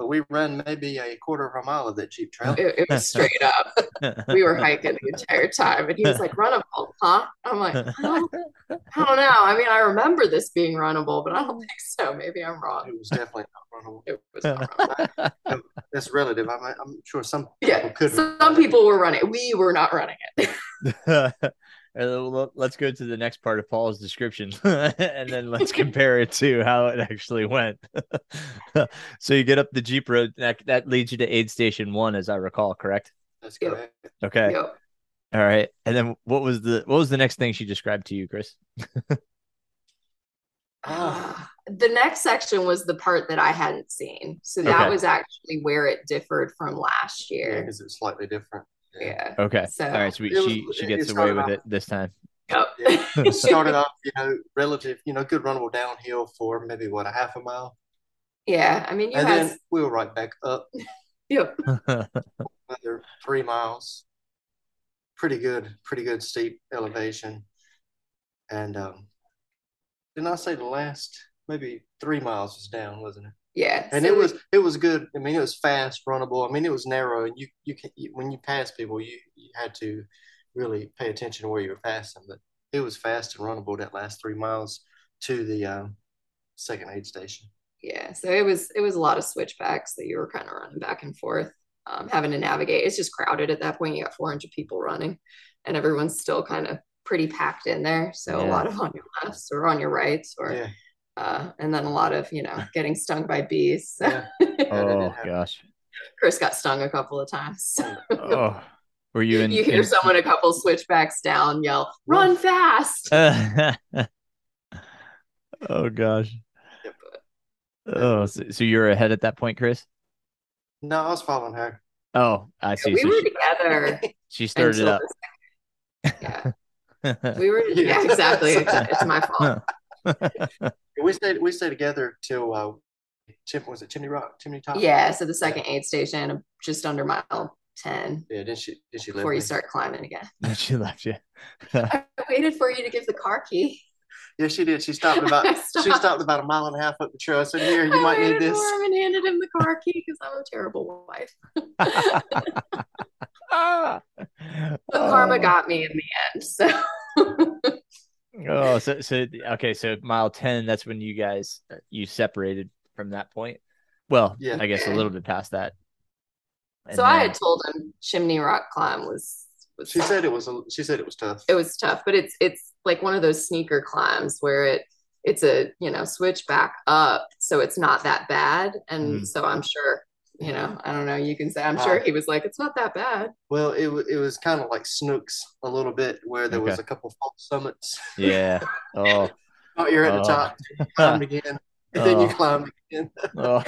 but we ran maybe a quarter of a mile of that Jeep trail. It, it was straight up. we were hiking the entire time, and he was like, "Runnable, huh?" I'm like, I don't, I don't, know. I mean, I remember this being runnable, but I don't think so. Maybe I'm wrong. It was definitely not runnable. It was not runnable. That's relative. I'm, I'm sure some yeah, could. Some people were running. We were not running it. Let's go to the next part of Paul's description and then let's compare it to how it actually went. so you get up the Jeep road that, that leads you to aid station one, as I recall, correct? That's correct. Okay. Yep. All right. And then what was the what was the next thing she described to you, Chris? uh, the next section was the part that I hadn't seen. So that okay. was actually where it differed from last year. because yeah, it slightly different. Yeah. Okay. So, All right. So we, she she gets away with off, it this time. Yep. Yeah. started off, you know, relative, you know, good runnable downhill for maybe what a half a mile. Yeah. I mean, you and had... then we were right back up. yep. Another three miles. Pretty good, pretty good steep elevation. And um didn't I say the last maybe three miles was down, wasn't it? Yeah, and so it was it was good. I mean, it was fast, runnable. I mean, it was narrow, and you you, can, you when you pass people, you you had to really pay attention to where you were passing. But it was fast and runnable that last three miles to the um, second aid station. Yeah, so it was it was a lot of switchbacks that you were kind of running back and forth, um, having to navigate. It's just crowded at that point. You got 400 people running, and everyone's still kind of pretty packed in there. So yeah. a lot of on your lefts or on your rights or yeah. Uh, and then a lot of, you know, getting stung by bees. Yeah. oh gosh. Chris got stung a couple of times. oh. Were you in? You hear in... someone a couple switchbacks down yell, "Run fast!" oh gosh. Oh, so, so, you're ahead at that point, Chris? No, I was following her. Oh, I see. we so were she, together. She started up. Yeah. we were. Yeah, exactly. It's my fault. We stayed. We stayed together till uh, Chip was it Chimney Rock, Chimney Top? Yeah. So the second aid station, just under mile ten. Yeah. Did she? Did she? Before you start climbing again. Then she left you. I waited for you to give the car key. Yeah, she did. She stopped about stopped. she stopped about a mile and a half up the trail. I said, "Here, you I might need this." For him and handed him the car key because I'm a terrible wife. but karma oh. got me in the end. So. Oh, so so okay. So mile ten, that's when you guys uh, you separated from that point. Well, yeah. I guess a little bit past that. And so then... I had told him Chimney Rock climb was. was she tough. said it was. A, she said it was tough. It was tough, but it's it's like one of those sneaker climbs where it it's a you know switch back up so it's not that bad and mm. so i'm sure you know i don't know you can say i'm sure he was like it's not that bad well it, it was kind of like snooks a little bit where there okay. was a couple false summits yeah oh oh you're at oh. the top you climb again and oh. then you oh. climb again oh.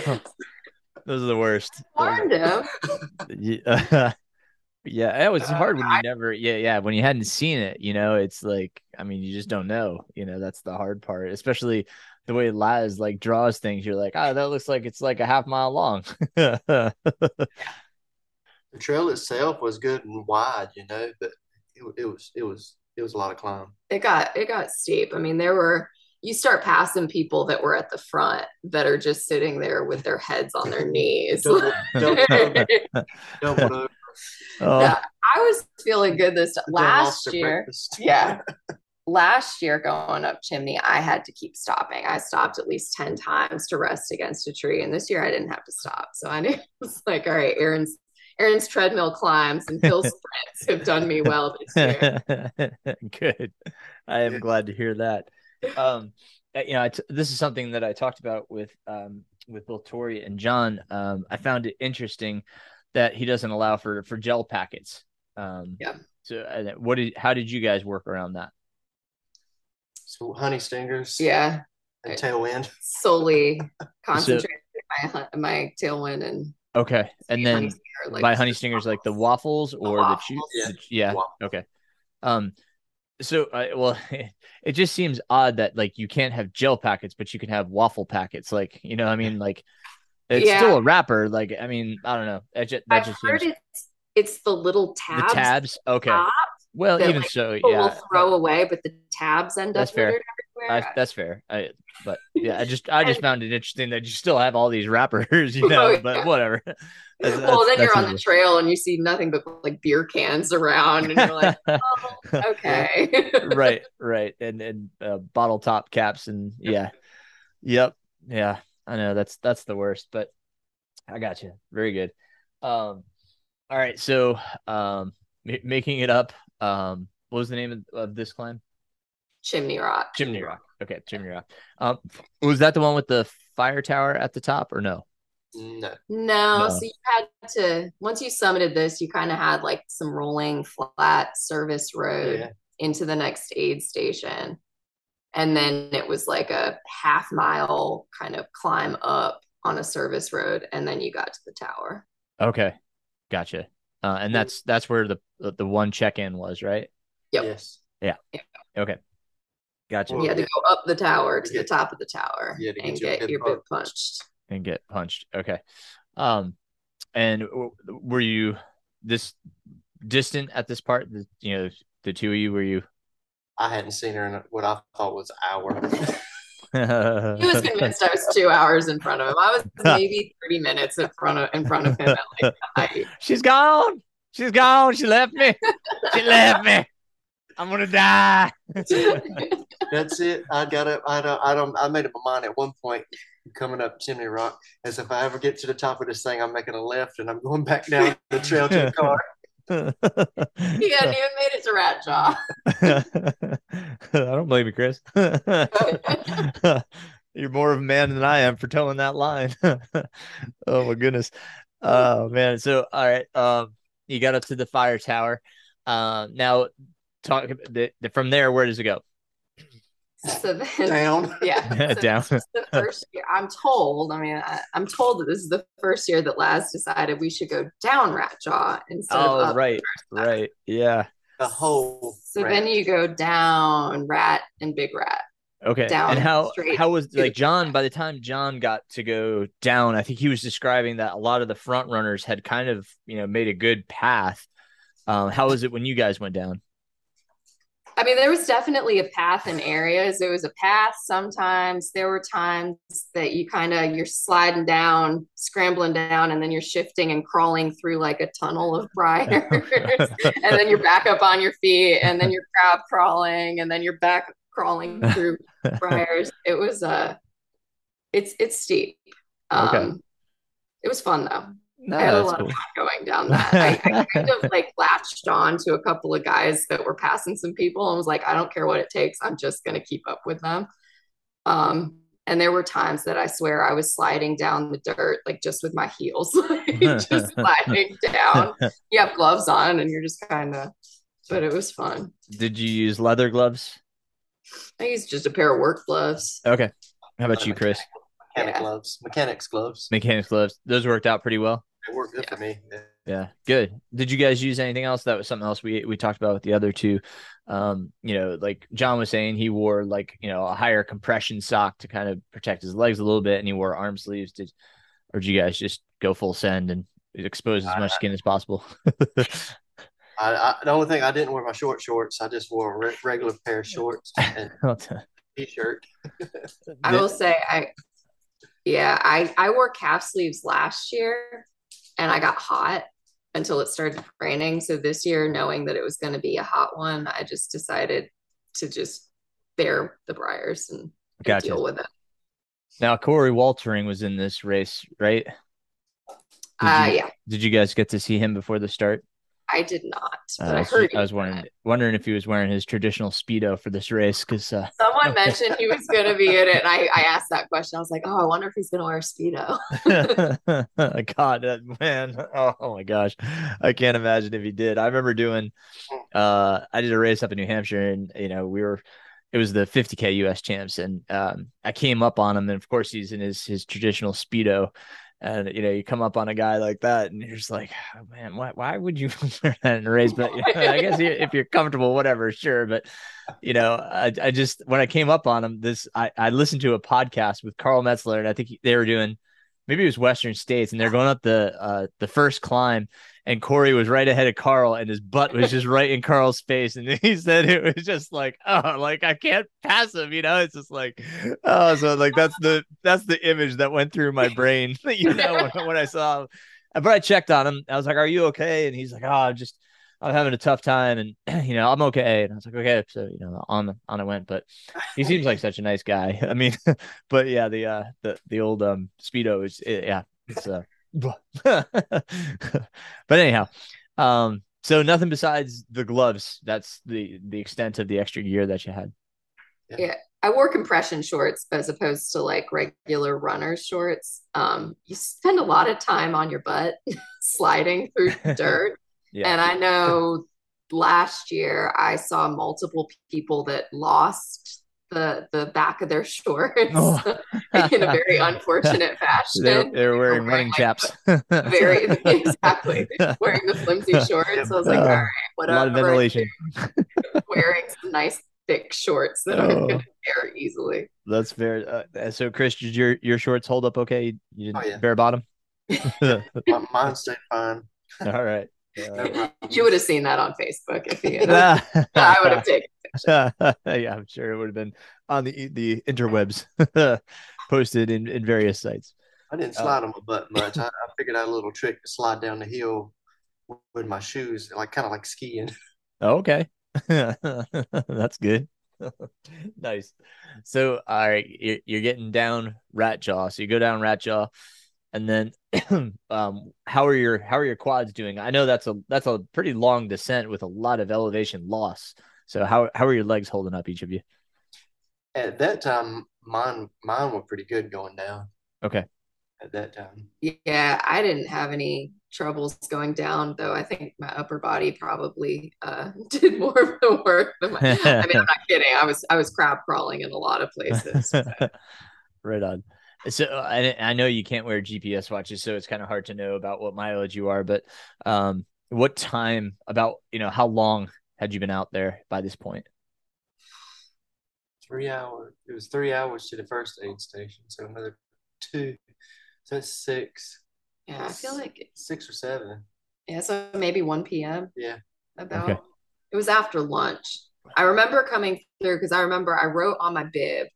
those are the worst warned him yeah yeah, it was uh, hard when you never, yeah, yeah, when you hadn't seen it, you know, it's like, I mean, you just don't know, you know, that's the hard part, especially the way Laz like draws things. You're like, oh, that looks like it's like a half mile long. the trail itself was good and wide, you know, but it, it was, it was, it was a lot of climb. It got, it got steep. I mean, there were, you start passing people that were at the front that are just sitting there with their heads on their knees. double, double, double Oh. Yeah, I was feeling good this last year. Yeah. last year going up chimney, I had to keep stopping. I stopped at least 10 times to rest against a tree. And this year I didn't have to stop. So I knew it was like, all right, Aaron's Aaron's treadmill climbs and hill sprints have done me well this year. Good. I am glad to hear that. Um, uh, you know, this is something that I talked about with um, with both Tori and John. Um, I found it interesting that he doesn't allow for for gel packets. Um, yeah. So, uh, what did how did you guys work around that? So honey stingers. Yeah. And tailwind. Solely concentrated so, my my tailwind and. Okay, and then honey stinger, like, by honey stingers, like the waffles or the, waffles. the chew. Yeah. The, yeah. Okay. Um. So, uh, well, it just seems odd that like you can't have gel packets, but you can have waffle packets. Like, you know, I mean, like it's yeah. still a wrapper. Like, I mean, I don't know. That just, that I've just heard seems... it's it's the little tabs. The tabs. Okay. Well, even like, so, yeah. Will throw away, but the tabs end that's up fair. I, that's fair. I, but yeah, I just I just found it interesting that you still have all these wrappers, you know. Oh, yeah. But whatever. That's, well, then you're on the trail and you see nothing but like beer cans around, and you're like, oh, okay. right, right, and and uh, bottle top caps, and yeah, yep, yeah. I know that's that's the worst, but I got you. Very good. Um, all right. So, um, m- making it up. Um, what was the name of, of, this climb? Chimney Rock. Chimney Rock. Okay, Chimney Rock. Um, was that the one with the fire tower at the top, or no? No. No. no. So you had to once you summited this, you kind of had like some rolling flat service road yeah. into the next aid station. And then it was like a half mile kind of climb up on a service road, and then you got to the tower. Okay, gotcha. Uh, and that's that's where the the one check in was, right? Yep. Yes. Yeah. yeah. Okay. Gotcha. You had to go up the tower to get, the top of the tower yeah, and get, get your bit punched. And get punched. Okay. Um, and were you this distant at this part? The, you know, the two of you were you? I hadn't seen her in what I thought was an hour. he was convinced I was two hours in front of him. I was maybe 30 minutes in front of in front of him at like She's gone. She's gone. She left me. She left me. I'm gonna die. That's it. I got it. I don't. I don't. I made up my mind at one point coming up Chimney Rock as if I ever get to the top of this thing, I'm making a left and I'm going back down the trail to the car. hadn't even made it to Rat Jaw. I don't blame you, Chris. You're more of a man than I am for telling that line. oh my goodness. Oh man. So all right. Um you got up to the fire tower. Uh, now talk the, the, from there, where does it go? So then, Down. yeah, so Down. the first year. I'm told. I mean, I, I'm told that this is the first year that Laz decided we should go down Rat Jaw instead of Oh up. right, right. Yeah. The whole. So then you go down Rat and Big Rat. Okay. Down and how straight how was the like John by the time John got to go down, I think he was describing that a lot of the front runners had kind of, you know, made a good path. Um, how was it when you guys went down? I mean, there was definitely a path in areas. There was a path sometimes. There were times that you kind of you're sliding down, scrambling down, and then you're shifting and crawling through like a tunnel of briars. and then you're back up on your feet, and then you're crab crawling, and then you're back crawling through briars. It was uh it's it's steep. Um Okay. it was fun though. No, I had a lot cool. of fun going down that. I, I kind of like latched on to a couple of guys that were passing some people and was like, I don't care what it takes. I'm just going to keep up with them. Um, and there were times that I swear I was sliding down the dirt, like just with my heels, like just sliding down. You have gloves on and you're just kind of, but it was fun. Did you use leather gloves? I used just a pair of work gloves. Okay. How about you, Chris? Mechanic Yeah. gloves. Mechanics gloves. Mechanics gloves. Those worked out pretty well. They work good for me. Yeah, good. Did you guys use anything else? That was something else we we talked about with the other two. Um, you know, like John was saying, he wore like you know a higher compression sock to kind of protect his legs a little bit, and he wore arm sleeves. Did or did you guys just go full send and expose as much skin as possible? I, I, the only thing I didn't wear my short shorts. I just wore a re- regular pair of shorts and t-shirt. I will say I yeah, I I wore calf sleeves last year and I got hot until it started raining. So this year, knowing that it was going to be a hot one, I just decided to just bear the briars and, and deal with it. now Coree Woltering was in this race, right? Did Uh, you- yeah, Did you guys get to see him before the start? I did not, Uh, but I was. I was wondering wondering if he was wearing his traditional speedo for this race because uh, Someone mentioned he was going to be in it, and I, I asked that question. I was like, "Oh, I wonder if he's going to wear a speedo." God, that man. Oh, oh my gosh. I can't imagine if he did. I remember doing uh I did a race up in New Hampshire and you know, we were it was the 50k US champs and um I came up on him and of course he's in his his traditional speedo and you know, you come up on a guy like that and you're just like, oh, man, why why would you wear that in a race? But you know, I guess if you're comfortable, whatever, sure. But you know, I, I just when I came up on him, this I, I listened to a podcast with Karl Meltzer, and I think he- they were doing maybe it was Western States, and they're going up the uh the first climb, and Coree was right ahead of Karl, and his butt was just right in Karl's face, and he said it was just like, oh, like I can't pass him, you know? It's just like, oh, so like that's the that's the image that went through my brain, you know, when, when I saw him. But I checked on him. I was like, "Are you okay?" And he's like, "Oh, I'm just I'm having a tough time, and you know, I'm okay." And I was like, "Okay." So you know, on on I went. But he seems like such a nice guy. I mean, but yeah, the uh the the old um speedo is it, yeah, it's uh. but anyhow, um, so nothing besides the gloves. That's the the extent of the extra gear that you had. Yeah, I wore compression shorts as opposed to like regular runner shorts. Um, you spend a lot of time on your butt sliding through dirt. Yeah. And I know last year I saw multiple people that lost the the back of their shorts Oh. in a very unfortunate fashion. They're, they're wearing wearing, running like, chaps. very exactly wearing the flimsy shorts. So I was like, Oh, all right, a lot of ventilation. Wearing some nice thick shorts that are Oh. going to tear easily. That's fair. Uh, so, Chris, did your your shorts hold up okay? You didn't Oh, yeah. bare bottom. M- Mine stayed fine. All right. No Uh. You would have seen that on Facebook if you had. I would have taken. yeah, I'm sure it would have been on the the interwebs, posted in, in various sites. I didn't slide on my butt much. I, I figured out a little trick to slide down the hill with my shoes, like kind of like skiing. Oh, okay, that's good. nice. So, all right, you're, you're getting down Rat Jaw. So you go down Rat Jaw. And then, um, how are your how are your quads doing? I know that's a that's a pretty long descent with a lot of elevation loss. So how how are your legs holding up, each of you? At that time, mine mine were pretty good going down. Okay. At that time. Yeah, I didn't have any troubles going down, though. I think my upper body probably uh, did more of the work than my. I mean, I'm not kidding. I was I was crab crawling in a lot of places. right on. So I, I know you can't wear GPS watches, so it's kind of hard to know about what mileage you are. But um, what time? About you know how long had you been out there by this point? Three hours. It was three hours to the first aid station, so another two. So it's six. Yeah, I feel like six or seven. Yeah, so maybe one p.m. Yeah, about. Okay. It was after lunch. I remember coming through because I remember I wrote on my bib,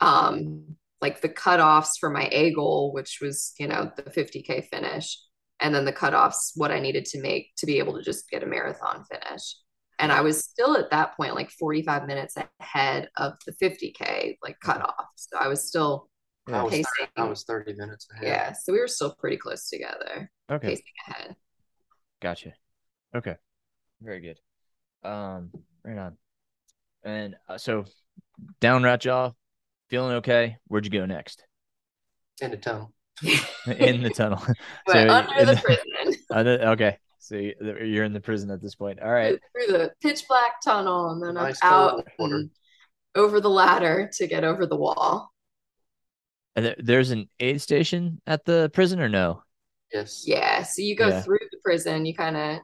um, like the cutoffs for my A goal, which was you know the 50k finish, and then the cutoffs what I needed to make to be able to just get a marathon finish. And I was still at that point like 45 minutes ahead of the 50k like cutoff. So I was still I was, 30, I was 30 minutes ahead. Yeah, so we were still pretty close together. Okay. Pacing ahead. Gotcha. Okay. Very good. Um, right on. And uh, so down rat jaw, feeling okay. Where'd you go next? In the tunnel. in the tunnel. so under the, the prison. Under, okay. So you're in the prison at this point. All right. Through the pitch black tunnel and then nice out over the ladder to get over the wall. And there's an aid station at the prison or no? Yes. Yeah. So you go yeah. through the prison, you kind of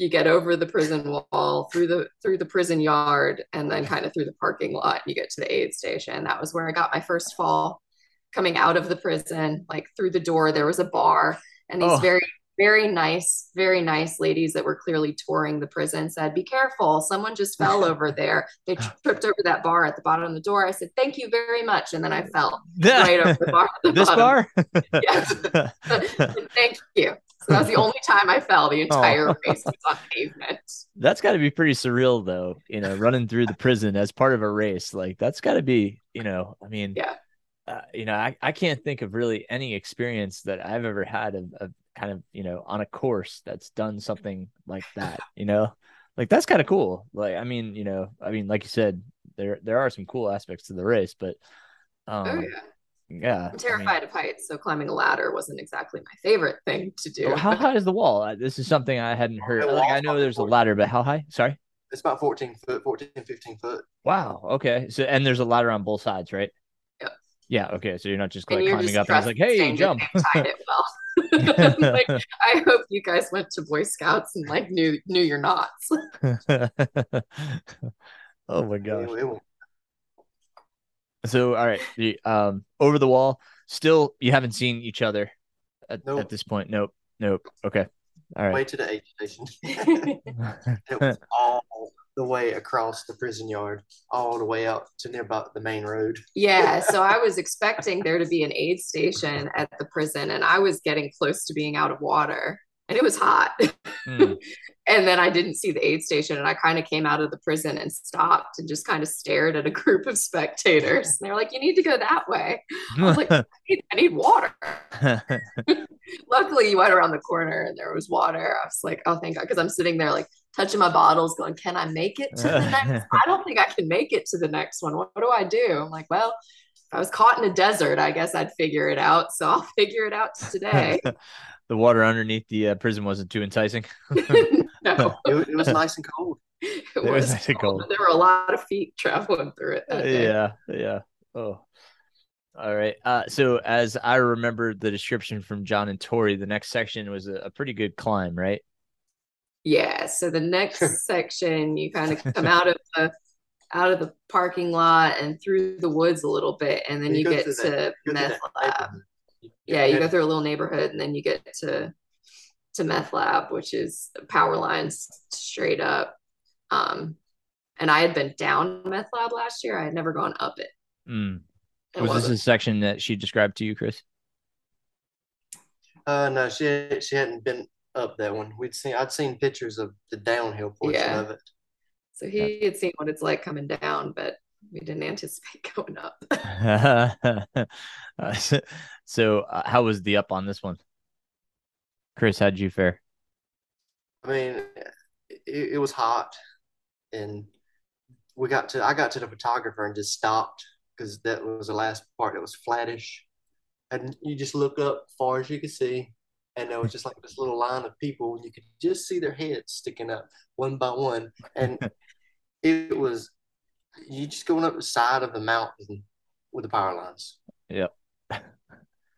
you get over the prison wall through the through the prison yard and then kind of through the parking lot and you get to the aid station. That was where I got my first fall coming out of the prison. Like through the door there was a bar and these oh. very very nice, very nice ladies that were clearly touring the prison said, Be careful, someone just fell over there. They tripped over that bar at the bottom of the door. I said, Thank you very much. And then I fell right over the bar. The this bottom. bar? yes. Thank you. So that was the only time I fell. The entire oh. race was on pavement. That's got to be pretty surreal, though. You know, running through the prison as part of a race, like that's got to be. You know, I mean, yeah. Uh, you know, I, I can't think of really any experience that I've ever had of, of kind of you know on a course that's done something like that you know like that's kind of cool like i mean you know i mean like you said there there are some cool aspects to the race but um oh, yeah. Yeah, I'm terrified I mean, of heights, so climbing a ladder wasn't exactly my favorite thing to do. How high is the wall? This is something I hadn't heard. Like, I know there's a ladder, but how high? Sorry, it's about 14 foot, 14, 15 foot. Wow. Okay. So, and there's a ladder on both sides, right? Yeah. Yeah. Okay. So you're not just like climbing just up and it's like, hey, jump. Tied it well. like, I hope you guys went to Boy Scouts and like knew knew your knots. oh my gosh. So all right, the, um, over the wall. Still, you haven't seen each other at, nope. at this point. Nope. Nope. Okay. All right. Way to the aid station. it was all the way across the prison yard, all the way out to near about the main road. Yeah. So I was expecting there to be an aid station at the prison, and I was getting close to being out of water, and it was hot. Mm. and then I didn't see the aid station, and I kind of came out of the prison and stopped and just kind of stared at a group of spectators. And they're like, "You need to go that way." I was like, "I need, I need water." Luckily, you went around the corner and there was water. I was like, "Oh, thank God!" Because I'm sitting there like touching my bottles, going, Can I make it to the next? I don't think I can make it to the next one. What, what do I do? I'm like, Well, I was caught in a desert, I guess I'd figure it out. So I'll figure it out today. the water underneath the uh, prison wasn't too enticing. no, it, it, was nice and cold. It, it was, was, nice and cold. There were a lot of feet traveling through it. yeah, yeah. Oh, all right. Uh, so as I remember the description from John and Tori, the next section was a, a pretty good climb, right? Yeah. So the next section, you kind of come out of the out of the parking lot and through the woods a little bit, and then you, you get to, to meth lab. Yeah, you go through a little neighborhood, and then you get to to meth lab, which is power lines straight up. Um, and I had been down meth lab last year. I had never gone up it. Mm. it was this a section that she described to you, Chris? Uh, no, she she hadn't been up that one. We'd seen I'd seen pictures of the downhill portion yeah. of it. So he had seen what it's like coming down, but we didn't anticipate going up. uh, so, so uh, how was the up on this one? Chris, how'd you fare? I mean, it, it was hot, and we got to. I got to the photographer and just stopped because that was the last part. It was flattish, and you just look up far as you could see, and there was just like this little line of people, and you could just see their heads sticking up one by one, and it was you just going up the side of the mountain with the power lines. Yep.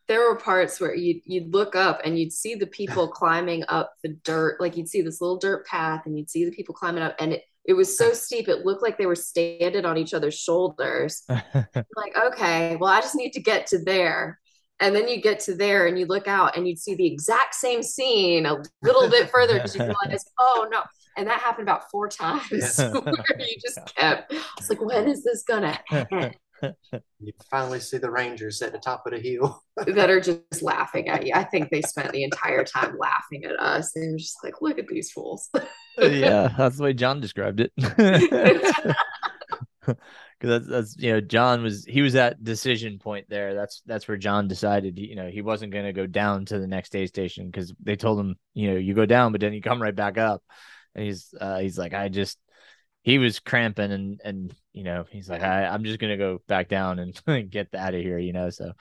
there were parts where you'd you'd look up and you'd see the people climbing up the dirt, like you'd see this little dirt path, and you'd see the people climbing up, and it it was so steep it looked like they were standing on each other's shoulders. like, okay, well, I just need to get to there. And then you get to there and you look out and you'd see the exact same scene a little bit further because you realize, oh no. And that happened about four times where you just kept, it's like, when is this gonna end? You finally see the Rangers at the top of the hill that are just laughing at you. I think they spent the entire time laughing at us. They were just like, look at these fools. yeah, that's the way John described it. Because that's, that's you know John was he was at decision point there. That's that's where John decided you know he wasn't going to go down to the next aid station because they told him you know you go down but then you come right back up, and he's uh, he's like I just he was cramping and and you know he's like I I'm just gonna go back down and get out of here you know so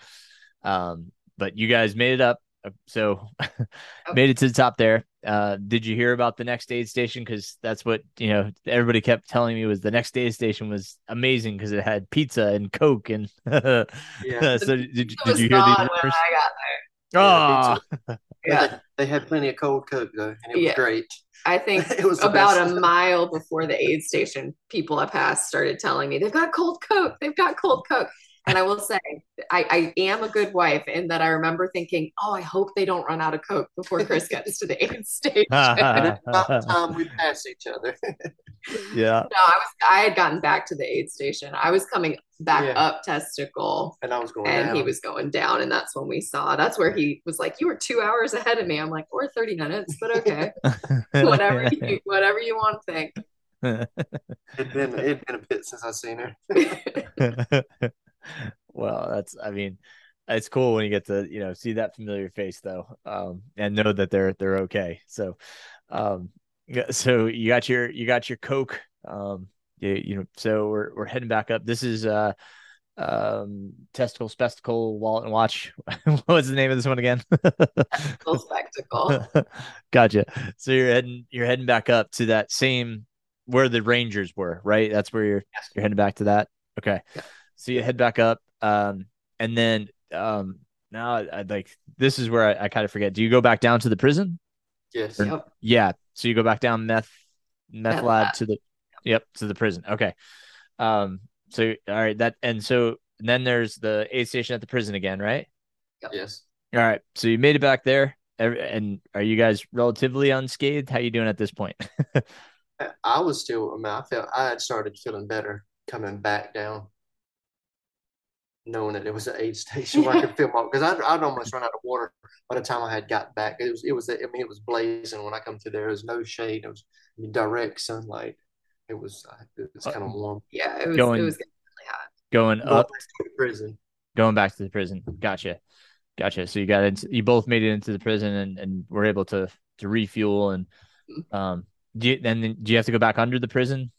um but you guys made it up. So made it to the top there uh did you hear about the next aid station because that's what you know everybody kept telling me was the next aid station was amazing because it had pizza and coke and yeah so did, did you hear these I got there oh yeah, yeah. They, they, had plenty of cold coke though and it was yeah. great I think it was about a mile before the aid station, people I passed started telling me they've got cold coke. They've got cold coke. And I will say, I, I am a good wife in that I remember thinking, oh, I hope they don't run out of coke before Chris gets to the aid station. and about time we pass each other. yeah. No, I was. I had gotten back to the aid station. I was coming back yeah. up Testicle, and I was going, and down. he was going down, and that's when we saw. That's where he was like, "You were two hours ahead of me." I'm like, "Or thirty minutes, but okay, whatever you whatever you want to think." it'd been it'd been a bit since I've seen her well, that's I mean, it's cool when you get to you know see that familiar face though, um, and know that they're they're okay. So, um, so you got your you got your Coke, um, you, you know. So we're we're heading back up. This is uh um testicle spectacle wallet and watch what was the name of this one again testicle spectacle gotcha so you're heading you're heading back up to that same where the rangers were right that's where you're you're heading back to that okay yeah. So you head back up, um, and then um, now I, like this is where I, I kind of forget. Do you go back down to the prison? Yes. Or, yep. Yeah. So you go back down meth meth, meth lab, lab to the yep to the prison. Okay. Um. So all right that and so and then there's the aid station at the prison again, right? Yep. Yes. All right. So you made it back there, and are you guys relatively unscathed? How you doing at this point? I was still. I mean, I felt I had started feeling better coming back down knowing that it was an aid station where I could film off because I'd, I'd almost run out of water by the time I had got back. It was it was I mean it was blazing when I come through there. There was no shade. It was I mean, direct sunlight. It was uh, it was kind of warm. Yeah, it was going, it was really hot. Going going up to the prison. Going back to the prison. Gotcha. Gotcha. So you got into you both made it into the prison and, and were able to to refuel and mm-hmm. um do you then do you have to go back under the prison?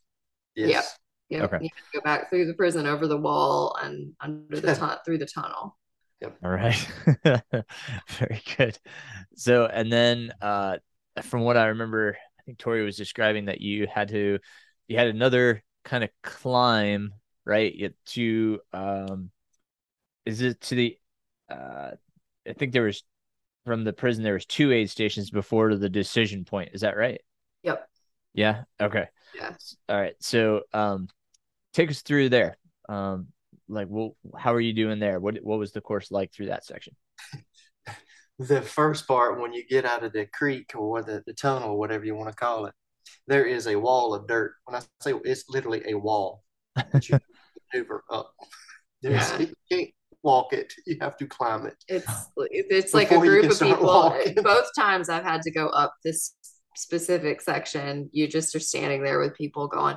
Yes. Yeah. Yeah, okay. you go back through the prison, over the wall, and under the tu- through the tunnel. Yep. All right. Very good. So, and then uh, from what I remember, I think Tori was describing that you had to, you had another kind of climb, right? To, um, is it to the, uh, I think there was from the prison there was two aid stations before to the decision point. Is that right? Yep. Yeah. Okay. Yes. All right. So, um, take us through there. Um, like, well, how are you doing there? What what was the course like through that section? the first part, when you get out of the creek or the, the tunnel, whatever you want to call it, there is a wall of dirt. When I say it's literally a wall that you maneuver up. yeah. You can't walk it; you have to climb it. It's it's like a group of people. Walking. Both times I've had to go up this specific section, you just are standing there with people going,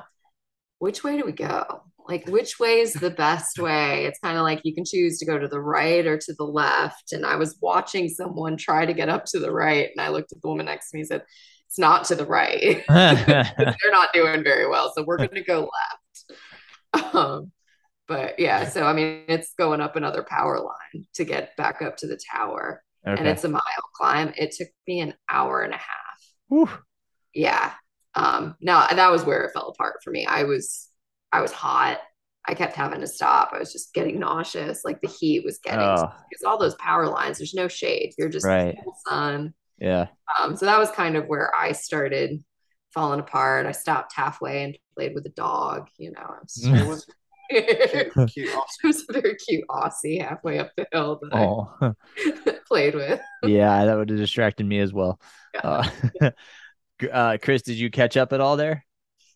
which way do we go? like which way is the best way? It's kind of like you can choose to go to the right or to the left. And i was watching someone try to get up to the right and i looked at the woman next to me and said it's not to the right. They're not doing very well so we're going to go left. Um, but yeah so i mean it's going up another power line to get back up to the tower. Okay. and it's a mile climb. It took me an hour and a half. Whew. yeah um now that was where it fell apart for me i was I was hot. I kept having to stop. I was just getting nauseous. Like the heat was getting oh. because all those power lines, there's no shade. You're just right. sun. Yeah. Um, so that was kind of where I started falling apart. I stopped halfway and played with a dog, you know. it was, cute, cute it was a very cute Aussie halfway up the hill that oh. I played with. yeah, that would have distracted me as well. Yeah. Uh, uh, Chris, did you catch up at all there?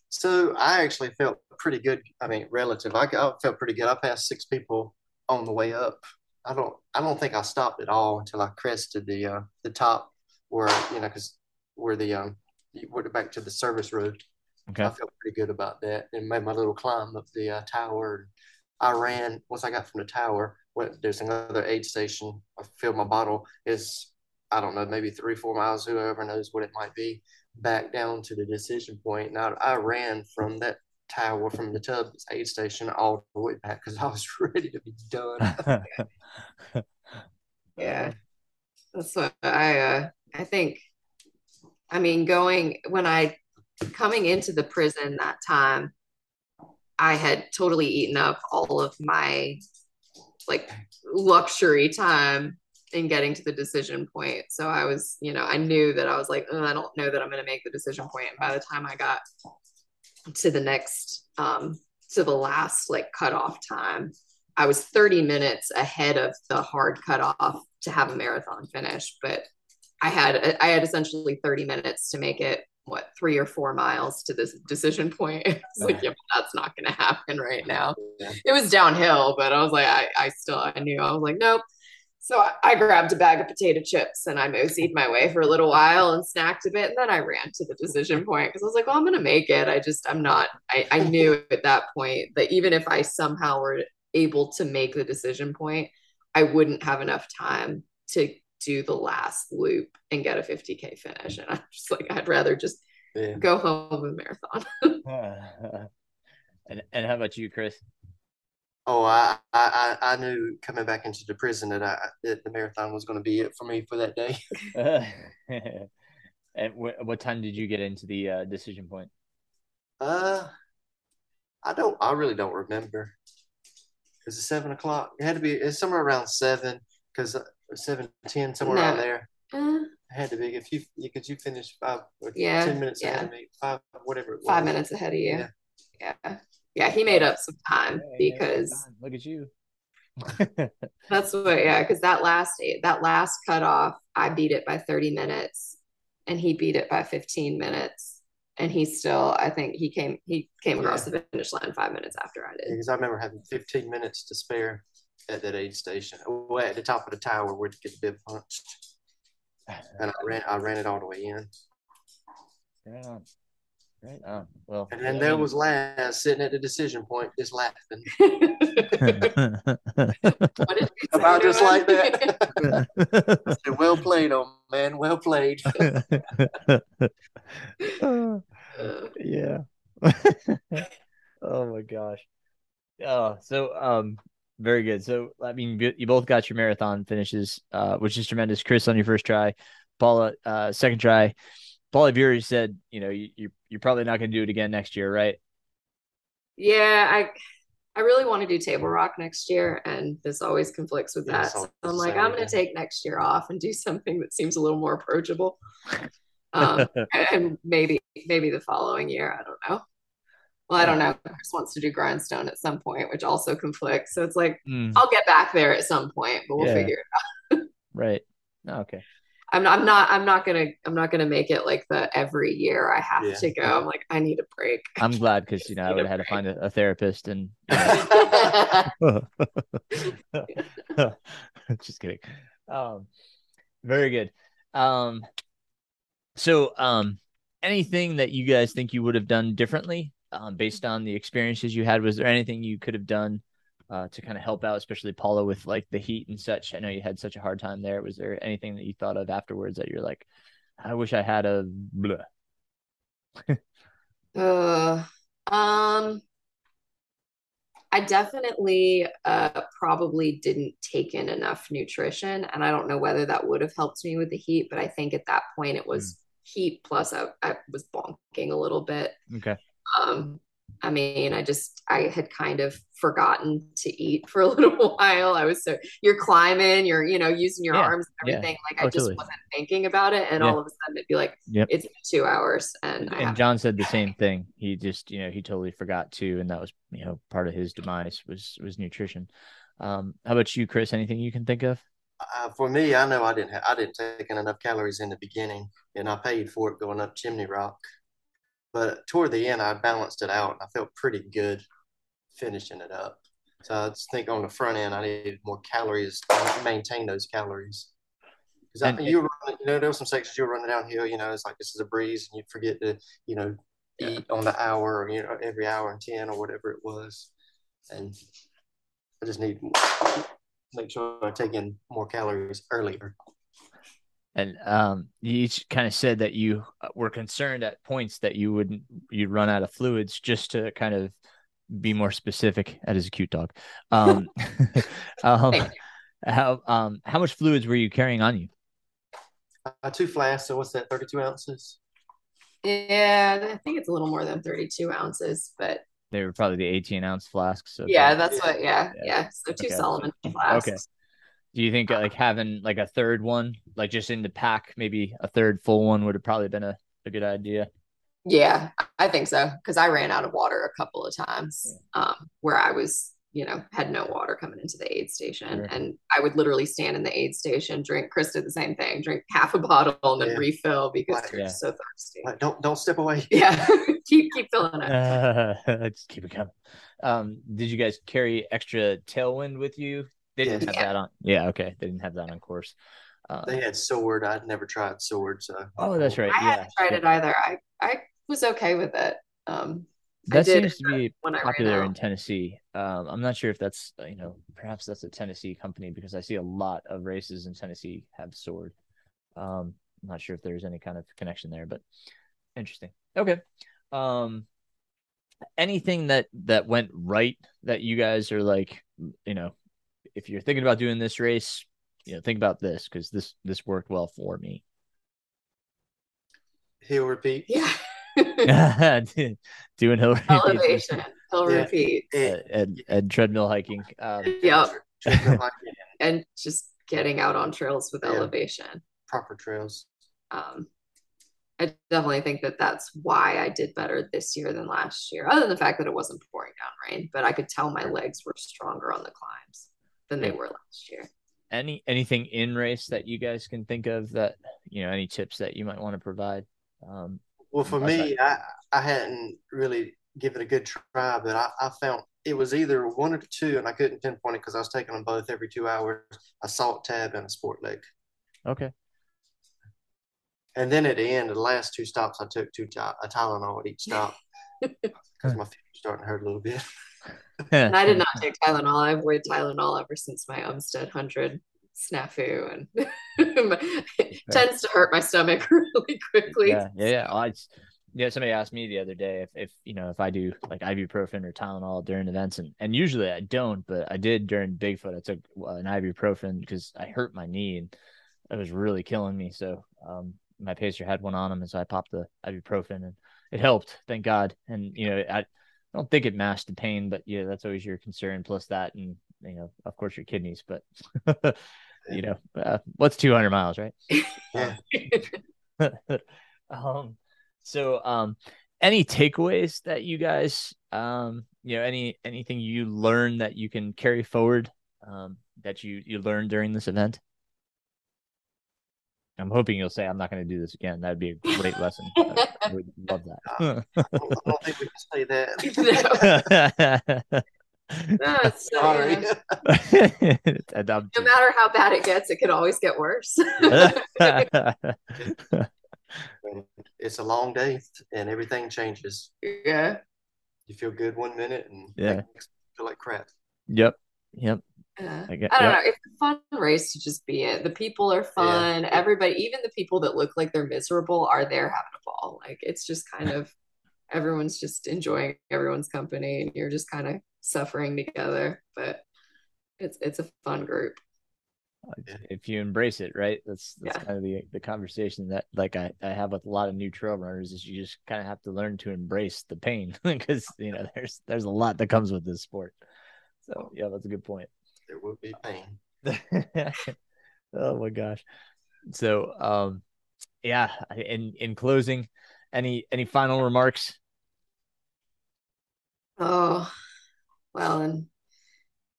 So I actually felt pretty good. I mean, relative. I, I felt pretty good. I passed six people on the way up. I don't. I don't think I stopped at all until I crested the uh, the top where you know because where the um you went back to the service road. Okay. I felt pretty good about that and made my little climb up the uh, tower. I ran once I got from the tower. Went there's another aid station. I filled my bottle. Is I don't know maybe three four miles. Whoever knows what it might be back down to the decision point. And I, I ran from that tower from the Tubbs aid station all the way back because I was ready to be done. yeah, that's what I uh, I think. I mean, going when I coming into the prison that time, I had totally eaten up all of my like luxury time in getting to the decision point. So I was, you know, I knew that I was like, I don't know that I'm going to make the decision point. And by the time I got to the next, um, to the last like cutoff time, I was 30 minutes ahead of the hard cutoff to have a marathon finish. But I had, I had essentially 30 minutes to make it what three or four miles to this decision point. It's like, yeah, that's not going to happen right now. Yeah. It was downhill, but I was like, I, I still, I knew I was like, nope, so I, I, grabbed a bag of potato chips and I moseyed my way for a little while and snacked a bit. And then I ran to the decision point because I was like, well, I'm going to make it. I just, I'm not, I, I knew at that point that even if I somehow were able to make the decision point, I wouldn't have enough time to do the last loop and get a 50K finish. And I'm just like, I'd rather just yeah. go home with marathon. and, and how about you, Chris? Oh, I, I, I knew coming back into the prison that I that the marathon was going to be it for me for that day. and wh- what time did you get into the uh, decision point? Uh, I don't. I really don't remember. Is it seven o'clock? It had to be. It's somewhere around seven because uh, seven ten somewhere no. around there. Uh, it had to be if you because you finished five yeah ten minutes yeah. ahead of me five whatever five minutes ahead of you. Yeah. yeah yeah, he made up some time because look at you. that's what, yeah, because that last that last cutoff, I beat it by 30 minutes, and he beat it by 15 minutes, and he still, I think he came he came across yeah. the finish line five minutes after I did. Because I remember having 15 minutes to spare at that aid station, way at the top of the tower where to get the bib punched, and I ran I ran it all the way in. Yeah. Right on. Well, and then there was Laz sitting at the decision point, just laughing. About just like that. said, well played, old man. Well played. yeah. oh my gosh. Oh, so um, very good. So I mean, you both got your marathon finishes, uh, which is tremendous. Chris on your first try, Paula uh, second try. Paula Bury said, you know, you, you you're probably not going to do it again next year, right? Yeah, I I really want to do table rock next year, and this always conflicts with that. So I'm like, I'm going to take next year off and do something that seems a little more approachable. Um, and maybe maybe the following year, I don't know. Well, I don't know. Chris wants to do grindstone at some point, which also conflicts. So it's like mm. I'll get back there at some point, but we'll yeah. figure it out. right. Okay. I'm not, I'm not, I'm not gonna, I'm not gonna make it like the every year I have yeah. to go. I'm like, I need a break. I'm glad because you know I would have had to find a, a therapist and. just kidding. Um, very good. Um, so um, anything that you guys think you would have done differently um, based on the experiences you had? Was there anything you could have done uh, to kind of help out, especially Paula with like the heat and such? I know you had such a hard time there. Was there anything that you thought of afterwards that you're like, I wish I had a blah? uh, um, I definitely uh, probably didn't take in enough nutrition. And I don't know whether that would have helped me with the heat, but I think at that point it was mm. heat plus I, I was bonking a little bit. Okay. Um, I mean, I just I had kind of forgotten to eat for a little while. I was so you're climbing, you're you know using your yeah, arms and everything. Yeah. Like I just wasn't thinking about it, and yeah. all of a sudden it'd be like, yep. it's two hours, and and John said the same thing. He just you know he totally forgot to, and that was you know part of his demise was was nutrition. Um, how about you, Chris? Anything you can think of? Uh, for me, I know I didn't have, I didn't take in enough calories in the beginning, and I paid for it going up Chimney Rock. But toward the end, I balanced it out. I felt pretty good finishing it up. So I just think on the front end, I needed more calories to maintain those calories. Because I think you were, you know, there were some sections you were running downhill. You know, it's like this is a breeze, and you forget to, you know, eat on the hour or you know every hour and ten or whatever it was. And I just need make sure I take in more calories earlier. And um, you each kind of said that you uh, were concerned at points that you wouldn't you'd run out of fluids just to kind of be more specific. That is a cute dog. Um, um, how um how much fluids were you carrying on you? Uh, two flasks. So what's that? Thirty two ounces. Yeah, I think it's a little more than thirty two ounces, but they were probably the eighteen ounce flasks. So yeah, that's what. Yeah, yeah. yeah. So two okay. Salomon flasks. Okay. Do you think like having like a third one, like just in the pack, maybe a third full one would have probably been a, a good idea? Yeah, I think so. Cause I ran out of water a couple of times um, where I was, you know, had no water coming into the aid station. Sure. And I would literally stand in the aid station, drink. Chris did the same thing, drink half a bottle and then yeah. refill because you're yeah. so thirsty. Don't don't step away. Yeah, keep keep filling it. Uh, just keep it coming. Um, did you guys carry extra tailwind with you they didn't have that on. Yeah, okay. They didn't have that on course. Um, they had sword. I'd never tried sword, so. Oh, that's right. I yeah. hadn't tried it either. I I was okay with it. Um, that seems to be popular in Tennessee. Um, I'm not sure if that's you know perhaps that's a Tennessee company because I see a lot of races in Tennessee have sword. Um, I'm not sure if there's any kind of connection there, but interesting. Okay. Um, anything that that went right that you guys are like, you know, if you're thinking about doing this race, you know, think about this because this this worked well for me. Hill repeat. Yeah. doing hill elevation, hill yeah. repeat, and, and treadmill hiking. Um, yep. and just getting out on trails with yeah. elevation. Proper trails. Um, I definitely think that that's why I did better this year than last year, other than the fact that it wasn't pouring down rain, but I could tell my legs were stronger on the climbs than they were last year. Any anything in race that you guys can think of that you know any tips that you might want to provide? Um, well, for me, I I hadn't really given it a good try, but I, I found it was either one or two, and I couldn't pinpoint it because I was taking them both every two hours: a salt tab and a sport leg. Okay. And then at the end, the last two stops, I took two a Tylenol at each stop because my feet were starting to hurt a little bit. and I did not take Tylenol. I've avoided Tylenol ever since my Umstead 100 snafu and it tends to hurt my stomach really quickly. Yeah, yeah, yeah. I, yeah, somebody asked me the other day if, if you know if I do like ibuprofen or Tylenol during events, and and usually I don't, but I did during Bigfoot. I took an ibuprofen because I hurt my knee and it was really killing me. So um, my pacer had one on him, and so I popped the ibuprofen, and it helped, thank God. And you know, I I don't think it masked the pain, but yeah, that's always your concern. Plus that, and you know, of course, your kidneys. But you know, uh, what's 200 miles, right? um, so, um, any takeaways that you guys, um, you know, any anything you learned that you can carry forward, um, that you you learned during this event? I'm hoping you'll say I'm not going to do this again. That'd be a great lesson. I would love that. I don't think we can say that. no. Sorry. no matter how bad it gets, it can always get worse. it's a long day and everything changes. Yeah. you feel good one minute and yeah, feel like crap. Yep. Yep. Yeah. I, get, I don't know. It's a fun race to just be it. The people are fun. Yeah. Everybody, even the people that look like they're miserable, are there having a ball. Like it's just kind of everyone's just enjoying everyone's company, and you're just kind of suffering together. But it's it's a fun group. If you embrace it, right? That's that's yeah. kind of the the conversation that like I, I have with a lot of new trail runners is you just kind of have to learn to embrace the pain because you know there's there's a lot that comes with this sport. So yeah, that's a good point. There will be pain. oh my gosh. So um yeah, in in closing, any any final remarks? Oh well, and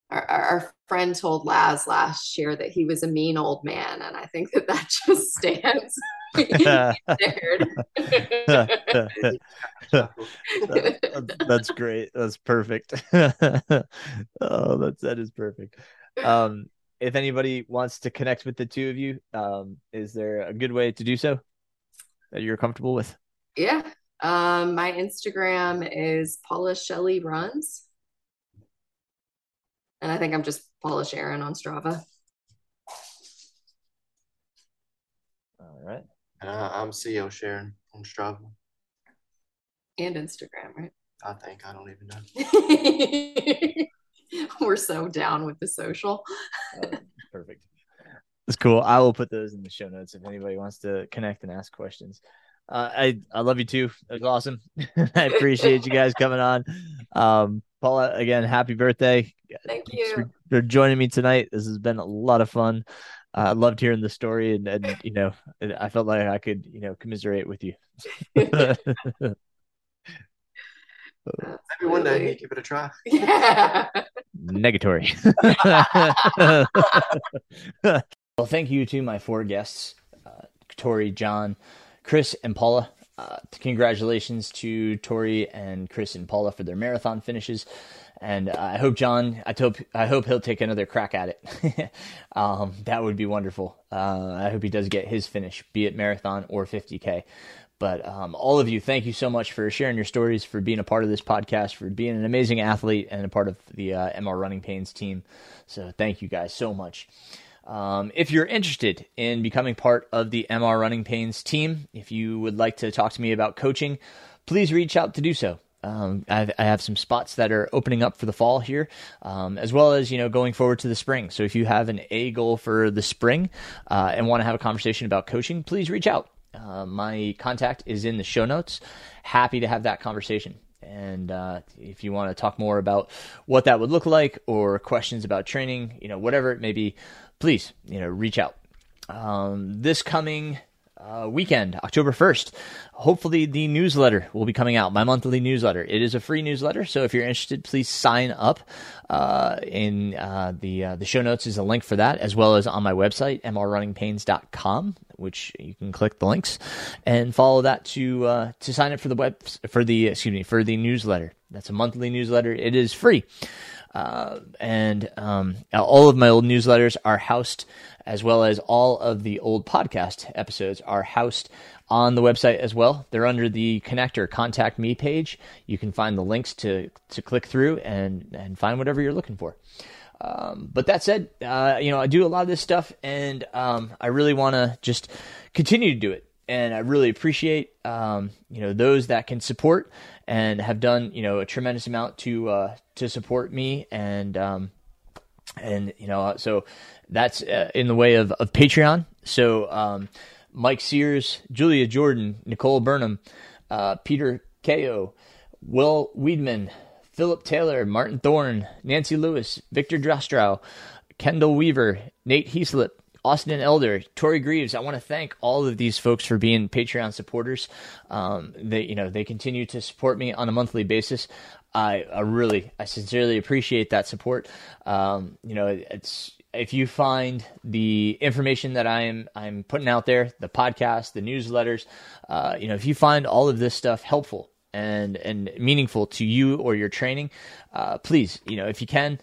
our, our friend told Laz last year that he was a mean old man, and I think that that just stands. that's great. That's perfect. oh, that's that is perfect. Um, if anybody wants to connect with the two of you, um, is there a good way to do so that you're comfortable with? Yeah. Um, my Instagram is Paula Shelly Runs. And I think I'm just Paula Shearon on Strava. All right. Uh, I'm CEO Shearon on Strava. And Instagram, right? I think. I don't even know. We're so down with the social. uh, perfect. That's cool. I will put those in the show notes if anybody wants to connect and ask questions. Uh, I I love you too. It was awesome. I appreciate you guys coming on. Um, Paula, again, happy birthday. Thank you for, for, joining me tonight. This has been a lot of fun. I loved hearing the story, and, and you know, I felt like I could, you know, commiserate with you. Maybe one day you give it a try. Yeah. Negatory. well, thank you to my four guests, uh, Tori, John, Chris, and Paula. Uh, congratulations to Tori and Chris and Paula for their marathon finishes, and I hope John, I hope I hope he'll take another crack at it. um, that would be wonderful. Uh, I hope he does get his finish, be it marathon or 50k. But um, all of you, thank you so much for sharing your stories, for being a part of this podcast, for being an amazing athlete and a part of the uh, MR Runningpains team. So thank you guys so much. Um, if you're interested in becoming part of the MR Runningpains team, if you would like to talk to me about coaching, please reach out to do so. Um, I have some spots that are opening up for the fall here, um, as well as you know going forward to the spring. So if you have an A goal for the spring uh, and want to have a conversation about coaching, please reach out. Uh, my contact is in the show notes. Happy to have that conversation. And uh, if you want to talk more about what that would look like or questions about training, you know, whatever it may be, please, you know, reach out. Um, this coming uh, weekend, October 1st, hopefully the newsletter will be coming out, my monthly newsletter. It is a free newsletter, so if you're interested, please sign up. Uh, in uh, the uh, the show notes is a link for that, as well as on my website, mrrunningpains.com, which you can click the links and follow that to uh, to sign up for the web for the excuse me for the newsletter. That's a monthly newsletter. It is free. Uh, and um, all of my old newsletters are housed, as well as all of the old podcast episodes are housed on the website as well. They're under the connector contact me page. You can find the links to to click through and and find whatever you're looking for. Um, but that said, uh, you know I do a lot of this stuff, and um, I really want to just continue to do it. And I really appreciate um, you know those that can support and have done you know a tremendous amount to uh, to support me and um, and you know so that's uh, in the way of, of Patreon. So um, Mike Sears, Julia Jordan, Nicole Burnham, uh, Peter Ko, Will Weedman, Philip Taylor, Martin Thorne, Nancy Lewis, Victor Drastrow, Kendall Weaver, Nate Heaslip, Austin Elder, Tori Greaves. I want to thank all of these folks for being Patreon supporters. Um, they, you know, they continue to support me on a monthly basis. I, I really, I sincerely appreciate that support. Um, you know, it's if you find the information that I'm I'm putting out there, the podcast, the newsletters, uh, you know, if you find all of this stuff helpful and and meaningful to you or your training, uh, please, you know, if you can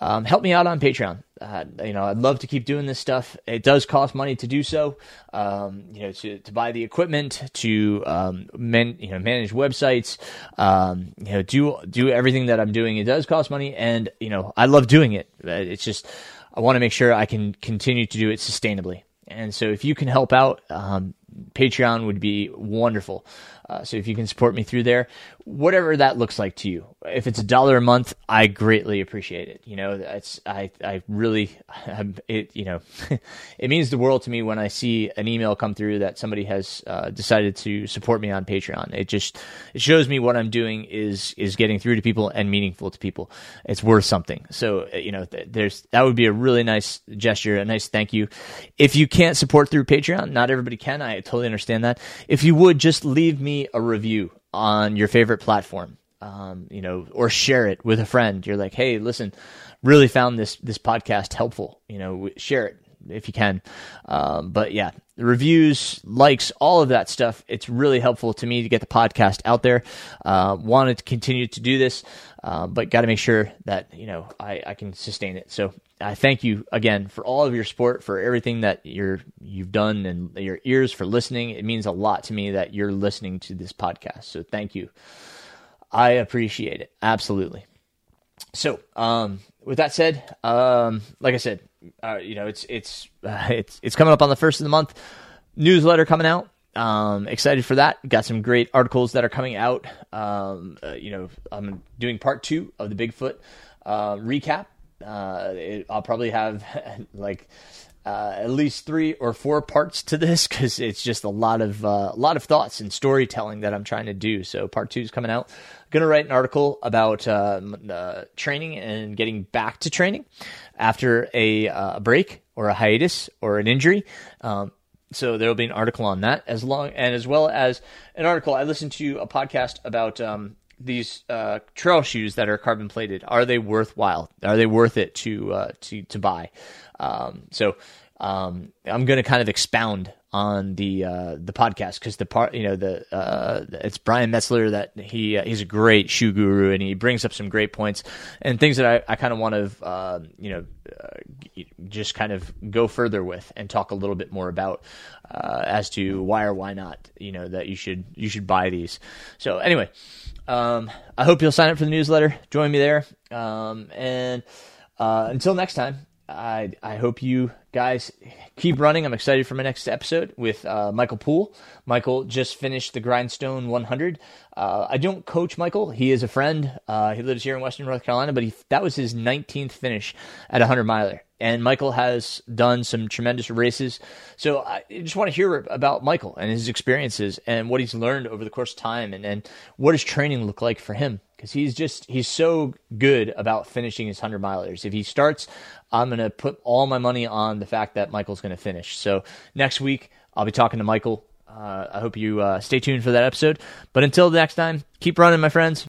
um, help me out on Patreon. Uh, you know, I'd love to keep doing this stuff. It does cost money to do so. Um, you know, to, to buy the equipment, to um, man, you know, manage websites, um, you know, do do everything that I'm doing. It does cost money, and you know, I love doing it. Uh, it's just I want to make sure I can continue to do it sustainably. And so, if you can help out, um, Patreon would be wonderful. Uh, so if you can support me through there, whatever that looks like to you, if it's a dollar a month, I greatly appreciate it. You know, that's I I really I'm, it you know it means the world to me when I see an email come through that somebody has uh, decided to support me on Patreon. It just it shows me what I'm doing is is getting through to people and meaningful to people. It's worth something. So uh, you know, there's that would be a really nice gesture, a nice thank you. If you can't support through Patreon, not everybody can. I totally understand that. If you would just leave me a review on your favorite platform, um, you know, or share it with a friend. You're like, hey, listen, really found this this podcast helpful. You know, share it if you can. Um, but yeah, reviews, likes, all of that stuff. It's really helpful to me to get the podcast out there. Uh, wanted to continue to do this, uh, but got to make sure that you know I, I can sustain it. So I thank you again for all of your support, for everything that you're you've done, and your ears for listening. It means a lot to me that you're listening to this podcast. So thank you. I appreciate it absolutely. So, um, with that said, um, like I said, uh, you know, it's it's uh, it's it's coming up on the first of the month. Newsletter coming out. Um, excited for that. Got some great articles that are coming out. Um, uh, you know, I'm doing part two of the Bigfoot uh, recap. Uh, it, I'll probably have like uh, at least three or four parts to this because it's just a lot of uh, a lot of thoughts and storytelling that I'm trying to do. So part two is coming out. I'm gonna write an article about uh, training and getting back to training after a, uh, break or a hiatus or an injury. Um, so there will be an article on that as long and as well as an article. I listened to a podcast about um, these uh, trail shoes that are carbon plated. Are they worthwhile? Are they worth it to uh, to to buy? Um, so um, I'm going to kind of expound on the uh, the podcast because the part you know the uh, it's Brian Metzler that he uh, he's a great shoe guru and he brings up some great points and things that I, I kind of want to uh, you know uh, just kind of go further with and talk a little bit more about uh, as to why or why not you know that you should you should buy these. So anyway, um, I hope you'll sign up for the newsletter, join me there, um, and until next time. I I hope you guys keep running. I'm excited for my next episode with uh, Michael Poole. Michael just finished the Grindstone 100. Uh, I don't coach Michael. He is a friend. Uh, he lives here in Western North Carolina, but he, that was his 19th finish at a 100 miler. And Michael has done some tremendous races. So I just want to hear about Michael and his experiences and what he's learned over the course of time and, and what does training look like for him because he's just he's so good about finishing his 100 milers if he starts i'm going to put all my money on the fact that michael's going to finish. So next week i'll be talking to michael. Uh, i hope you uh, stay tuned for that episode. But until next time keep running my friends